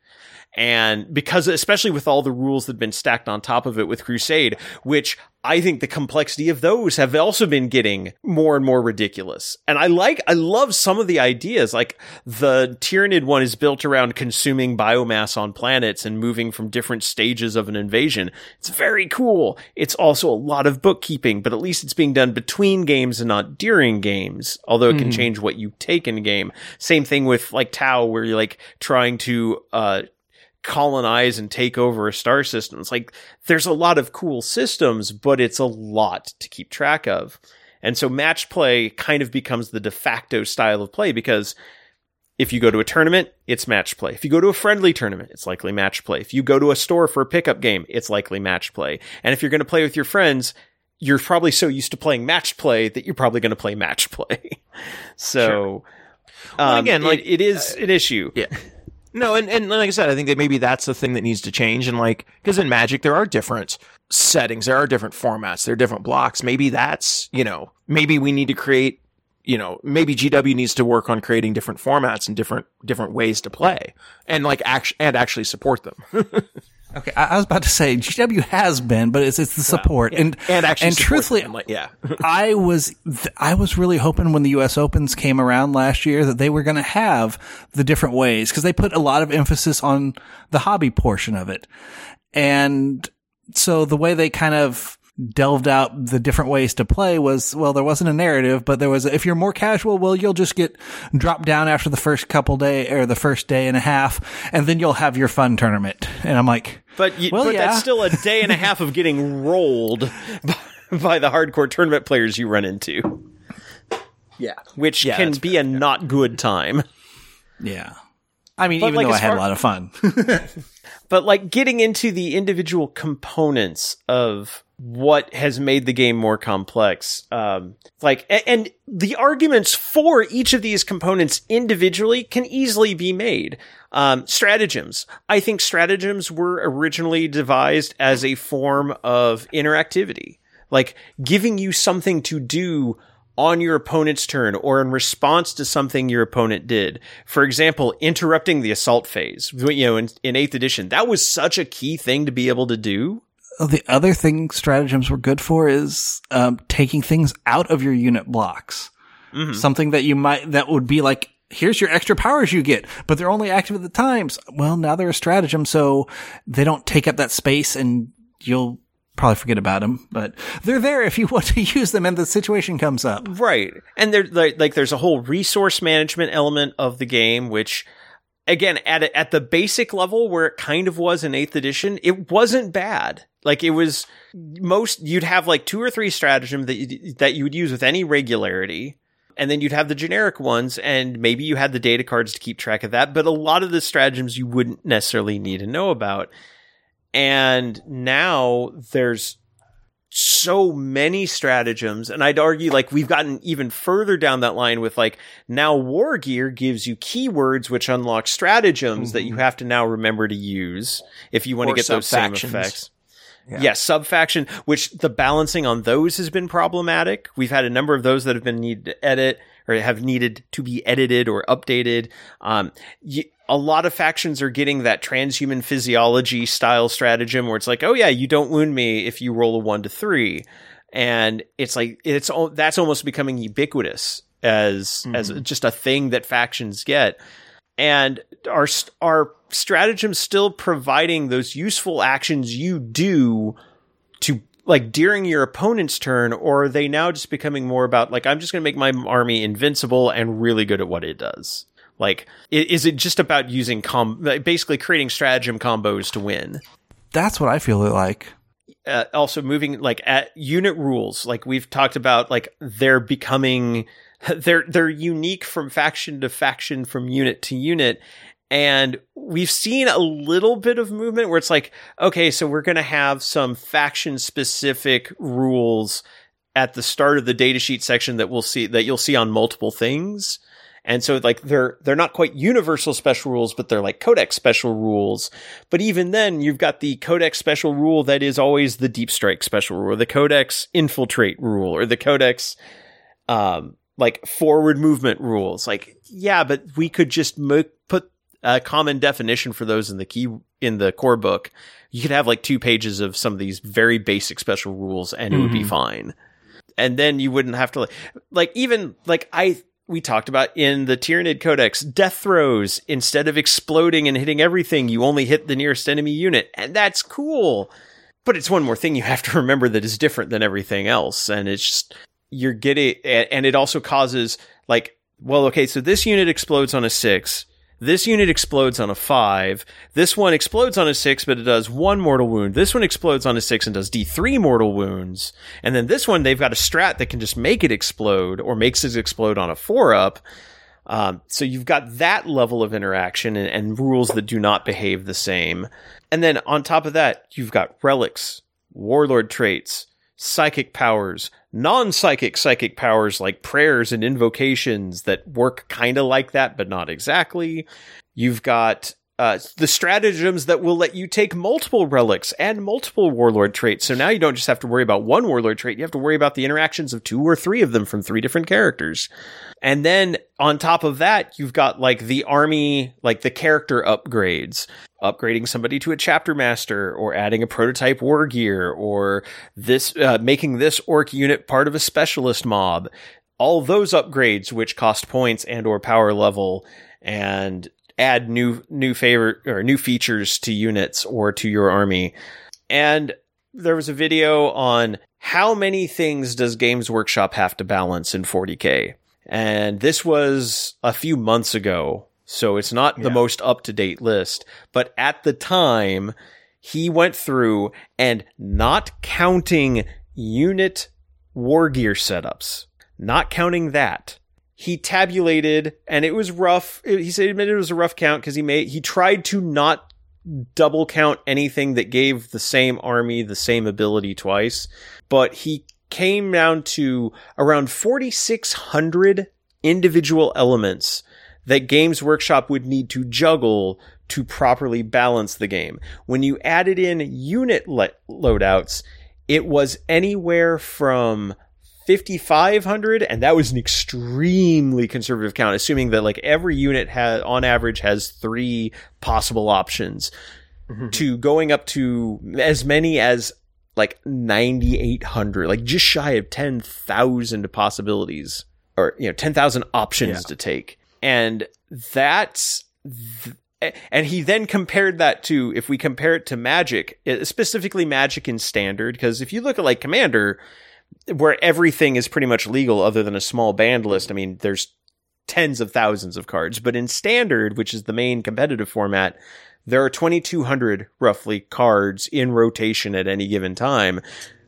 And because, especially with all the rules that have been stacked on top of it with Crusade, which I think the complexity of those have also been getting more and more ridiculous. And I like, I love some of the ideas. Like the Tyranid one is built around consuming biomass on planets and moving from different stages of an invasion. It's very cool. It's also a lot of bookkeeping, but at least it's being done between games and not during games, although it can change what you take in a game. Same thing with like Tau, where you're like trying to, uh, colonize and take over a star system. It's like there's a lot of cool systems, but it's a lot to keep track of. And so match play kind of becomes the de facto style of play because if you go to a tournament, it's match play. If you go to a friendly tournament, it's likely match play. If you go to a store for a pickup game, it's likely match play. And if you're going to play with your friends, you're probably so used to playing match play that you're probably going to play match play. so, Well, um, again, it- like, uh, it is an issue. Yeah. No, and, and like I said, I think that maybe that's the thing that needs to change. And like, because in Magic, there are different settings, there are different formats, there are different blocks. Maybe that's, you know, maybe we need to create, you know, maybe GW needs to work on creating different formats and different, different ways to play and like act- and actually support them. Okay, I, I was about to say GW has been, but it's it's the support and and actually, and truthfully, them. like, yeah. I was th- I was really hoping when the U.S. Opens came around last year that they were going to have the different ways because they put a lot of emphasis on the hobby portion of it, and so the way they kind of delved out the different ways to play was well there wasn't a narrative but there was if you're more casual well you'll just get dropped down after the first couple day or the first day and a half and then you'll have your fun tournament and i'm like But you, Well, but yeah. that's still a day and a half of getting rolled by, by the hardcore tournament players you run into, Yeah. which Yeah, can that's be a not good time. yeah i mean But, even like, though i had far- a lot of fun But like getting into the individual components of what has made the game more complex, um, like and the arguments for each of these components individually can easily be made. Um, stratagems. I think stratagems were originally devised as a form of interactivity, like giving you something to do on your opponent's turn or in response to something your opponent did. For example, interrupting the assault phase. You know, in, in 8th edition, that was such a key thing to be able to do. The other thing stratagems were good for is um, taking things out of your unit blocks. Something that you might that would be like, here's your extra powers you get, but they're only active at the times. Well, now they're a stratagem, so they don't take up that space, and you'll probably forget about them. But they're there if you want to use them, and the situation comes up. Right. And there, like, like, there's a whole resource management element of the game, which, again, at a, at the basic level where it kind of was in 8th edition, it wasn't bad. Like, it was most, you'd have like two or three stratagems that you, that you would use with any regularity. And then you'd have the generic ones, and maybe you had the data cards to keep track of that. But a lot of the stratagems you wouldn't necessarily need to know about. And now there's so many stratagems and i'd argue like we've gotten even further down that line with like now war gear gives you keywords which unlock stratagems that you mm-hmm. have to now remember to use if you want to get those same effects Yeah. Yes, subfaction, which the balancing on those has been problematic. We've had a number of those that have been needed to edit. or have needed to be edited or updated. Um, a lot of factions are getting that transhuman physiology style stratagem where it's like, oh yeah, you don't wound me if you roll a one to three, and it's like it's that's almost becoming ubiquitous as mm-hmm. as just a thing that factions get, and are are stratagems still providing those useful actions you do to like during your opponent's turn, or are they now just becoming more about like I'm just going to make my army invincible and really good at what it does? Like, is it just about using com basically creating stratagem combos to win? That's what I feel like. Uh, also, moving like at unit rules, like we've talked about, like they're becoming they're they're unique from faction to faction, from unit to unit, and we've seen a little bit of movement where it's like, okay, so we're going to have some faction specific rules at the start of the datasheet section that we'll see that you'll see on multiple things. And so like they're they're not quite universal special rules, but they're like codex special rules. But even then, you've got the codex special rule that is always the deep strike special rule, or the codex infiltrate rule, or the codex um like forward movement rules. Like, yeah, but we could just mo- put a common definition for those in the key in the core book. You could have like two pages of some of these very basic special rules and it mm-hmm. would be mm-hmm. fine. And then you wouldn't have to like, like even like I we talked about in the Tyranid Codex, death throws instead of exploding and hitting everything, you only hit the nearest enemy unit, and that's cool. But it's one more thing you have to remember that is different than everything else, and it's just you're getting, and it also causes like, well, okay, so this unit explodes on a six this unit explodes on a five. This one explodes on a six, but it does one mortal wound. This one explodes on a six and does D3 mortal wounds. And then this one, they've got a strat that can just make it explode or makes it explode on a four up. Um, so you've got that level of interaction and, and rules that do not behave the same. And then on top of that, you've got relics, warlord traits, psychic powers, non psychic psychic powers like prayers and invocations that work kind of like that, but not exactly. You've got uh, the stratagems that will let you take multiple relics and multiple warlord traits. So now you don't just have to worry about one warlord trait, you have to worry about the interactions of two or three of them from three different characters. And then on top of that, you've got like the army, like the character upgrades, upgrading somebody to a chapter master or adding a prototype war gear or this, uh, making this Ork unit part of a specialist mob. All those upgrades, which cost points and or power level and add new new favor or new features to units or to your army. And there was a video on how many things does Games Workshop have to balance in 40k. And this was a few months ago, so it's not yeah. the most up to date list. But at the time, he went through and not counting unit war gear setups, not counting that, he tabulated and it was rough. He said he admitted it was a rough count because he made he tried to not double count anything that gave the same army the same ability twice, but he came down to around 4600 individual elements that Games Workshop would need to juggle to properly balance the game. When you added in unit le- loadouts, it was anywhere from 5500 and that was an extremely conservative count assuming that like every unit has on average has three possible options mm-hmm. to going up to as many as like 9800 like just shy of 10,000 possibilities or you know 10,000 options yeah. to take and that's th- and he then compared that to if we compare it to magic specifically magic in standard because if you look at like commander where everything is pretty much legal other than a small banned list. I mean, there's tens of thousands of cards, but in standard, which is the main competitive format, there are 2200 roughly cards in rotation at any given time.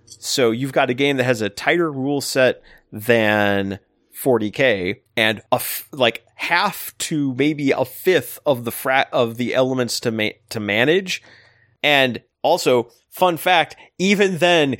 So you've got a game that has a tighter rule set than 40k and a f- like half to maybe a fifth of the frat of the elements to ma- to manage and also fun fact even then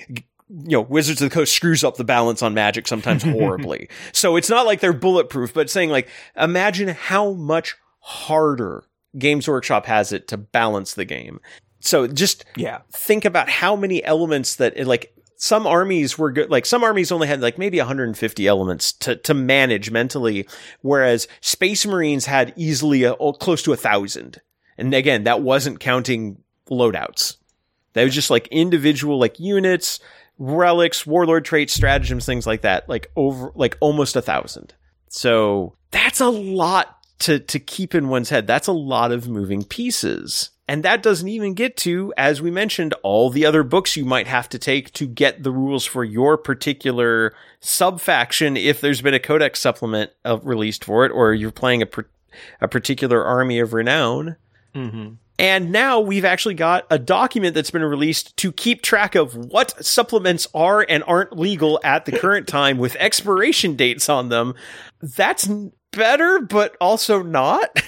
you know, Wizards of the Coast screws up the balance on Magic sometimes horribly. so it's not like they're bulletproof, but saying like, imagine how much harder Games Workshop has it to balance the game. So just yeah, think about how many elements that like some armies were good. Like some armies only had like maybe 150 elements to, to manage mentally, whereas Space Marines had easily a, oh, close to a thousand. And again, that wasn't counting loadouts. That was just like individual like units, relics, warlord traits, stratagems, things like that. Like over like almost a thousand. So that's a lot to to keep in one's head. That's a lot of moving pieces. And that doesn't even get to, as we mentioned, all the other books you might have to take to get the rules for your particular subfaction if there's been a codex supplement uh, released for it, or you're playing a, a particular army of renown. Mm-hmm. And now we've actually got a document that's been released to keep track of what supplements are and aren't legal at the current time with expiration dates on them. That's better, but also not.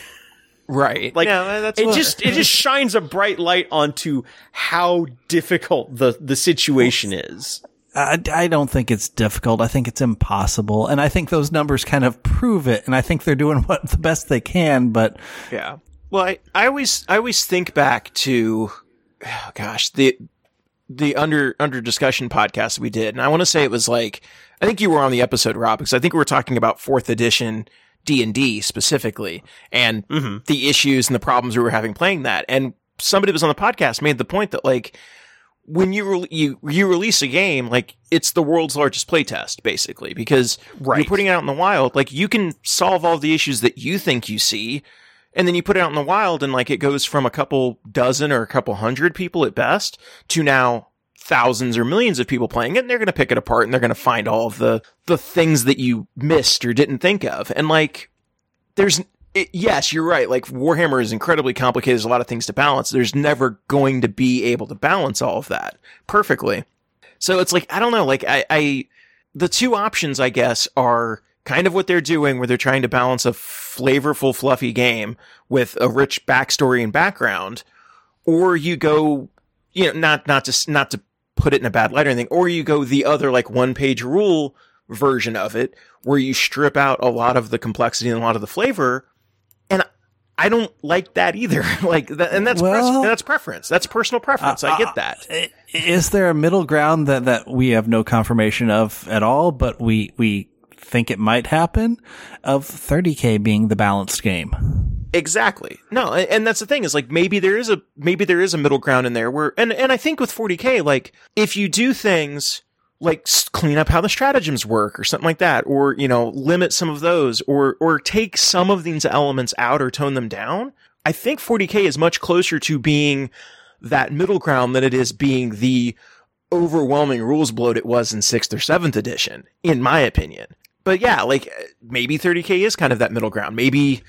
Right. Like Yeah, that's it what- just it just shines a bright light onto how difficult the the situation is. I, I don't think it's difficult. I think it's impossible. And I think those numbers kind of prove it. And I think they're doing what the best they can, but Yeah. Well, I, I always I always think back to oh gosh, the the under under discussion podcast we did. And I want to say it was like I think you were on the episode, Rob, because I think we were talking about fourth edition D and D specifically and mm-hmm. the issues and the problems we were having playing that. And somebody was on the podcast made the point that like when you re- you you release a game, like it's the world's largest playtest, basically, because Right. you're putting it out in the wild. Like you can solve all the issues that you think you see, and then you put it out in the wild, and like it goes from a couple dozen or a couple hundred people at best to now thousands or millions of people playing it, and they're going to pick it apart and they're going to find all of the the things that you missed or didn't think of, and like there's it, yes, you're right. Like Warhammer is incredibly complicated. There's a lot of things to balance. There's never going to be able to balance all of that perfectly. So it's like I don't know. Like I, I the two options I guess are kind of what they're doing, where they're trying to balance a flavorful, fluffy game with a rich backstory and background, or you go, you know, not not just not to put it in a bad light or anything, or you go the other like one page rule version of it, where you strip out a lot of the complexity and a lot of the flavor. And I don't like that either. like, that, and that's Well- that's preference. That's personal preference. I get that. i- is there a middle ground that, that we have no confirmation of at all, but we, we think it might happen of 30k being the balanced game? Exactly. No, and that's the thing is like maybe there is a maybe there is a middle ground in there where and and I think with 40k like if you do things like clean up how the stratagems work or something like that or you know limit some of those or or take some of these elements out or tone them down, I think 40k is much closer to being that middle ground than it is being the overwhelming rules bloat it was in 6th or 7th edition in my opinion. But yeah, like uh, maybe 30k is kind of that middle ground. Maybe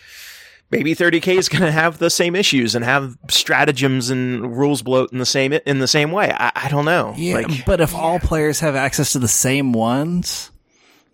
maybe 30k is going to have the same issues and have stratagems and rules bloat in the same in the same way. I, I don't know. Yeah, Like, but if all players have access to the same ones,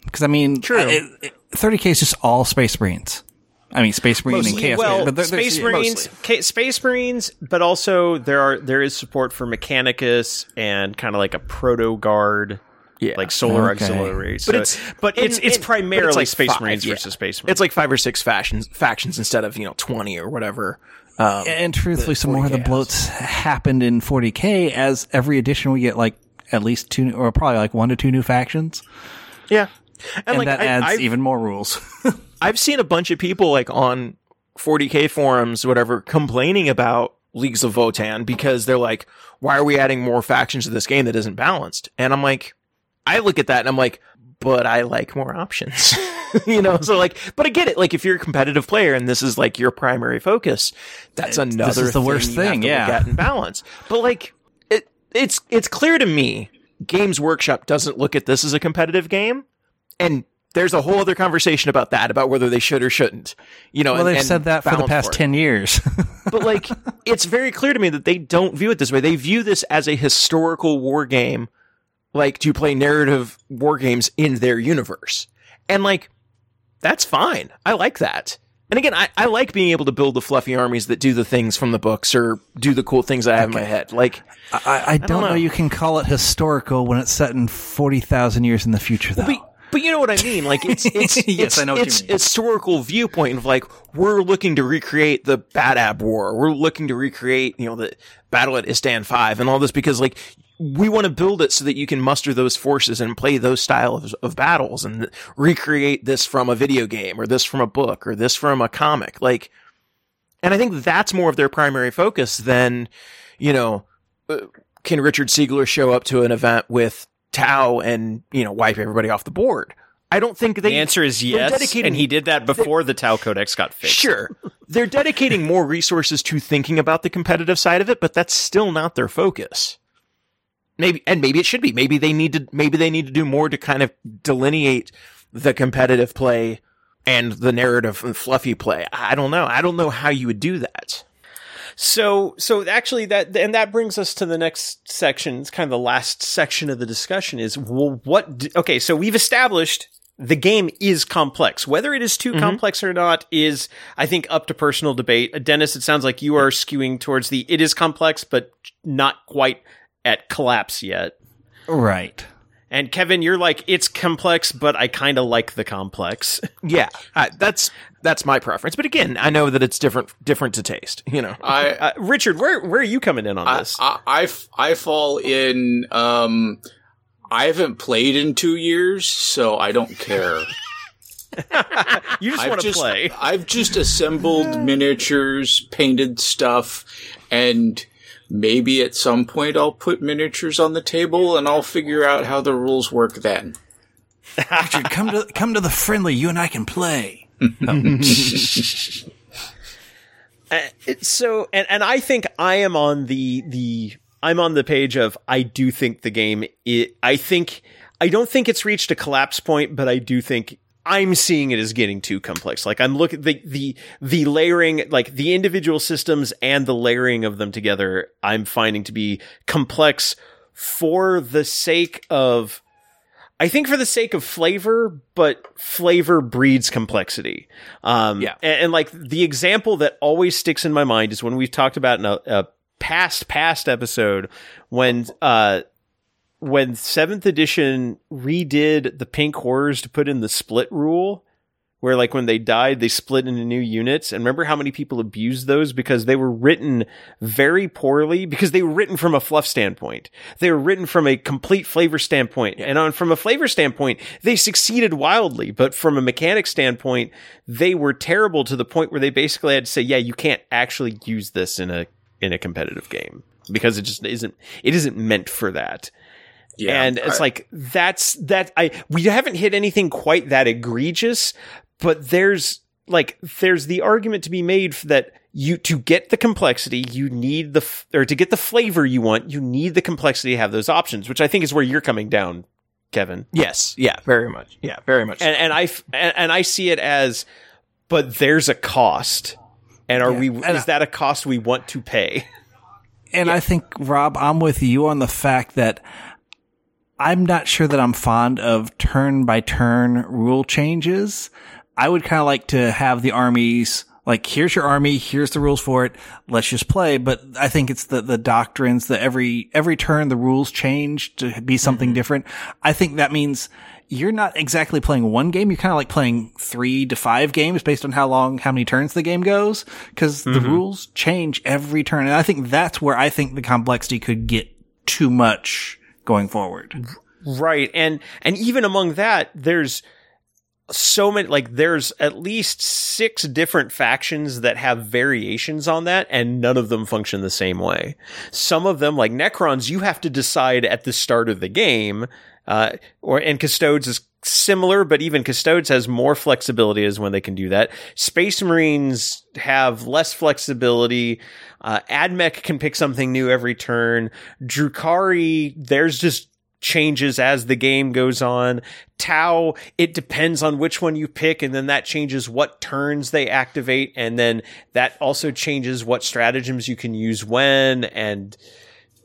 because I mean, True. I- it- 30k is just all Space Marines. I mean, Space Marine and Mostly. Chaos well, Marine, but there- there's- Space yeah, Marines, Ca- Space Marines, but also there are there is support for Mechanicus and kind of like a proto guard, yeah, like Solar Okay. Auxiliary. So, But it's- but it's and- it's and- primarily it's like Space five, Marines yeah. versus Space Marines. it's like five or six factions factions instead of you know 20 or whatever. Um, And truthfully, some more of the bloats happened in 40k. As every edition, we get like at least two, or probably like one to two new factions, yeah, and, and like that I, adds I've, even more rules. I've seen a bunch of people like on 40k forums, whatever, complaining about Leagues of Votann because they're like, why are we adding more factions to this game that isn't balanced? And I'm like, I look at that and I'm like, but I like more options. you know, so like, but I get it. Like, if you're a competitive player and this is like your primary focus, that's another is the worst you have thing, to look yeah. at and balance. But like, it, it's, it's clear to me Games Workshop doesn't look at this as a competitive game. And there's a whole other conversation about that, about whether they should or shouldn't. You know, well, and- they've and said that for the past it. 10 years. But like, it's very clear to me that they don't view it this way. They view this as a historical war game, like to play narrative war games in their universe. And like, that's fine. I like that. And again, I, I like being able to build the fluffy armies that do the things from the books or do the cool things I have in my head. Like, I, I don't, know. know. you can call it historical when it's set in 40,000 years in the future, though. But, but you know what I mean? Like it's it's Yes, it's, I know what you it's historical viewpoint of like we're looking to recreate the Badab War. We're looking to recreate you know the battle at Isstvan Five and all this because like we want to build it so that you can muster those forces and play those style of, of battles and recreate this from a video game or this from a book or this from a comic. Like, and I think that's more of their primary focus than, you know, uh, can Richard Siegler show up to an event with Tau and, you know, wipe everybody off the board? I don't think they. The answer is yes, and he did that before the Tau Codex got fixed. Sure. They're dedicating more resources to thinking about the competitive side of it, but that's still not their focus. Maybe, and maybe it should be. Maybe they need to, maybe they need to do more to kind of delineate the competitive play and the narrative and fluffy play. I don't know. I don't know how you would do that. So, so actually, that and that brings us to the next section. It's kind of the last section of the discussion. Is well, what? d- Okay, so we've established the game is complex. Whether it is too complex or not is, I think, up to personal debate. Uh, Dennis, it sounds like you are skewing towards the it is complex, but not quite at collapse yet. Right. And Kevin, you're like it's complex, but I kind of like the complex. Yeah, I, that's that's my preference. But again, I know that it's different different to taste. You know, I, Uh, Richard, where where are you coming in on I, this? I, I f- I fall in, um, I haven't played in two years, so I don't care. you just want to play. I've just assembled miniatures, painted stuff, and maybe at some point I'll put miniatures on the table and I'll figure out how the rules work then. Richard, come to come to the friendly. You and I can play. Uh, so and and I think I am on the the I'm on the page of I do think the game it, I think I don't think it's reached a collapse point but I do think I'm seeing it as getting too complex. Like I'm looking the the the layering like the individual systems and the layering of them together I'm finding to be complex for the sake of I think for the sake of flavor, but flavor breeds complexity. Um, Yeah. And, and like the example that always sticks in my mind is when we've talked about in a, a past, past episode when, uh, when seventh edition redid the pink horrors to put in the split rule, where like when they died, they split into new units. And remember how many people abused those because they were written very poorly because they were written from a fluff standpoint. They were written from a complete flavor standpoint. And on from a flavor standpoint, they succeeded wildly. But from a mechanic standpoint, they were terrible to the point where they basically had to say, yeah, you can't actually use this in a, in a competitive game because it just isn't, it isn't meant for that and it's I- like that's that I we haven't hit anything quite that egregious, but there's like there's the argument to be made that you to get the complexity you need the f- or to get the flavor you want you need the complexity to have those options, which I think is where you're coming down, Kevin. yes, yeah, very much, yeah, very much. And and I f- and, and I see it as, but there's a cost, and are we and is that a cost we want to pay? And I think, Rob, I'm with you on the fact that I'm not sure that I'm fond of turn by turn rule changes. I would kind of like to have the armies like, here's your army, here's the rules for it, let's just play. But I think it's the, the doctrines that every, every turn the rules change to be something mm-hmm. different. I think that means you're not exactly playing one game. You're kind of like playing three to five games based on how long, how many turns the game goes. Cause the mm-hmm. rules change every turn. And I think that's where I think the complexity could get too much going forward. Right. And and even among that, there's so many like there's at least six different factions that have variations on that and none of them function the same way. Some of them like Necrons you have to decide at the start of the game uh or and Custodes is similar but even Custodes has more flexibility as when they can do that. Space Marines have less flexibility. Uh AdMech can pick something new every turn. Drukhari there's just changes as the game goes on. Tau, it depends on which one you pick, and then that changes what turns they activate, and then that also changes what stratagems you can use when, and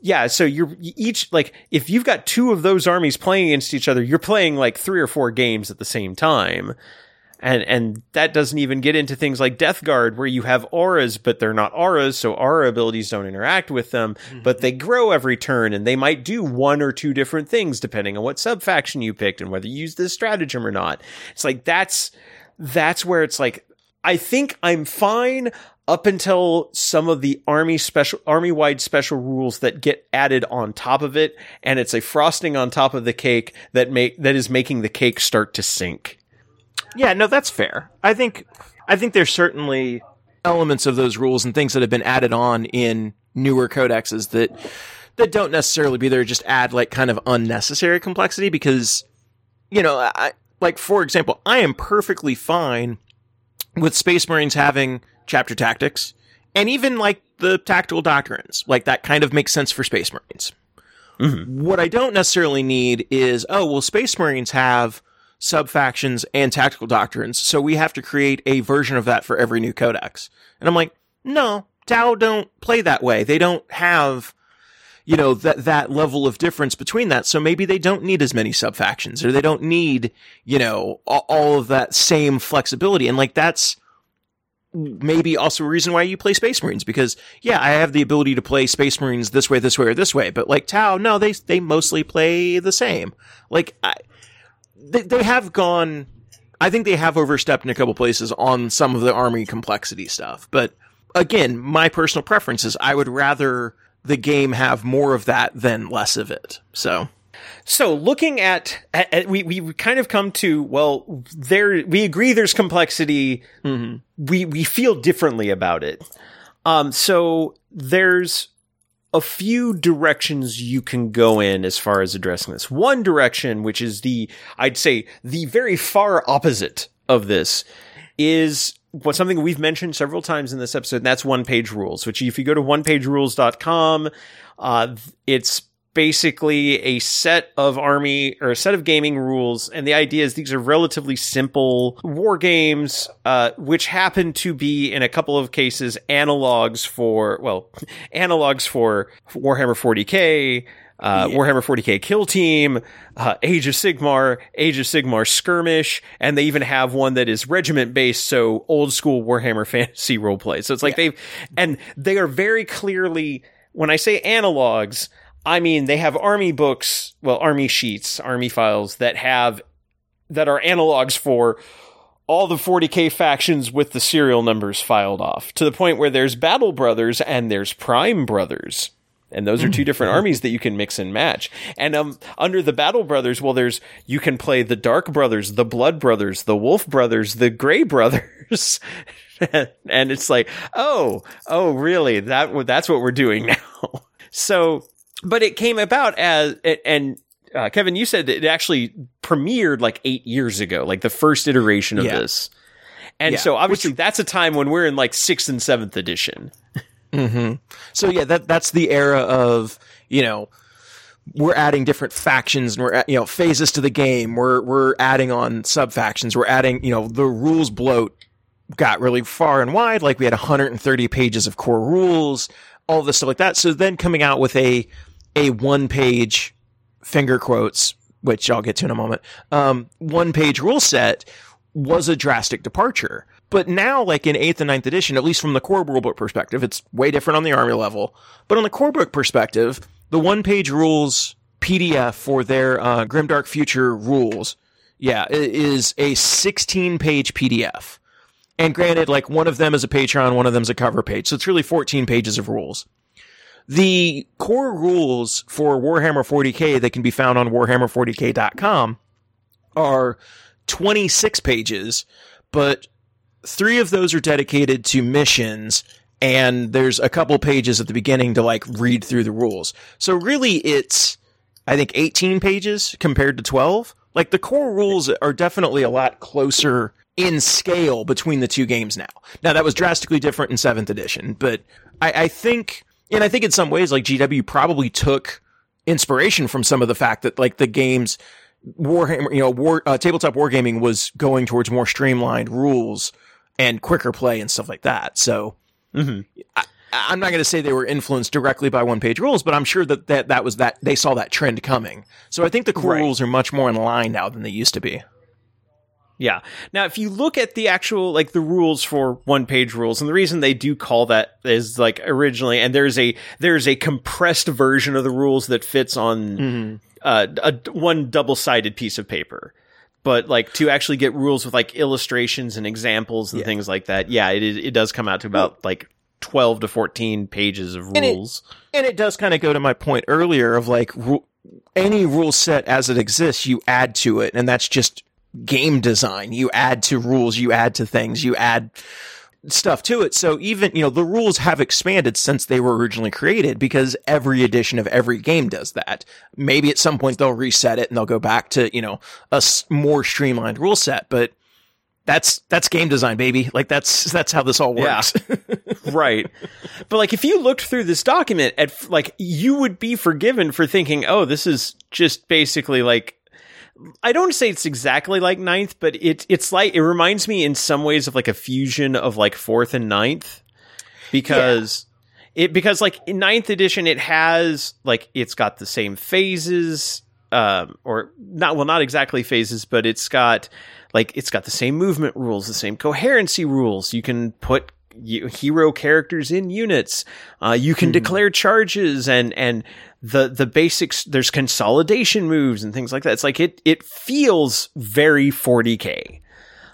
yeah, so you're each like if you've got two of those armies playing against each other, you're playing like three or four games at the same time. And and that doesn't even get into things like Death Guard, where you have auras, but they're not auras, so aura abilities don't interact with them, but they mm-hmm. grow every turn, and they might do one or two different things depending on what subfaction you picked and whether you use this stratagem or not. It's like that's that's where it's like I think I'm fine up until some of the army special army wide special rules that get added on top of it and it's a frosting on top of the cake that make that is making the cake start to sink. Yeah, no, that's fair. I think I think there's certainly elements of those rules and things that have been added on in newer codexes that that don't necessarily be there just add like kind of unnecessary complexity because you know, I like for example, I am perfectly fine with Space Marines having chapter tactics and even like the tactical doctrines. Like that kind of makes sense for Space Marines. Mm-hmm. What I don't necessarily need is, oh, well, Space Marines have sub factions and tactical doctrines, so we have to create a version of that for every new codex. And I'm like, no, Tau don't play that way. They don't have, you know, that, that level of difference between that. So maybe they don't need as many sub factions or they don't need, you know, all, all of that same flexibility. And like that's, maybe also a reason why you play Space Marines because yeah, I have the ability to play Space Marines this way, this way, or this way. But like Tau, no, they they mostly play the same. Like I, they they have gone. I think they have overstepped in a couple places on some of the army complexity stuff. But again, my personal preference is I would rather the game have more of that than less of it. So so looking at, at, at, we we kind of come to well there we agree there's complexity. Mm-hmm. We we feel differently about it. Um so there's a few directions you can go in as far as addressing this. One direction, which is the I'd say the very far opposite of this, is what something we've mentioned several times in this episode, and that's one page rules, which if you go to onepagerules.com, uh, it's basically a set of army or a set of gaming rules. And the idea is these are relatively simple war games, uh, which happen to be in a couple of cases analogs for, well, analogs for Warhammer 40k, uh, yeah. Warhammer 40k Kill Team, uh, Age of Sigmar, Age of Sigmar Skirmish, and they even have one that is regiment based, so old school Warhammer fantasy roleplay. So it's like yeah. they've, and they are very clearly, when I say analogs, I mean, they have army books, well, army sheets, army files that have, that are analogs for all the 40k factions with the serial numbers filed off to the point where there's Battle Brothers and there's Prime Brothers. And those are two different mm-hmm. armies that you can mix and match. And um, under the Battle Brothers, well, there's you can play the Dark Brothers, the Blood Brothers, the Wolf Brothers, the Gray Brothers, and it's like, oh, oh, really? That that's what we're doing now. so but it came about as and uh, Kevin, you said it actually premiered like eight years ago, like the first iteration of yeah. this. And yeah. so obviously Which, that's a time when we're in like sixth and seventh edition. Mm-hmm. So yeah, that that's the era of you know we're adding different factions and we're you know phases to the game. We're we're adding on sub factions. We're adding you know the rules bloat got really far and wide. Like we had 130 pages of core rules, all this stuff like that. So then coming out with a a one page finger quotes, which I'll get to in a moment, um, one page rule set was a drastic departure. But now, like in 8th and ninth edition, at least from the core rulebook perspective, it's way different on the army level. But on the core book perspective, the one page rules PDF for their uh, Grimdark Future rules, yeah, is a 16 page PDF. And granted, like one of them is a Patreon, one of them is a cover page. So it's really 14 pages of rules. The core rules for Warhammer 40k that can be found on warhammer40k.com are 26 pages, but three of those are dedicated to missions and there's a couple pages at the beginning to like read through the rules. So really it's I think 18 pages compared to 12. Like the core rules are definitely a lot closer in scale between the two games now. Now that was drastically different in 7th edition, but I, I think and I think in some ways, like GW probably took inspiration from some of the fact that like the games Warhammer, you know, war, uh, tabletop wargaming was going towards more streamlined rules and quicker play and stuff like that. So mm-hmm. I, am not going to say they were influenced directly by one page rules, but I'm sure that, that that was that they saw that trend coming. So I think the core right. rules are much more in line now than they used to be. Yeah. Now, if you look at the actual, like the rules for one page rules, and the reason they do call that is like originally, and there's a, there's a compressed version of the rules that fits on, mm-hmm. uh, a, one double sided piece of paper. but like to actually get rules with like illustrations and examples and Yeah. things like that, yeah, it it does come out to about like twelve to fourteen pages of And it- rules. And it does kind of go to my point earlier of like ru- any rule set as it exists, you add to it, and that's just game design. You add to rules, you add to things, you add stuff to it. So even, you know, the rules have expanded since they were originally created because every edition of every game does that. Maybe at some point they'll reset it and they'll go back to, you know, a more streamlined rule set, but that's, that's game design, baby. Like that's, that's how this all works. right. But like if you looked through this document at like you would be forgiven for thinking, "Oh, this is just basically like I don't say it's exactly like ninth, but it it's like it reminds me in some ways of like a fusion of like fourth and ninth because it because like in ninth edition it has like it's got the same phases um or not well not exactly phases but it's got like it's got the same movement rules the same coherency rules. You can put hero characters in units. Uh you can declare charges and and the the basics there's consolidation moves and things like that it's like it it feels very 40k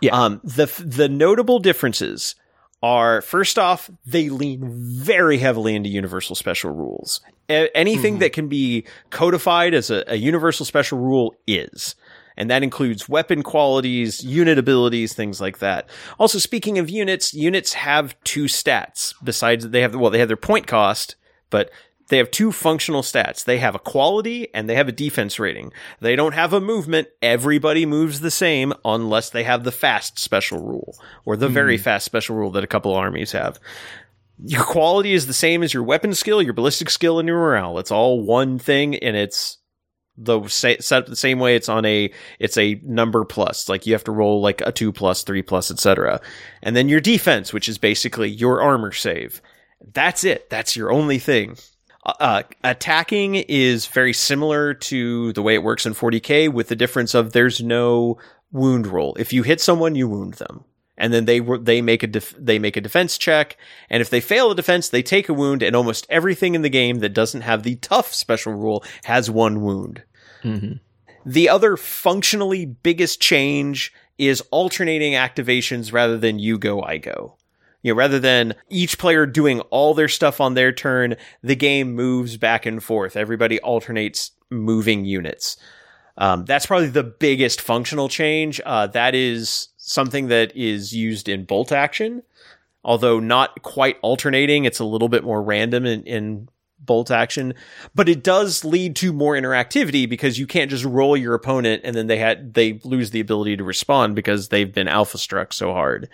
Yeah. um the the notable differences are first off they lean very heavily into universal special rules A- anything that can be codified as a, a universal special rule is and that includes weapon qualities, unit abilities, things like that. Also, speaking of units, units have two stats. Besides, they have well, they have their point cost, but they have two functional stats. They have a quality and they have a defense rating. They don't have a movement. Everybody moves the same unless they have the fast special rule or the very hmm. fast special rule that a couple armies have. Your quality is the same as your weapon skill, your ballistic skill, and your morale. It's all one thing, and it's the sa- set up the same way. It's on a it's a number plus. Like you have to roll like a two plus, three plus, etc. And then your defense, which is basically your armor save. That's it. That's your only thing. Uh, Uh, attacking is very similar to the way it works in 40k, with the difference of there's no wound roll. If you hit someone, you wound them, and then they they make a def- they make a defense check, and if they fail a defense, they take a wound. And almost everything in the game that doesn't have the tough special rule has one wound. The other functionally biggest change is alternating activations rather than you go, I go. You know, rather than each player doing all their stuff on their turn, the game moves back and forth. Everybody alternates moving units. Um, that's probably the biggest functional change. Uh, that is something that is used in bolt action, although not quite alternating. It's a little bit more random in, in bolt action, but it does lead to more interactivity because you can't just roll your opponent and then they had they lose the ability to respond because they've been alpha struck so hard.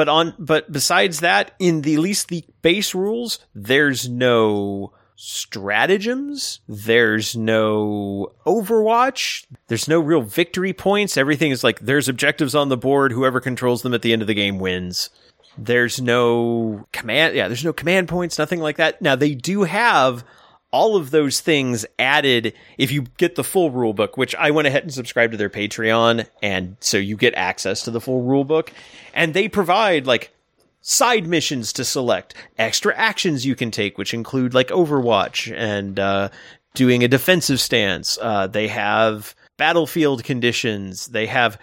But on but besides that, in the least the base rules, there's no stratagems. There's no Overwatch. There's no real victory points. Everything is like there's objectives on the board. Whoever controls them at the end of the game wins. There's no command. Yeah, there's no command points. Nothing like that. Now they do have all of those things added if you get the full rule book, which I went ahead and subscribed to their Patreon, and so you get access to the full rule book, and they provide like side missions to select, extra actions you can take, which include like Overwatch and uh, doing a defensive stance. Uh, they have battlefield conditions. They have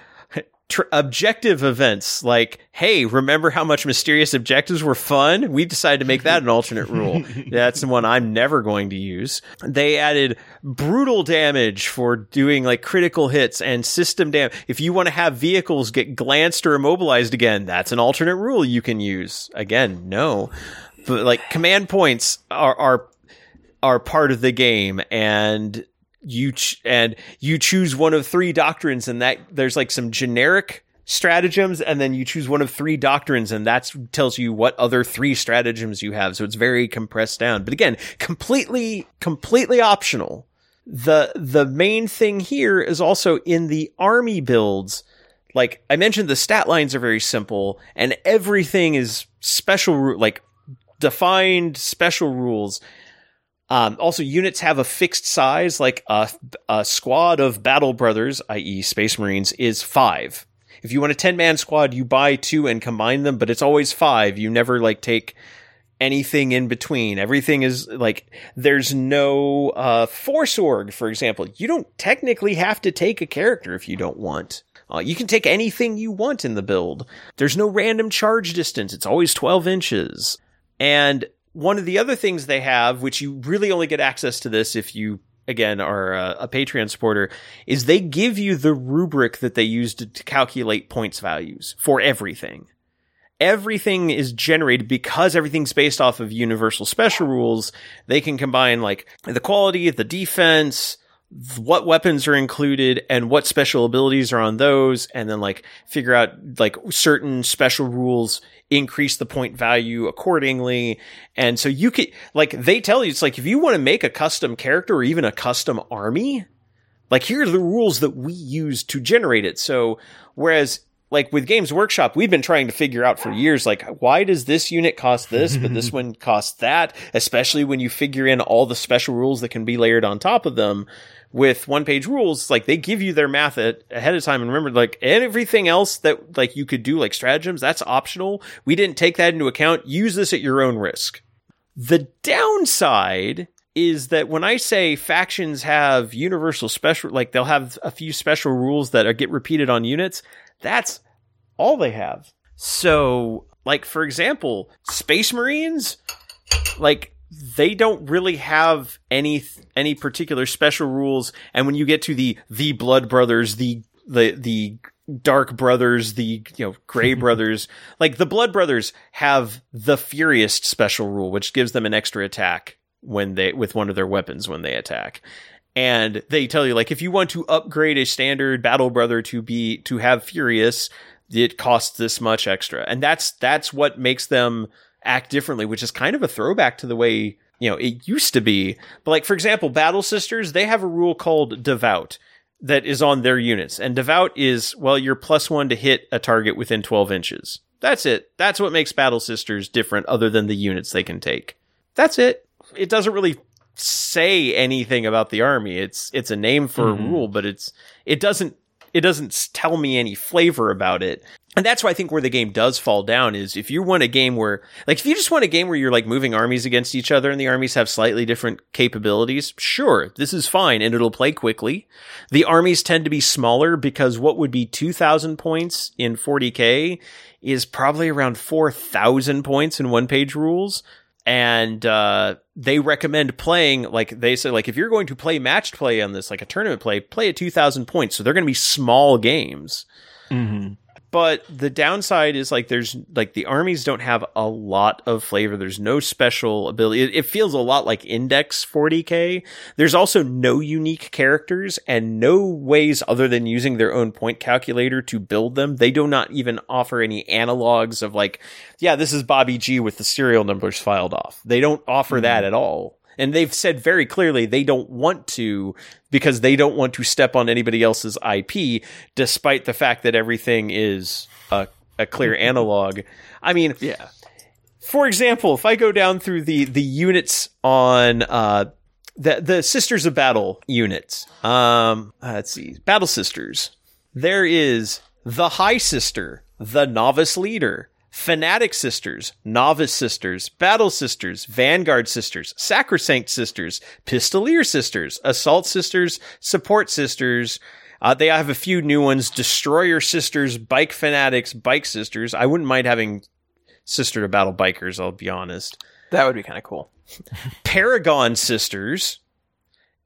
tr- objective events like, hey, remember how much mysterious objectives were fun? We decided to make that an alternate rule. That's the one I'm never going to use. They added brutal damage for doing like critical hits and system damage. If you want to have vehicles get glanced or immobilized again, that's an alternate rule you can use. Again, no. But like command points are are are part of the game and you ch- and you choose one of three doctrines and that there's like some generic stratagems and then you choose one of three doctrines and that tells you what other three stratagems you have. So it's very compressed down. But again completely completely optional. The the main thing here is also in the army builds like i mentioned the stat lines are very simple and everything is special like defined special rules um, also, units have a fixed size, like a, a squad of battle brothers, i.e., Space Marines, is five. If you want a 10 man squad, you buy two and combine them, but it's always five. You never like take anything in between. Everything is like there's no uh force org, for example. You don't technically have to take a character if you don't want. Uh, you can take anything you want in the build. There's no random charge distance. It's always 12 inches. And one of the other things they have, which you really only get access to this if you again are a, a Patreon supporter, is they give you the rubric that they use to, to calculate points values for everything everything is generated because everything's based off of universal special rules. They can combine like the quality, the defense, what weapons are included and what special abilities are on those and then like figure out like certain special rules increase the point value accordingly and so you could like they tell you it's like if you want to make a custom character or even a custom army like here are the rules that we use to generate it so whereas like with Games Workshop, we've been trying to figure out for years, like, why does this unit cost this, but this one costs that? Especially when you figure in all the special rules that can be layered on top of them. With one page rules, like they give you their math at, ahead of time. And remember, like everything else that like you could do, like stratagems, that's optional. We didn't take that into account. Use this at your own risk. The downside is that when I say factions have universal special, like they'll have a few special rules that are, get repeated on units, that's all they have. So, like for example, Space Marines, like they don't really have any any particular special rules. And when you get to the the Blood Brothers, the the the Dark Brothers, the you know Gray Brothers, like the Blood Brothers have the Furious special rule, which gives them an extra attack when they with one of their weapons when they attack and they tell you like if you want to upgrade a standard battle brother to be to have furious it costs this much extra and that's that's what makes them act differently which is kind of a throwback to the way you know it used to be but like for example battle sisters they have a rule called devout that is on their units and devout is well you're plus one to hit a target within 12 inches that's it that's what makes battle sisters different other than the units they can take that's it it doesn't really say anything about the army. It's it's a name for mm-hmm. a rule, but it's it doesn't it doesn't tell me any flavor about it. And that's why I think where the game does fall down is if you want a game where, like, if you just want a game where you're like moving armies against each other and the armies have slightly different capabilities, sure, this is fine and it'll play quickly. The armies tend to be smaller because what would be 2000 points in 40k is probably around 4000 points in one page rules. And uh, they recommend playing like they say like if you're going to play matched play on this like a tournament play play at 2000 points. So they're going to be small games. Mm-hmm but the downside is like there's like the armies don't have a lot of flavor. There's no special ability. It, it, feels a lot like Index 40k. There's also no unique characters and no ways other than using their own point calculator to build them. They do not even offer any analogs of like, yeah, this is Bobby G with the serial numbers filed off. They don't offer mm-hmm. that at all. And they've said very clearly they don't want to because they don't want to step on anybody else's IP, despite the fact that everything is a, a clear analog. I mean, yeah. For example, if I go down through the the units on uh, the the Sisters of Battle units, um, let's see, Battle Sisters. There is the High Sister, the Novice Leader, Fanatic Sisters, Novice Sisters, Battle Sisters, Vanguard Sisters, Sacrosanct Sisters, Pistolier Sisters, Assault Sisters, Support Sisters. Uh, they have a few new ones: Destroyer Sisters, Bike Fanatics, Bike Sisters. I wouldn't mind having Sister to Battle Bikers. I'll be honest. That would be kind of cool. Paragon Sisters,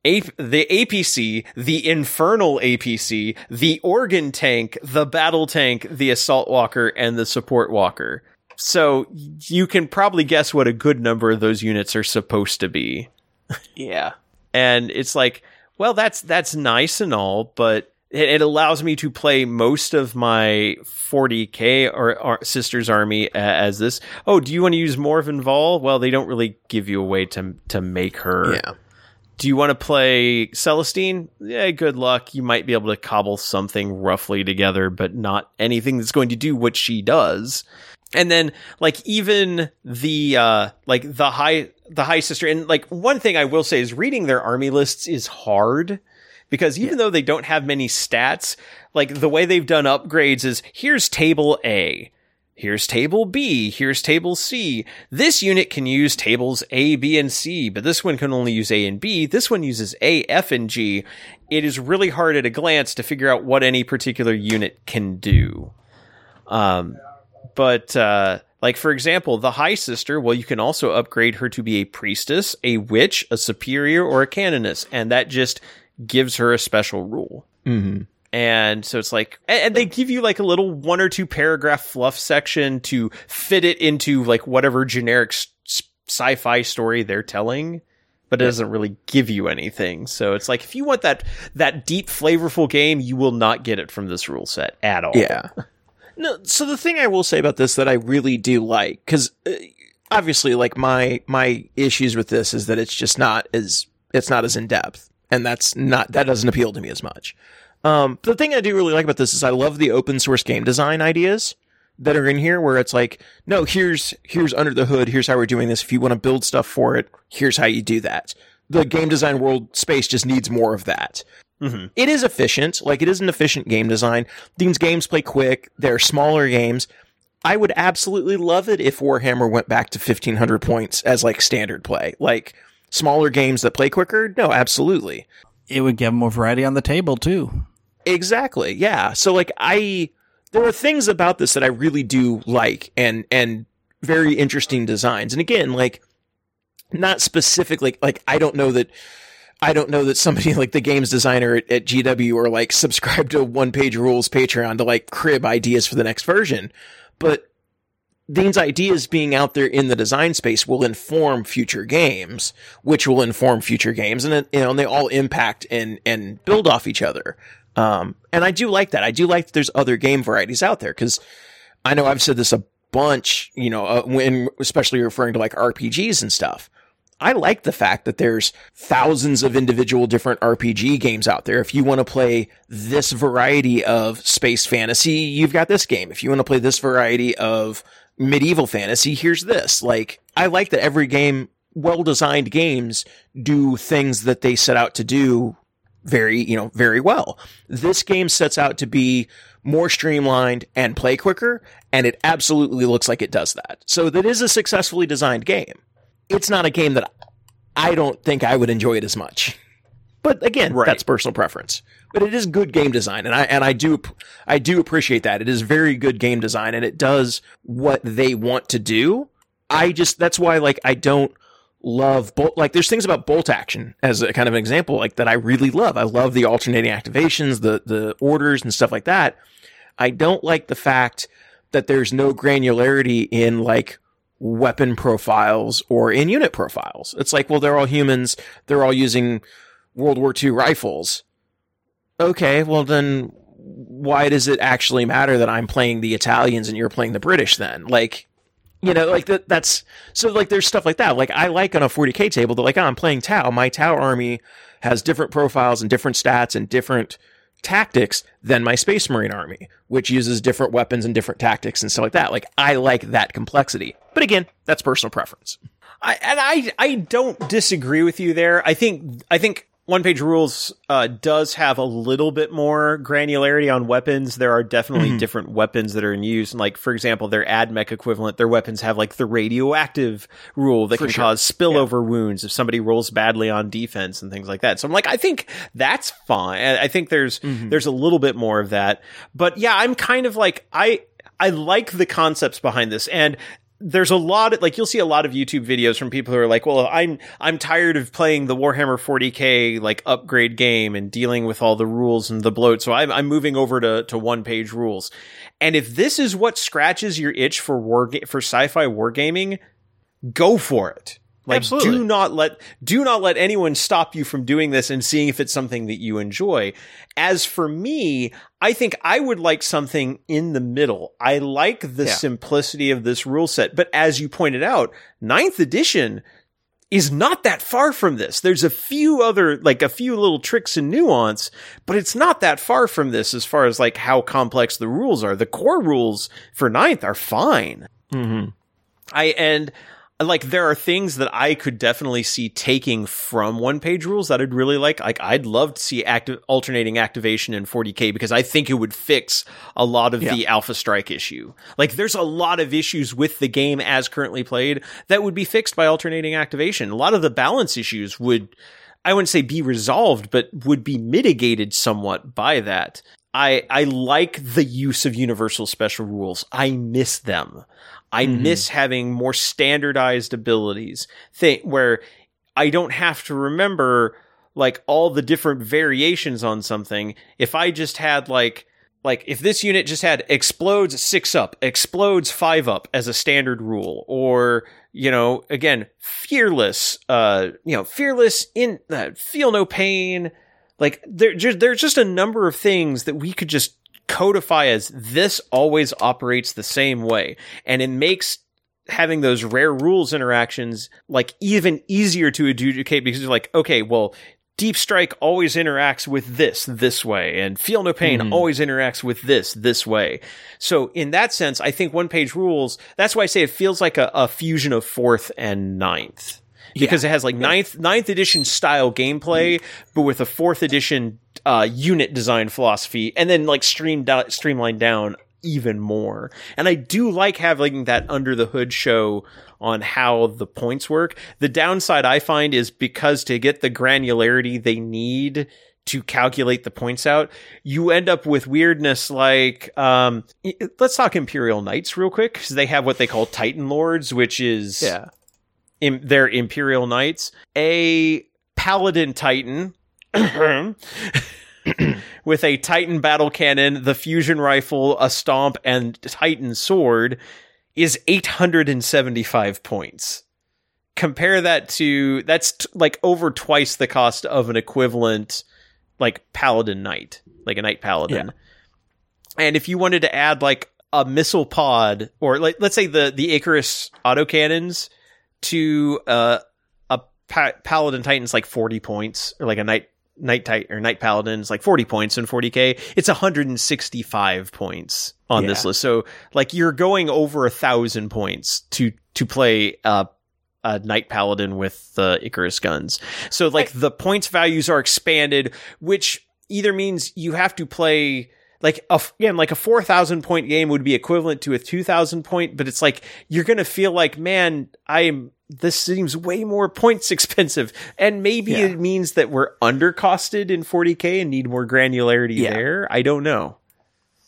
a- the APC, the Infernal APC, the Organ Tank, the Battle Tank, the Assault Walker, and the Support Walker. So you can probably guess what a good number of those units are supposed to be. Yeah. and it's like, well, that's that's nice and all, but it, it allows me to play most of my 40k or, or Sisters Army as this. Oh, do you want to use Morvenn Vahl? Well, they don't really give you a way to to make her. Yeah do you want to play Celestine? Yeah, good luck. You might be able to cobble something roughly together, but not anything that's going to do what she does. And then like even the uh like the high the high sister and like one thing I will say is reading their army lists is hard because even yeah. though they don't have many stats, like the way they've done upgrades is here's table A Here's table B. Here's table C. This unit can use tables A, B, and C, but this one can only use A and B. This one uses A, F, and G. It is really hard at a glance to figure out what any particular unit can do. Um, but, uh, like, for example, the High Sister, well, you can also upgrade her to be a priestess, a witch, a superior, or a canoness, and that just gives her a special rule. Mm-hmm. And so it's like, and they give you like a little one or two paragraph fluff section to fit it into like whatever generic sci fi story they're telling, but it doesn't really give you anything. So it's like, if you want that, that deep, flavorful game, you will not get it from this rule set at all. Yeah. No, so the thing I will say about this that I really do like, cause uh, obviously like my, my issues with this is that it's just not as, it's not as in depth. And that's not, that doesn't appeal to me as much. Um, the thing I do really like about this is I love the open source game design ideas that are in here where it's like, no, here's, here's under the hood. Here's how we're doing this. If you want to build stuff for it, here's how you do that. The game design world space just needs more of that. Mm-hmm. It is efficient. Like it is an efficient game design. These games play quick. They're smaller games. I would absolutely love it if Warhammer went back to 1500 points as like standard play. Like smaller games that play quicker. No, absolutely. It would give more variety on the table too. Exactly. Yeah. So like I there are things about this that I really do like and and very interesting designs. And again, like not specifically like I don't know that I don't know that somebody like the games designer at, at GW or like subscribe to one page rules Patreon to like crib ideas for the next version. But these ideas being out there in the design space will inform future games, which will inform future games, and you know, and they all impact and and build off each other. Um, and I do like that. I do like that there's other game varieties out there because I know I've said this a bunch, you know, uh, when especially referring to like RPGs and stuff. I like the fact that there's thousands of individual different RPG games out there. If you want to play this variety of space fantasy, you've got this game. If you want to play this variety of medieval fantasy, here's this. Like, I like that every game, well designed games do things that they set out to do very, you know, very well. This game sets out to be more streamlined and play quicker, and it absolutely looks like it does that. So that is a successfully designed game. It's not a game that I don't think I would enjoy it as much. But again, right. that's personal preference. But it is good game design, and I and I do I do appreciate that. It is very good game design, and it does what they want to do. I just that's why like I don't love bolt like there's things about bolt action as a kind of an example like that I really love. I love the alternating activations, the the orders and stuff like that. I don't like the fact that there's no granularity in like weapon profiles or in unit profiles. It's like, well, they're all humans. They're all using World War II rifles. Okay, well then why does it actually matter that I'm playing the Italians and you're playing the British then? Like, you know, like that, that's, so like there's stuff like that. Like I like on a 40k table that like, oh, I'm playing Tau. My Tau army has different profiles and different stats and different tactics than my Space Marine army, which uses different weapons and different tactics and stuff like that. Like I like that complexity. But again, that's personal preference. I, and I, I don't disagree with you there. I think, I think one page rules uh, does have a little bit more granularity on weapons. There are definitely mm-hmm. different weapons that are in use. And like, for example, their AdMech equivalent, their weapons have like the radioactive rule that for can sure. cause spillover yeah. wounds if somebody rolls badly on defense and things like that. So I'm like, I think that's fine. I think there's, mm-hmm. there's a little bit more of that. But yeah, I'm kind of like, I, I like the concepts behind this. And there's a lot of, like you'll see a lot of YouTube videos from people who are like, well, I'm I'm tired of playing the Warhammer 40k like upgrade game and dealing with all the rules and the bloat, so I'm I'm moving over to to one page rules. And if this is what scratches your itch for war for sci-fi wargaming, go for it. Like Absolutely. do not let do not let anyone stop you from doing this and seeing if it's something that you enjoy. As for me, I think I would like something in the middle. I like the yeah. simplicity of this rule set, but as you pointed out, ninth edition is not that far from this. There's a few other, like a few little tricks and nuance, but it's not that far from this as far as like how complex the rules are. The core rules for ninth are fine. Mm-hmm. I, and like there are things that I could definitely see taking from one page rules that I'd really like. Like I'd love to see active alternating activation in 40k because I think it would fix a lot of Yeah. the alpha strike issue. Like there's a lot of issues with the game as currently played that would be fixed by alternating activation. A lot of the balance issues would I wouldn't say be resolved, but would be mitigated somewhat by that. I I like the use of universal special rules. I miss them. I miss having more standardized abilities thing where I don't have to remember like all the different variations on something. If I just had like like if this unit just had explodes six up, explodes five up as a standard rule, or you know, again, fearless, uh, you know, fearless in uh, feel no pain. Like there, just, there's just a number of things that we could just codify as this always operates the same way, and it makes having those rare rules interactions like even easier to adjudicate because you're like, okay, well, Deep Strike always interacts with this this way, and Feel No Pain hmm. always interacts with this this way. So in that sense, I think one page rules. That's why I say it feels like a, a fusion of fourth and ninth because it has like ninth ninth edition style gameplay, but with a fourth edition uh, unit design philosophy, and then like streamed out, streamlined down even more. And I do like having that under the hood show on how the points work. The downside I find is because to get the granularity they need to calculate the points out, you end up with weirdness like um let's talk Imperial Knights real quick cuz they have what they call Titan Lords, which is Yeah. Im- they're Imperial Knights. A Paladin Titan with a Titan battle cannon, the fusion rifle, a stomp, and Titan sword is 875 points. Compare that to that's t- like over twice the cost of an equivalent like Paladin Knight, like a Knight Paladin. And if you wanted to add like a missile pod or like let's say the the Icarus autocannons to uh, a pa- Paladin Titan's like 40 points or like a Knight Knight Titan or Knight Paladin's like 40 points in 40k. It's 165 points on this list. So like you're going over a thousand points to to play uh a Knight Paladin with the Icarus guns. So like the points values are expanded, which either means you have to play like a, again like a 4000 point game would be equivalent to a 2000 point but it's like you're going to feel like man i'm this seems way more points expensive and maybe Yeah. it means that we're undercosted in 40k and need more granularity Yeah. there i don't know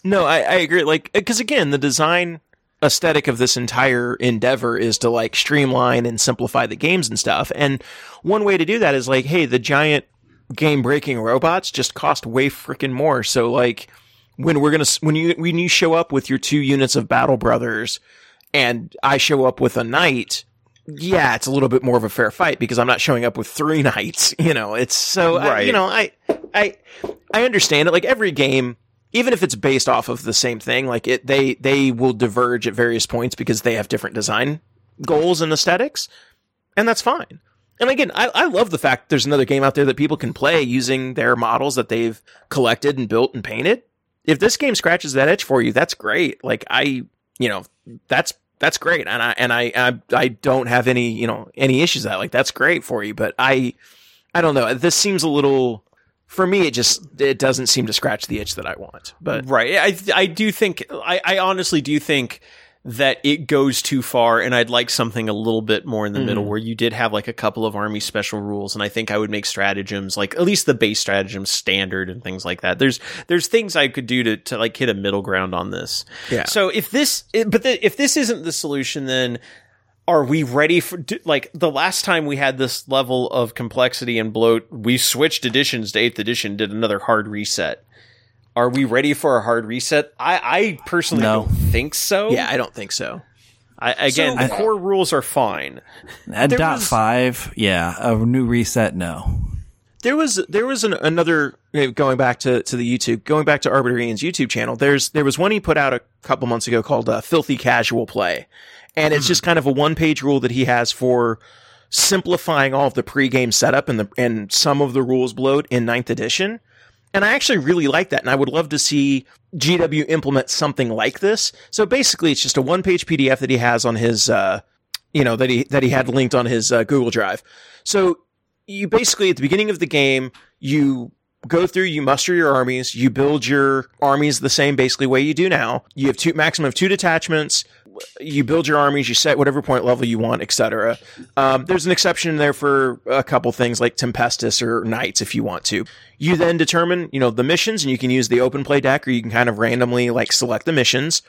No, I, I agree. Like, because again, the design aesthetic of this entire endeavor is to like streamline and simplify the games and stuff. And one way to do that is like, hey, the giant game breaking robots just cost way freaking more. So like, when we're gonna when you when you show up with your two units of battle brothers, and I show up with a knight. Yeah, it's a little bit more of a fair fight because I'm not showing up with three knights. You know, it's so I- you know I I I understand it. Like every game, even if it's based off of the same thing, like it, they they will diverge at various points because they have different design goals and aesthetics, and that's fine. And again, I, I love the fact there's another game out there that people can play using their models that they've collected and built and painted. If this game scratches that itch for you, that's great. Like I, you know, that's that's great, and I and I I, I don't have any you know any issues that. Like that's great for you, but I I don't know. This seems a little for me. It just it doesn't seem to scratch the itch that I want. But right i i do think i i honestly do think that it goes too far and I'd like something a little bit more in the middle mm-hmm. where you did have like a couple of army special rules and I think I would make stratagems like at least the base stratagems standard and things like that. There's there's things I could do to to like hit a middle ground on this. Yeah. So if this but the, if this isn't the solution then are we ready for do- like the last time we had this level of complexity and bloat we switched editions to 8th edition did another hard reset are we ready for a hard reset i i personally No. don't think so yeah, I don't think so. I, again So- the core rules are fine At There dot was- five, yeah, a new reset, no. There was there was an, another going back to, to the YouTube going back to Arbitor Ian's YouTube channel. There's there was one he put out a couple months ago called uh, "Filthy Casual Play," and it's just kind of a one page rule that he has for simplifying all of the pregame setup and the and some of the rules bloat in ninth edition. And I actually really like that, and I would love to see GW implement something like this. So basically, it's just a one page PDF that he has on his uh, you know that he that he had linked on his uh, Google Drive. So you basically at the beginning of the game you go through, you muster your armies, you build your armies the same basically way you do now. You have two maximum of two detachments. You build your armies, you set whatever point level you want, etc. Um, there's an exception there for a couple things like Tempestus or Knights if you want to. You then determine, you know, the missions, and you can use the open play deck, or you can kind of randomly like select the missions.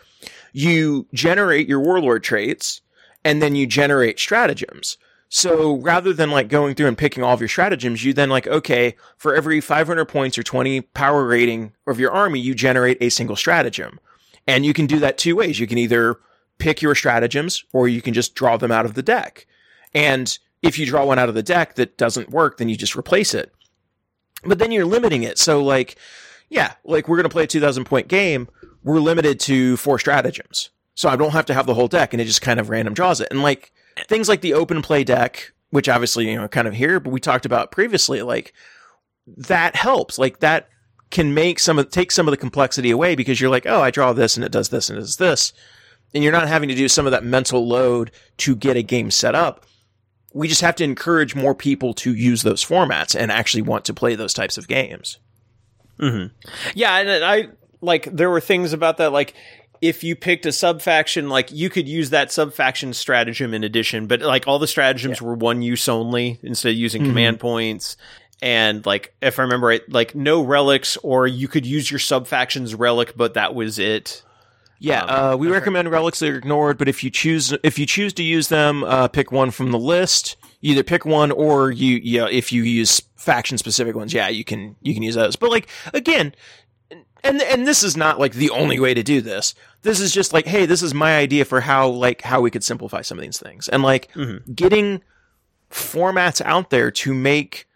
You generate your warlord traits, and then you generate stratagems. So rather than like going through and picking all of your stratagems, you then like, okay, for every 500 points or 20 power rating of your army, you generate a single stratagem. And you can do that two ways. You can either pick your stratagems or you can just draw them out of the deck. And if you draw one out of the deck that doesn't work, then you just replace it. But then you're limiting it. So like, yeah, like we're going to play a 2000 point game. We're limited to four stratagems. So I don't have to have the whole deck and it just kind of random draws it. And like, things like the open play deck, which obviously, you know, kind of here, but we talked about previously, like that helps. Like that can make some of, take some of the complexity away because you're like, oh, I draw this and it does this and it does this. And you're not having to do some of that mental load to get a game set up. We just have to encourage more people to use those formats and actually want to play those types of games. Mm-hmm. Yeah, and I like there were things about that like if you picked a sub faction, like you could use that sub faction stratagem in addition, but like all the stratagems yeah. were one use only instead of using mm-hmm. command points. And like, if I remember right, like no relics, or you could use your sub faction's relic, but that was it. Yeah, um, uh, we recommend relics that are ignored, but if you choose if you choose to use them, uh, pick one from the list. Either pick one, or you, you know, if you use faction specific ones, yeah, you can you can use those. But like again, and and this is not like the only way to do this. This is just like, hey, this is my idea for how like how we could simplify some of these things, and like mm-hmm. getting formats out there to make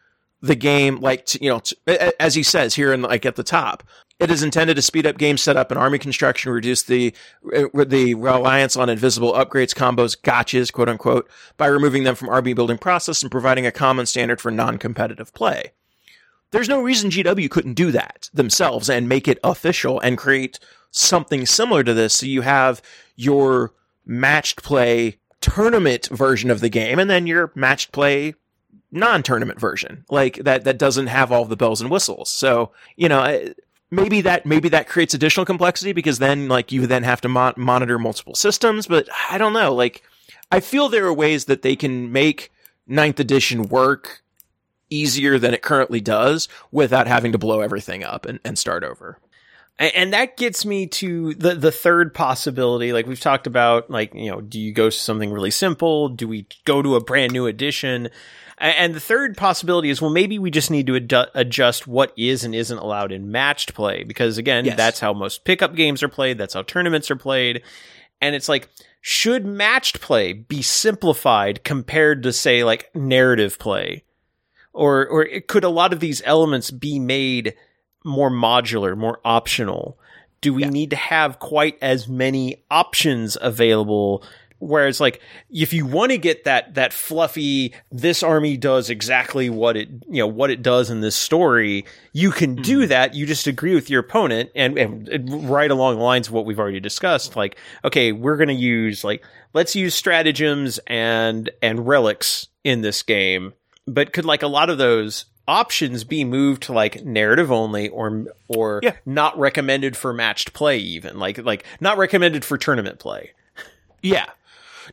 the game like to, you know to, as he says here in like at the top it is intended to speed up game setup and army construction reduce the uh, the reliance on invisible upgrades combos gotchas quote unquote by removing them from army building process and providing a common standard for non-competitive play there's no reason GW couldn't do that themselves and make it official and create something similar to this. So you have your matched play tournament version of the game and then your matched play non-tournament version like that that doesn't have all the bells and whistles so you know maybe that maybe that creates additional complexity because then like you then have to mo- monitor multiple systems but i don't know like i feel there are ways that they can make ninth edition work easier than it currently does without having to blow everything up and, and start over. And that gets me to the the third possibility. Like we've talked about, like you know, do you go to something really simple? Do we go to a brand new edition? And the third possibility is, well, maybe we just need to ad- adjust what is and isn't allowed in matched play because, again, yes. that's how most pickup games are played. That's how tournaments are played. And it's like, should matched play be simplified compared to, say, like narrative play? or or could a lot of these elements be made more modular, more optional? Do we yeah. need to have quite as many options available? Whereas, like, if you want to get that that fluffy, this army does exactly what it you know what it does in this story, you can mm-hmm. do that. You just agree with your opponent, and, and right along the lines of what we've already discussed. Like, okay, we're going to use like let's use stratagems and and relics in this game but could like a lot of those options be moved to like narrative only or or yeah. not recommended for matched play even like like not recommended for tournament play yeah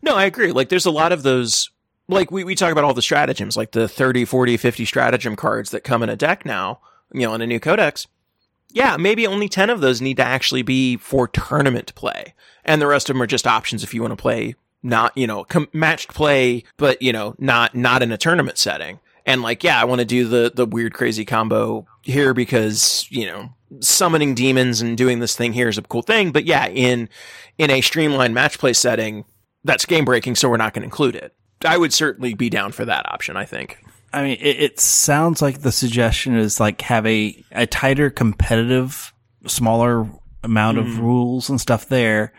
no i agree like there's a lot of those like we, we talk about all the stratagems like the 30 40 50 stratagem cards that come in a deck now you know in a new codex yeah maybe only 10 of those need to actually be for tournament play and the rest of them are just options if you want to play not, you know, com- matched play, but, you know, not, not in a tournament setting. And like, yeah, I want to do the, the weird, crazy combo here because, you know, summoning demons and doing this thing here is a cool thing. But yeah, in, in a streamlined match play setting, that's game breaking. So we're not going to include it. I would certainly be down for that option, I think. I mean, it, it sounds like the suggestion is like have a, a tighter competitive, smaller amount mm. of rules and stuff there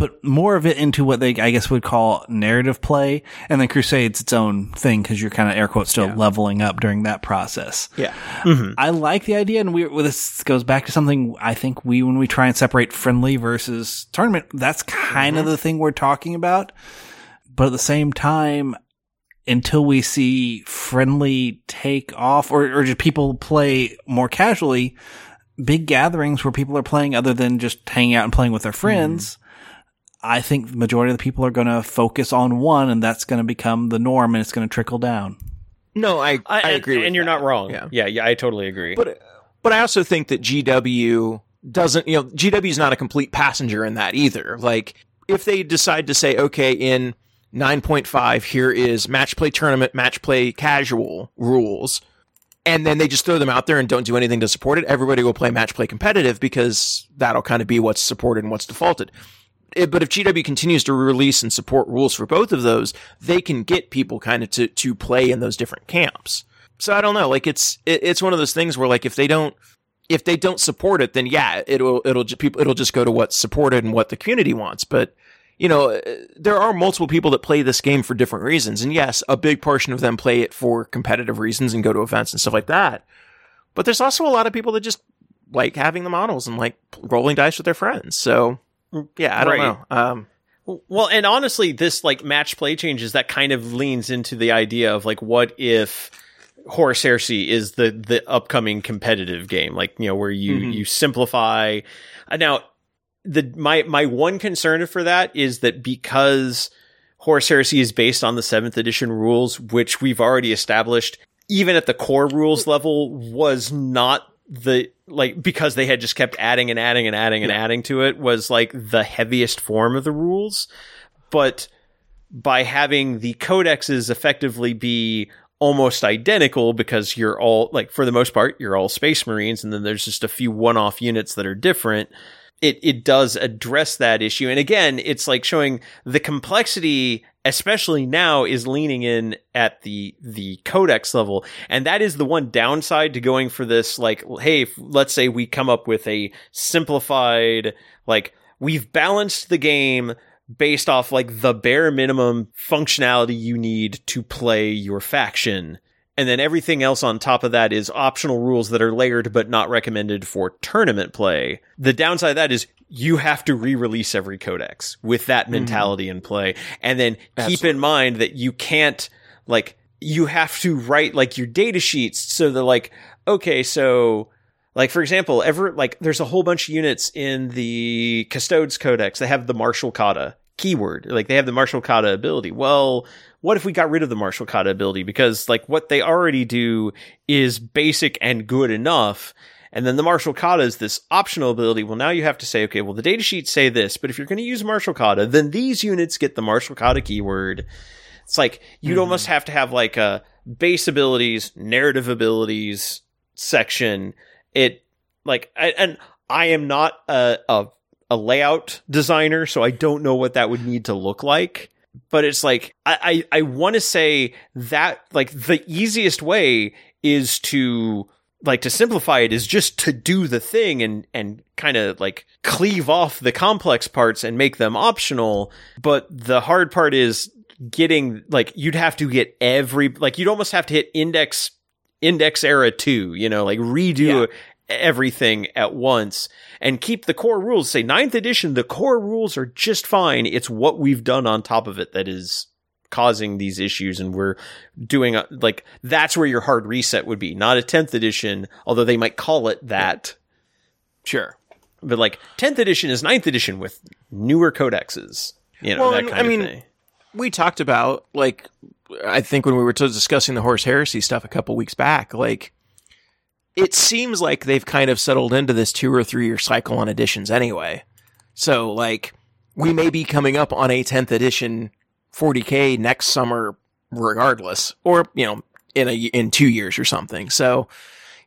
put more of it into what they, I guess, would call narrative play, and then Crusade's its own thing because you're kind of air quotes still yeah. leveling up during that process. Yeah, mm-hmm. I like the idea, and we well, this goes back to something I think we when we try and separate friendly versus tournament, that's kind mm-hmm. of the thing we're talking about. but at the same time, until we see friendly take off or, or just people play more casually, big gatherings where people are playing other than just hanging out and playing with their friends, I think the majority of the people are going to focus on one and that's going to become the norm and it's going to trickle down. No, I I, and, agree, with and you're that. not wrong. Yeah. yeah, yeah, I totally agree. But but I also think that GW doesn't, you know, GW is not a complete passenger in that either. Like if they decide to say, okay, in 9.5, here is match play tournament, match play casual rules, and then they just throw them out there and don't do anything to support it, everybody will play match play competitive because that'll kind of be what's supported and what's defaulted. It- but if GW continues to release and support rules for both of those, they can get people kind of to, to play in those different camps. So I don't know, like it's, it, it's one of those things where like if they don't, if they don't support it, then yeah, it'll, it'll just, people, it'll just go to what's supported and what the community wants. But, you know, uh, there are multiple people that play this game for different reasons. And yes, a big portion of them play it for competitive reasons and go to events and stuff like that. But there's also a lot of people that just like having the models and like rolling dice with their friends. So yeah, I don't Right. know. Um, Well, and honestly, this like match play changes that kind of leans into the idea of like, what if Horus Heresy is the the upcoming competitive game, like you know where you Mhm. you simplify. Uh, Now, the my my one concern for that is that because Horus Heresy is based on the seventh edition rules, which we've already established, even at the core rules level, was not the like because they had just kept adding and adding and adding and adding to it was like the heaviest form of the rules. But by having the codexes effectively be almost identical because you're all like for the most part you're all space marines and then there's just a few one-off units that are different it it does address that issue and again it's like showing the complexity especially now is leaning in at the the codex level and that is the one downside to going for this like hey let's say we come up with a simplified like we've balanced the game based off like the bare minimum functionality you need to play your faction. And then everything else on top of that is optional rules that are layered but not recommended for tournament play. The downside of that is you have to re-release every codex with that mm-hmm. mentality in play. And then keep in mind that you can't like you have to write like your data sheets so they're like, okay, so like for example, ever like there's a whole bunch of units in the Custodes Codex. They have the Martial Kata keyword. Like they have the Martial Kata ability. Well, what if we got rid of the Martial Kata ability? Because like what they already do is basic and good enough. And then the Martial Kata is this optional ability. Well, now you have to say, okay, well, the data sheets say this, but if you're going to use Martial Kata, then these units get the Martial Kata keyword. It's like you'd hmm. almost have to have like a base abilities, narrative abilities section. It like I, and I am not a, a a layout designer, so I don't know what that would need to look like. But it's like I I, I want to say that like the easiest way is to like to simplify it is just to do the thing and and kind of like cleave off the complex parts and make them optional. But the hard part is getting like you'd have to get every like you'd almost have to hit index index era 2 you know like redo everything at once and keep the core rules. Say ninth edition the core rules are just fine. It's what we've done on top of it that is causing these issues and we're doing a, like that's where your hard reset would be. Not a 10th edition although they might call it that. Sure. but like 10th edition is 9th edition with newer codexes you know Well, that kind I of mean, thing. we talked about like I think when we were discussing the Horus Heresy stuff a couple weeks back, like it seems like they've kind of settled into this two or three year cycle on editions anyway. So like we may be coming up on a 10th edition 40k next summer regardless or you know in a in 2 years or something. So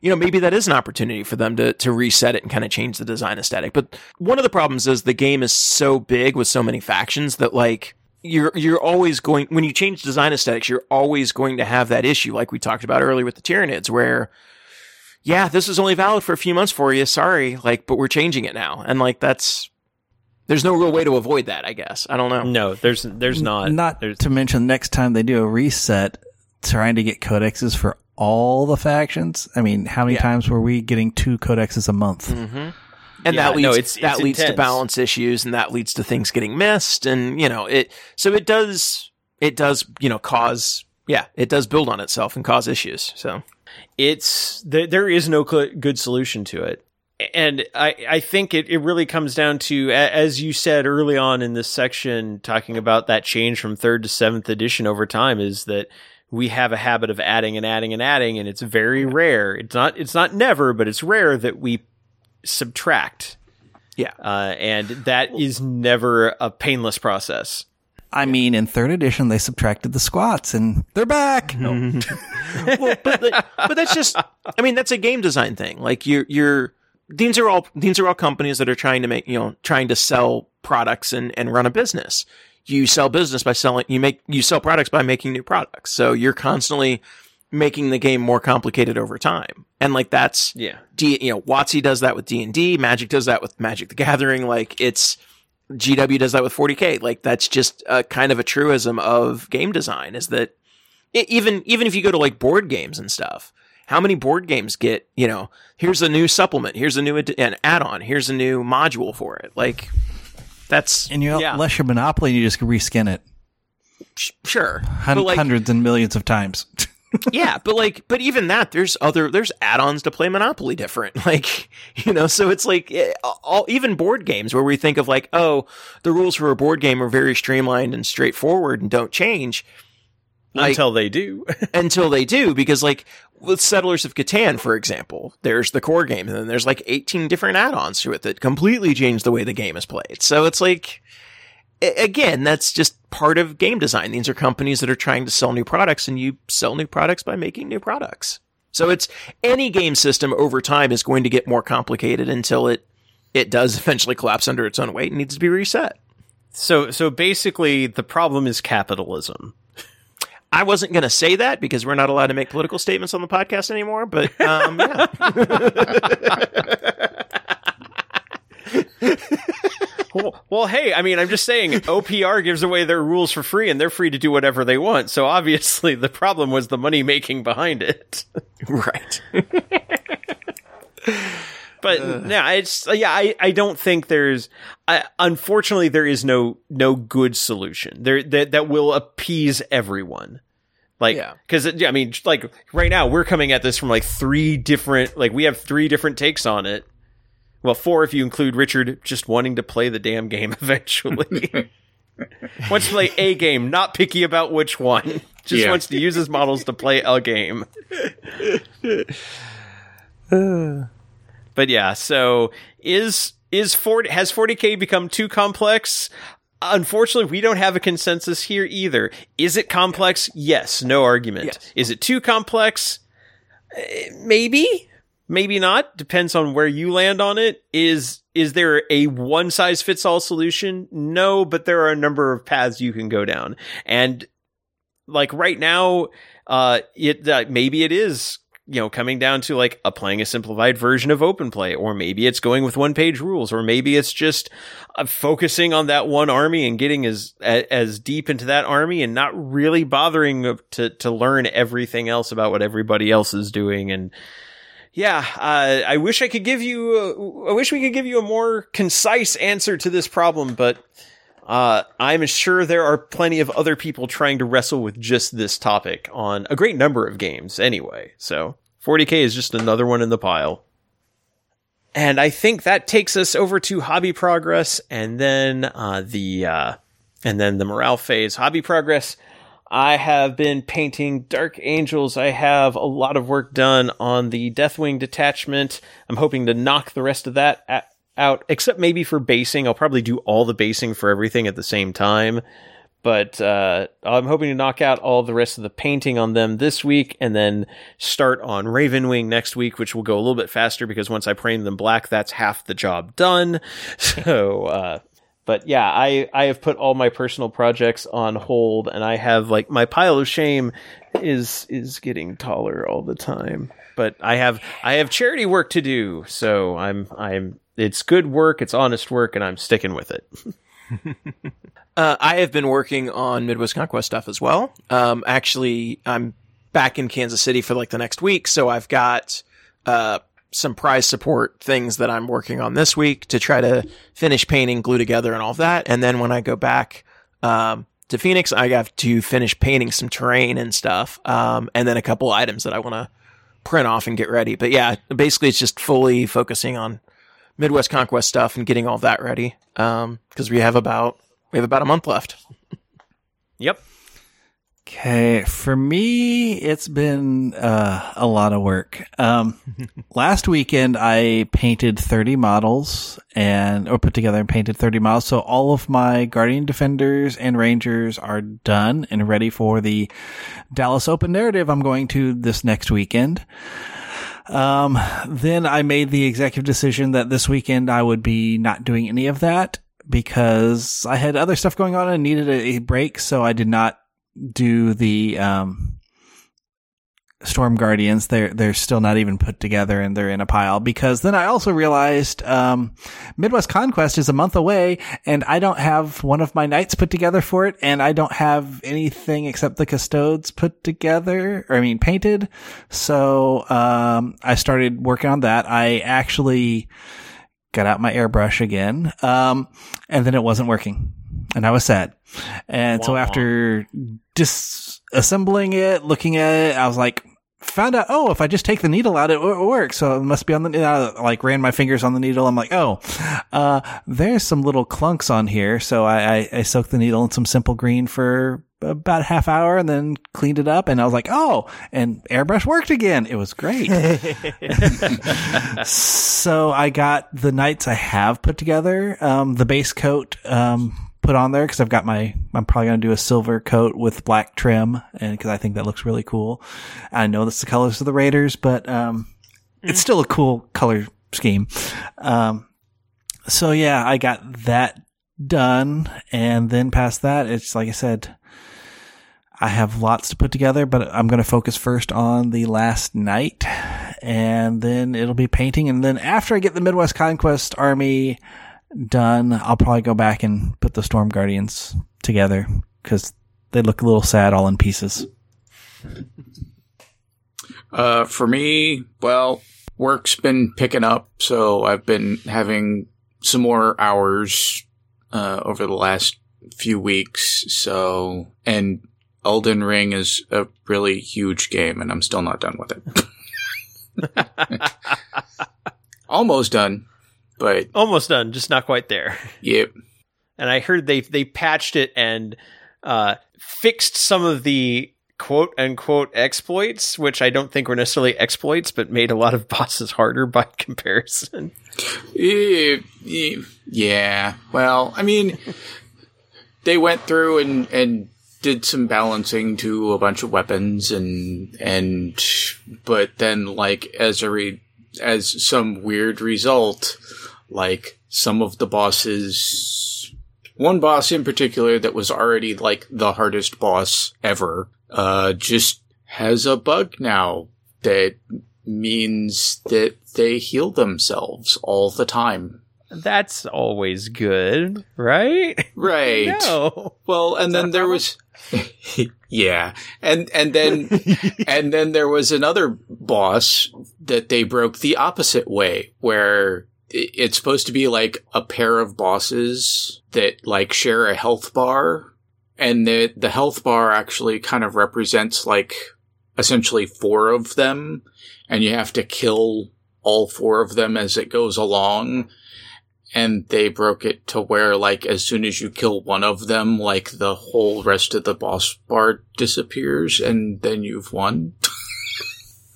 you know, maybe that is an opportunity for them to, to reset it and kind of change the design aesthetic. But one of the problems is the game is so big with so many factions that like you're you're always going when you change design aesthetics, you're always going to have that issue, like we talked about earlier with the Tyranids, where yeah, this is only valid for a few months for you. Sorry, like, but we're changing it now, and like that's there's no real way to avoid that. I guess I don't know. no there's there's not Not there's to mention next time they do a reset, trying to get codexes for all the factions. I mean, how many Yeah. times were we getting two codexes a month? Mm-hmm. and Yeah, that leads no, it's- that it's leads to balance issues and that leads to things getting missed and you know it so it does it does, you know, cause, yeah, it does build on itself and cause issues. So it's there, there is no good solution to it. And I, I think it, it really comes down to as you said early on in this section talking about that change from third to seventh edition over time is that we have a habit of adding and adding and adding and it's very rare. It's not it's not never but it's rare that we subtract. Yeah. Uh, and that is never a painless process I mean, in third edition, they subtracted the squats and they're back. well, but, but that's just, I mean, that's a game design thing. Like you're, you're, these are all, these are all companies that are trying to make, you know, trying to sell products and, and run a business. You sell business by selling, you make, you sell products by making new products. So you're constantly making the game more complicated over time. And like that's, yeah, D, you know, WotC does that with D and D, Magic does that with Magic the Gathering. Like it's, GW does that with 40k. Like that's just a kind of a truism of game design is that even even if you go to like board games and stuff, how many board games get you know? Here's a new supplement. Here's a new ad- an add-on. Here's a new module for it. Like that's and you Yeah. unless you're Monopoly, you just reskin it sh- sure, hun- like hundreds and millions of times. yeah, but like, but even that, there's other, there's add-ons to play Monopoly different. Like, you know, so it's like eh, all, even board games where we think of like, oh, the rules for a board game are very streamlined and straightforward and don't change Like- until they do until they do, because like with Settlers of Catan, for example, there's the core game and then there's like 18 different add-ons to it that completely change the way the game is played. So it's like, again, that's just part of game design. These are companies that are trying to sell new products and you sell new products by making new products. So it's any game system over time is going to get more complicated until it, it does eventually collapse under its own weight and needs to be reset. so so basically the problem is capitalism I wasn't going to say that because we're not allowed to make political statements on the podcast anymore, but um, yeah. well, well, hey, I mean, I'm just saying OPR gives away their rules for free and they're free to do whatever they want. So obviously the problem was the money making behind it. right. But uh. yeah, it's yeah, I, I don't think there's I, unfortunately there is no no good solution. There that that will appease everyone. Like Yeah. cuz I mean like right now we're coming at this from like three different like we have three different takes on it. Well, four if you include Richard just wanting to play the damn game eventually. wants to play a game, not picky about which one. Just Yeah. wants to use his models to play a game. but yeah, so is is 40 has 40k become too complex? Unfortunately, we don't have a consensus here either. Is it complex? Yes, no argument. Yes. Is it too complex? Eh, Maybe, maybe not. Depends on where you land on it. Is is there a one size fits all solution? No, but there are a number of paths you can go down. And like right now, uh, it uh, maybe it is you know coming down to like applying a simplified version of open play or maybe it's going with one page rules or maybe it's just uh, focusing on that one army and getting as as deep into that army and not really bothering to to learn everything else about what everybody else is doing and yeah, uh, I wish I could give you. A, I wish we could give you a more concise answer to this problem, but uh, I'm sure there are plenty of other people trying to wrestle with just this topic on a great number of games. Anyway, so 40k is just another one in the pile. And I think that takes us over to hobby progress, and then uh, the uh, and then the morale phase. Hobby progress. I have been painting Dark Angels. I have a lot of work done on the Deathwing detachment. I'm hoping to knock the rest of that a- out, except maybe for basing. I'll probably do all the basing for everything at the same time. But uh, I'm hoping to knock out all the rest of the painting on them this week and then start on Ravenwing next week, which will go a little bit faster because once I paint them black, that's half the job done. So, uh, but yeah, I, I have put all my personal projects on hold and I have like my pile of shame is is getting taller all the time. But I have I have charity work to do, so I'm I'm it's good work, it's honest work, and I'm sticking with it. Uh, I have been working on Midwest Conquest stuff as well. Um, actually, I'm back in Kansas City for like the next week, so I've got uh, some prize support things that I'm working on this week to try to finish painting, glue together, and all that. And then when I go back, um, to Phoenix. I have to finish painting some terrain and stuff, um, and then a couple items that I want to print off and get ready. But yeah, basically it's just fully focusing on Midwest Conquest stuff and getting all that ready. Um, because we have about we have about a month left. Yep. Okay, for me, it's been uh, a lot of work. Um, last weekend, I painted 30 models and, or put together and painted 30 models. So all of my Guardian Defenders and Rangers are done and ready for the Dallas Open narrative I'm going to this next weekend. Um, then I made the executive decision that this weekend I would be not doing any of that because I had other stuff going on and needed a, a break. So I did not do the um, Storm Guardians. They're they're still not even put together and they're in a pile because then I also realized um, Midwest Conquest is a month away and I don't have one of my knights put together for it and I don't have anything except the custodes put together or I mean painted. So um, I started working on that. I actually got out my airbrush again um, and then it wasn't working and I was sad. And so after disassembling it, looking at it, I was like, found out, oh, if I just take the needle out, it, w- works. So it must be on the, I like ran my fingers on the needle. I'm like, oh, uh, there's some little clunks on here. So I, I, I soaked the needle in some simple green for about a half hour and then cleaned it up. And I was like, oh, and airbrush worked again. It was great. so I got the knights I have put together. Um, the base coat, um, put on there because I've got my, I'm probably going to do a silver coat with black trim and because I think that looks really cool. I know that's the colors of the Raiders, but, um, it's still a cool color scheme. Um, so yeah, I got that done. And then past that, it's like I said, I have lots to put together, but I'm going to focus first on the last knight and then it'll be painting. And then after I get the Midwest Conquest army done, I'll probably go back and put the Storm Guardians together because they look a little sad all in pieces. Uh, for me, well, work's been picking up, so I've been having some more hours uh, over the last few weeks. So, and Elden Ring is a really huge game, and I'm still not done with it. Almost done, but Almost done, just not quite there. yep. And I heard they they patched it and uh, fixed some of the quote unquote exploits, which I don't think were necessarily exploits, but made a lot of bosses harder by comparison. Yeah. Well, I mean, they went through and and did some balancing to a bunch of weapons and and but then like as a re- as some weird result, like some of the bosses one boss in particular that was already like the hardest boss ever uh just has a bug now that means that they heal themselves all the time. That's always good, right? Right. No. Well, and then there was yeah. And and then and then there was another boss that they broke the opposite way where it's supposed to be like a pair of bosses that like share a health bar and the the health bar actually kind of represents like essentially four of them and you have to kill all four of them as it goes along and they broke it to where like as soon as you kill one of them like the whole rest of the boss bar disappears and then you've won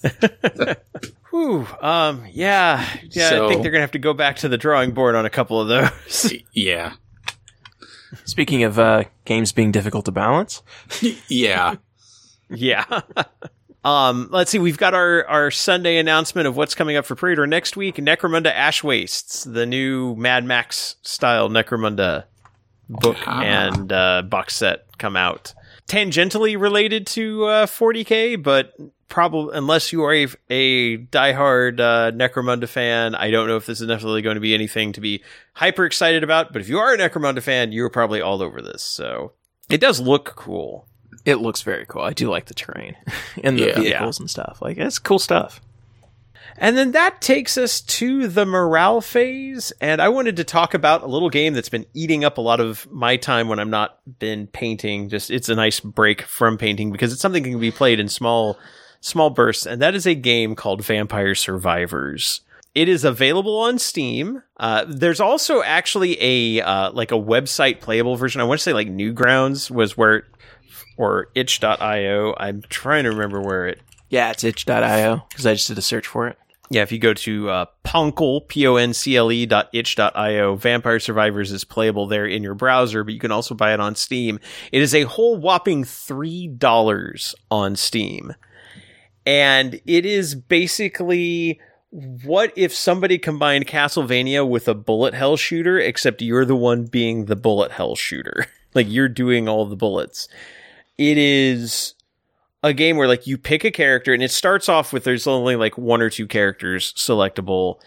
Whew. Um. Yeah. Yeah. I think they're gonna have to go back to the drawing board on a couple of those. yeah Speaking of uh, games being difficult to balance, yeah yeah. Um, let's see. We've got our, our Sunday announcement of what's coming up for pre-order next week. Necromunda Ash Wastes, the new Mad Max style Necromunda book Ah. and uh, box set come out. Tangentially related to uh, 40k, but probably unless you are a, a diehard uh, Necromunda fan, I don't know if this is necessarily going to be anything to be hyper excited about. But if you are a Necromunda fan, you're probably all over this. So it does look cool. it looks very cool. I do like the terrain and the Yeah. vehicles and stuff. Like it's cool stuff. And then that takes us to the morale phase. And I wanted to talk about a little game that's been eating up a lot of my time when I'm not been painting. Just it's a nice break from painting because it's something that can be played in small small bursts, and that is a game called Vampire Survivors. It is available on Steam. Uh, there's also actually a uh, like a website playable version. I want to say like Newgrounds was where, or itch.io. I'm trying to remember where it. Yeah, it's itch.io because I just did a search for it. Yeah, if you go to uh, Poncle, P-O-N-C-L-E dot itch.io, Vampire Survivors is playable there in your browser, but you can also buy it on Steam. It is a whole whopping $3 on Steam. And it is basically what if somebody combined Castlevania with a bullet hell shooter, except you're the one being the bullet hell shooter? like you're doing all the bullets. It is a game where like you pick a character and it starts off with there's only like one or two characters selectable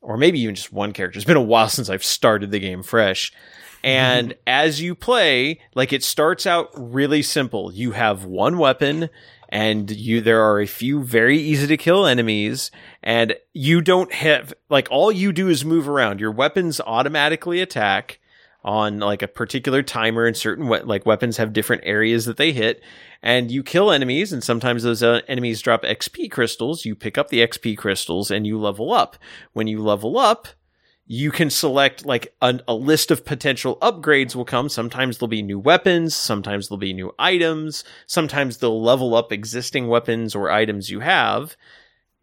or maybe even just one character. It's been a while since I've started the game fresh. And as you play, like it starts out really simple. You have one weapon and you there are a few very easy to kill enemies and you don't have like all you do is move around. Your weapons automatically attack on like a particular timer and certain we- like weapons have different areas that they hit and you kill enemies and sometimes those uh, enemies drop XP crystals you pick up the XP crystals and you level up when you level up you can select like a, a list of potential upgrades will come sometimes there'll be new weapons sometimes there'll be new items sometimes they'll level up existing weapons or items you have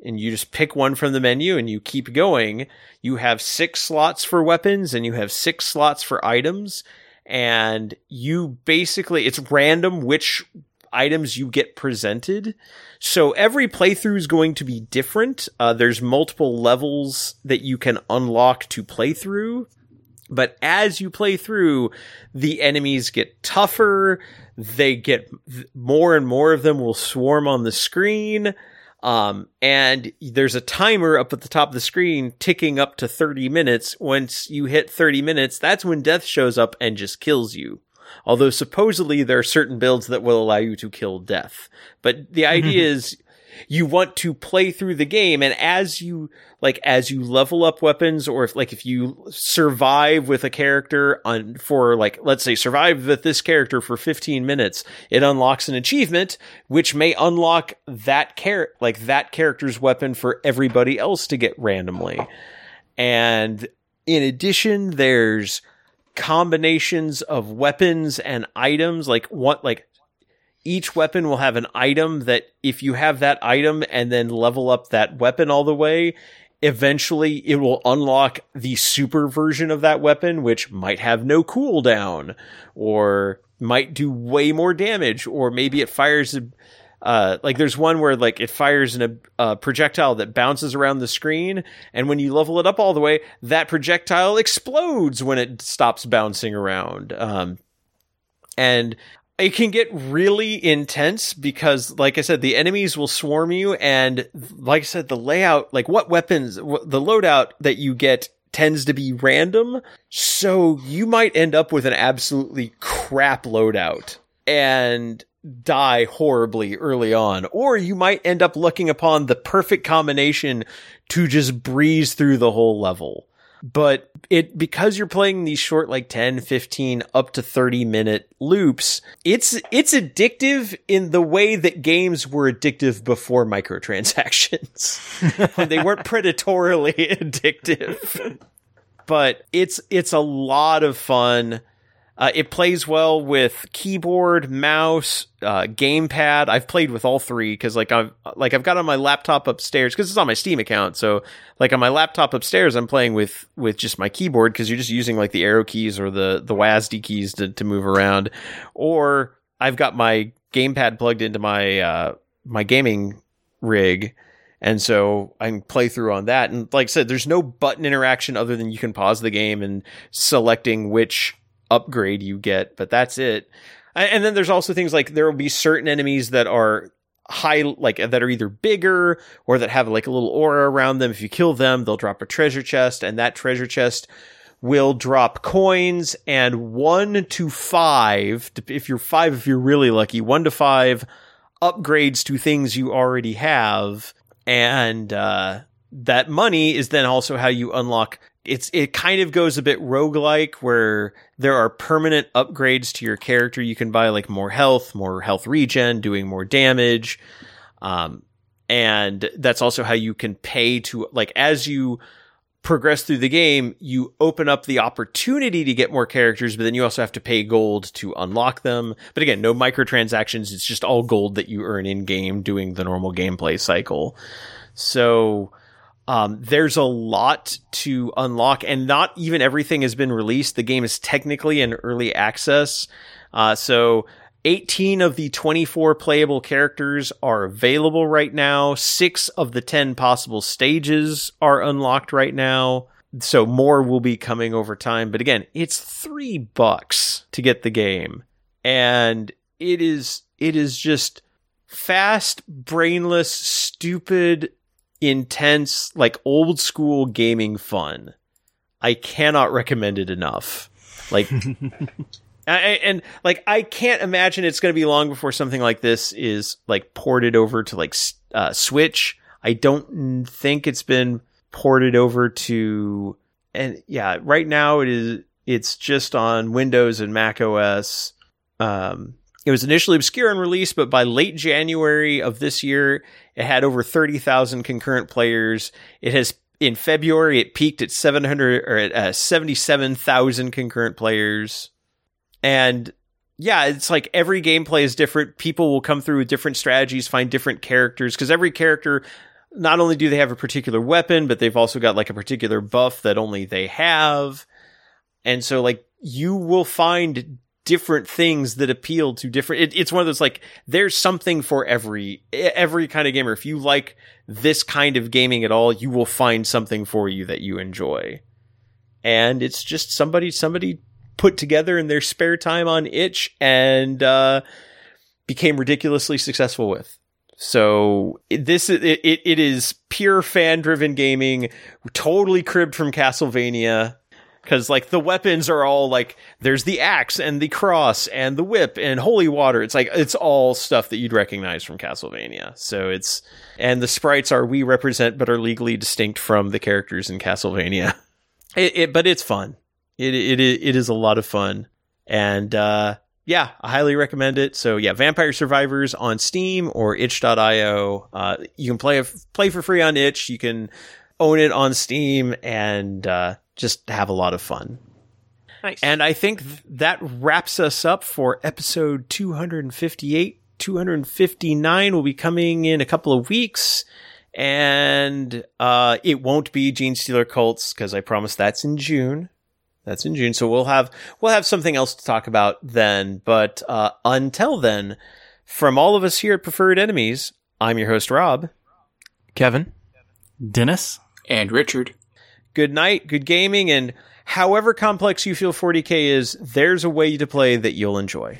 and you just pick one from the menu and you keep going. You have six slots for weapons and you have six slots for items. And you basically, it's random which items you get presented. So every playthrough is going to be different. Uh, there's multiple levels that you can unlock to play through. But as you play through, the enemies get tougher. They get more and more of them will swarm on the screen. Um, and there's a timer up at the top of the screen ticking up to 30 minutes. Once you hit 30 minutes, that's when death shows up and just kills you. Although supposedly there are certain builds that will allow you to kill death. But the idea is you want to play through the game and as you like as you level up weapons or if like if you survive with a character on for like let's say survive with this character for 15 minutes it unlocks an achievement which may unlock that char- like that character's weapon for everybody else to get randomly and in addition there's combinations of weapons and items like what like each weapon will have an item that if you have that item and then level up that weapon all the way, eventually it will unlock the super version of that weapon, which might have no cooldown or might do way more damage, or maybe it fires uh, like there's one where like it fires in a projectile that bounces around the screen, and when you level it up all the way, that projectile explodes when it stops bouncing around. Um, and it can get really intense because like i said the enemies will swarm you and like i said the layout like what weapons the loadout that you get tends to be random so you might end up with an absolutely crap loadout and die horribly early on or you might end up looking upon the perfect combination to just breeze through the whole level. But it because you're playing these short like 10 15 up to 30 minute loops it's it's addictive in the way that games were addictive before microtransactions. They weren't predatorily addictive. But it's it's a lot of fun uh, it plays well with keyboard, mouse, uh, gamepad. I've played with all three because like I've like I've got on my laptop upstairs because it's on my Steam account. So like on my laptop upstairs, I'm playing with with just my keyboard because you're just using like the arrow keys or the the WASD keys to to move around. Or I've got my gamepad plugged into my uh, my gaming rig. And so I can play through on that. And like I said, there's no button interaction other than you can pause the game and selecting which upgrade you get, but that's it. And then there's also things like there will be certain enemies that are high, like that are either bigger or that have like a little aura around them. If you kill them, they'll drop a treasure chest, and that treasure chest will drop coins and one to five, if you're five, if you're really lucky, one to five upgrades to things you already have. And, uh, that money is then also how you unlock it's it kind of goes a bit roguelike where there are permanent upgrades to your character. You can buy like more health, more health regen, doing more damage. Um, and that's also how you can pay to like as you progress through the game, you open up the opportunity to get more characters, but then you also have to pay gold to unlock them. But again, no microtransactions. It's just all gold that you earn in game doing the normal gameplay cycle. So, um, there's a lot to unlock, and not even everything has been released. The game is technically in early access. Uh, so 18 of the 24 playable characters are available right now. Six of the 10 possible stages are unlocked right now. So more will be coming over time. But again, it's three bucks to get the game. And it is, it is just fast, brainless, stupid, intense, like old school gaming fun. I cannot recommend it enough. Like, I, and like I can't imagine it's going to be long before something like this is like ported over to like uh, Switch. I don't think it's been ported over to and yeah, right now it is it's just on Windows and Mac OS. Um, it was initially obscure and released, but by late January of this year, it had over 30,000 concurrent players. It has in February it peaked at 700 or at uh, 77,000 concurrent players. And yeah, it's like every gameplay is different. People will come through with different strategies, find different characters because every character not only do they have a particular weapon, but they've also got like a particular buff that only they have. And so like you will find different things that appeal to different it, it's one of those like there's something for every every kind of gamer. If you like this kind of gaming at all you will find something for you that you enjoy. And it's just somebody somebody put together in their spare time on itch and uh, became ridiculously successful with. So this it, it, it is pure fan driven gaming totally cribbed from castlevania because like the weapons are all like there's the axe and the cross and the whip and holy water it's like it's all stuff that you'd recognize from castlevania so it's and the sprites are we represent but are legally distinct from the characters in castlevania it, it but it's fun it, it it is a lot of fun and uh yeah, I highly recommend it. So yeah, Vampire Survivors on Steam or itch.io. Uh, you can play play for free on itch. You can own it on Steam and uh, just have a lot of fun. Nice. And I think th- that wraps us up for episode 258. 259 will be coming in a couple of weeks. And uh, it won't be Genestealer Cults because I promise that's in June. That's in June. So we'll have we'll have something else to talk about then. But uh, until then, from all of us here at Preferred Enemies, I'm your host Rob. Kevin. Dennis. And Richard. Good night, good gaming, and however complex you feel 40k is, there's a way to play that you'll enjoy.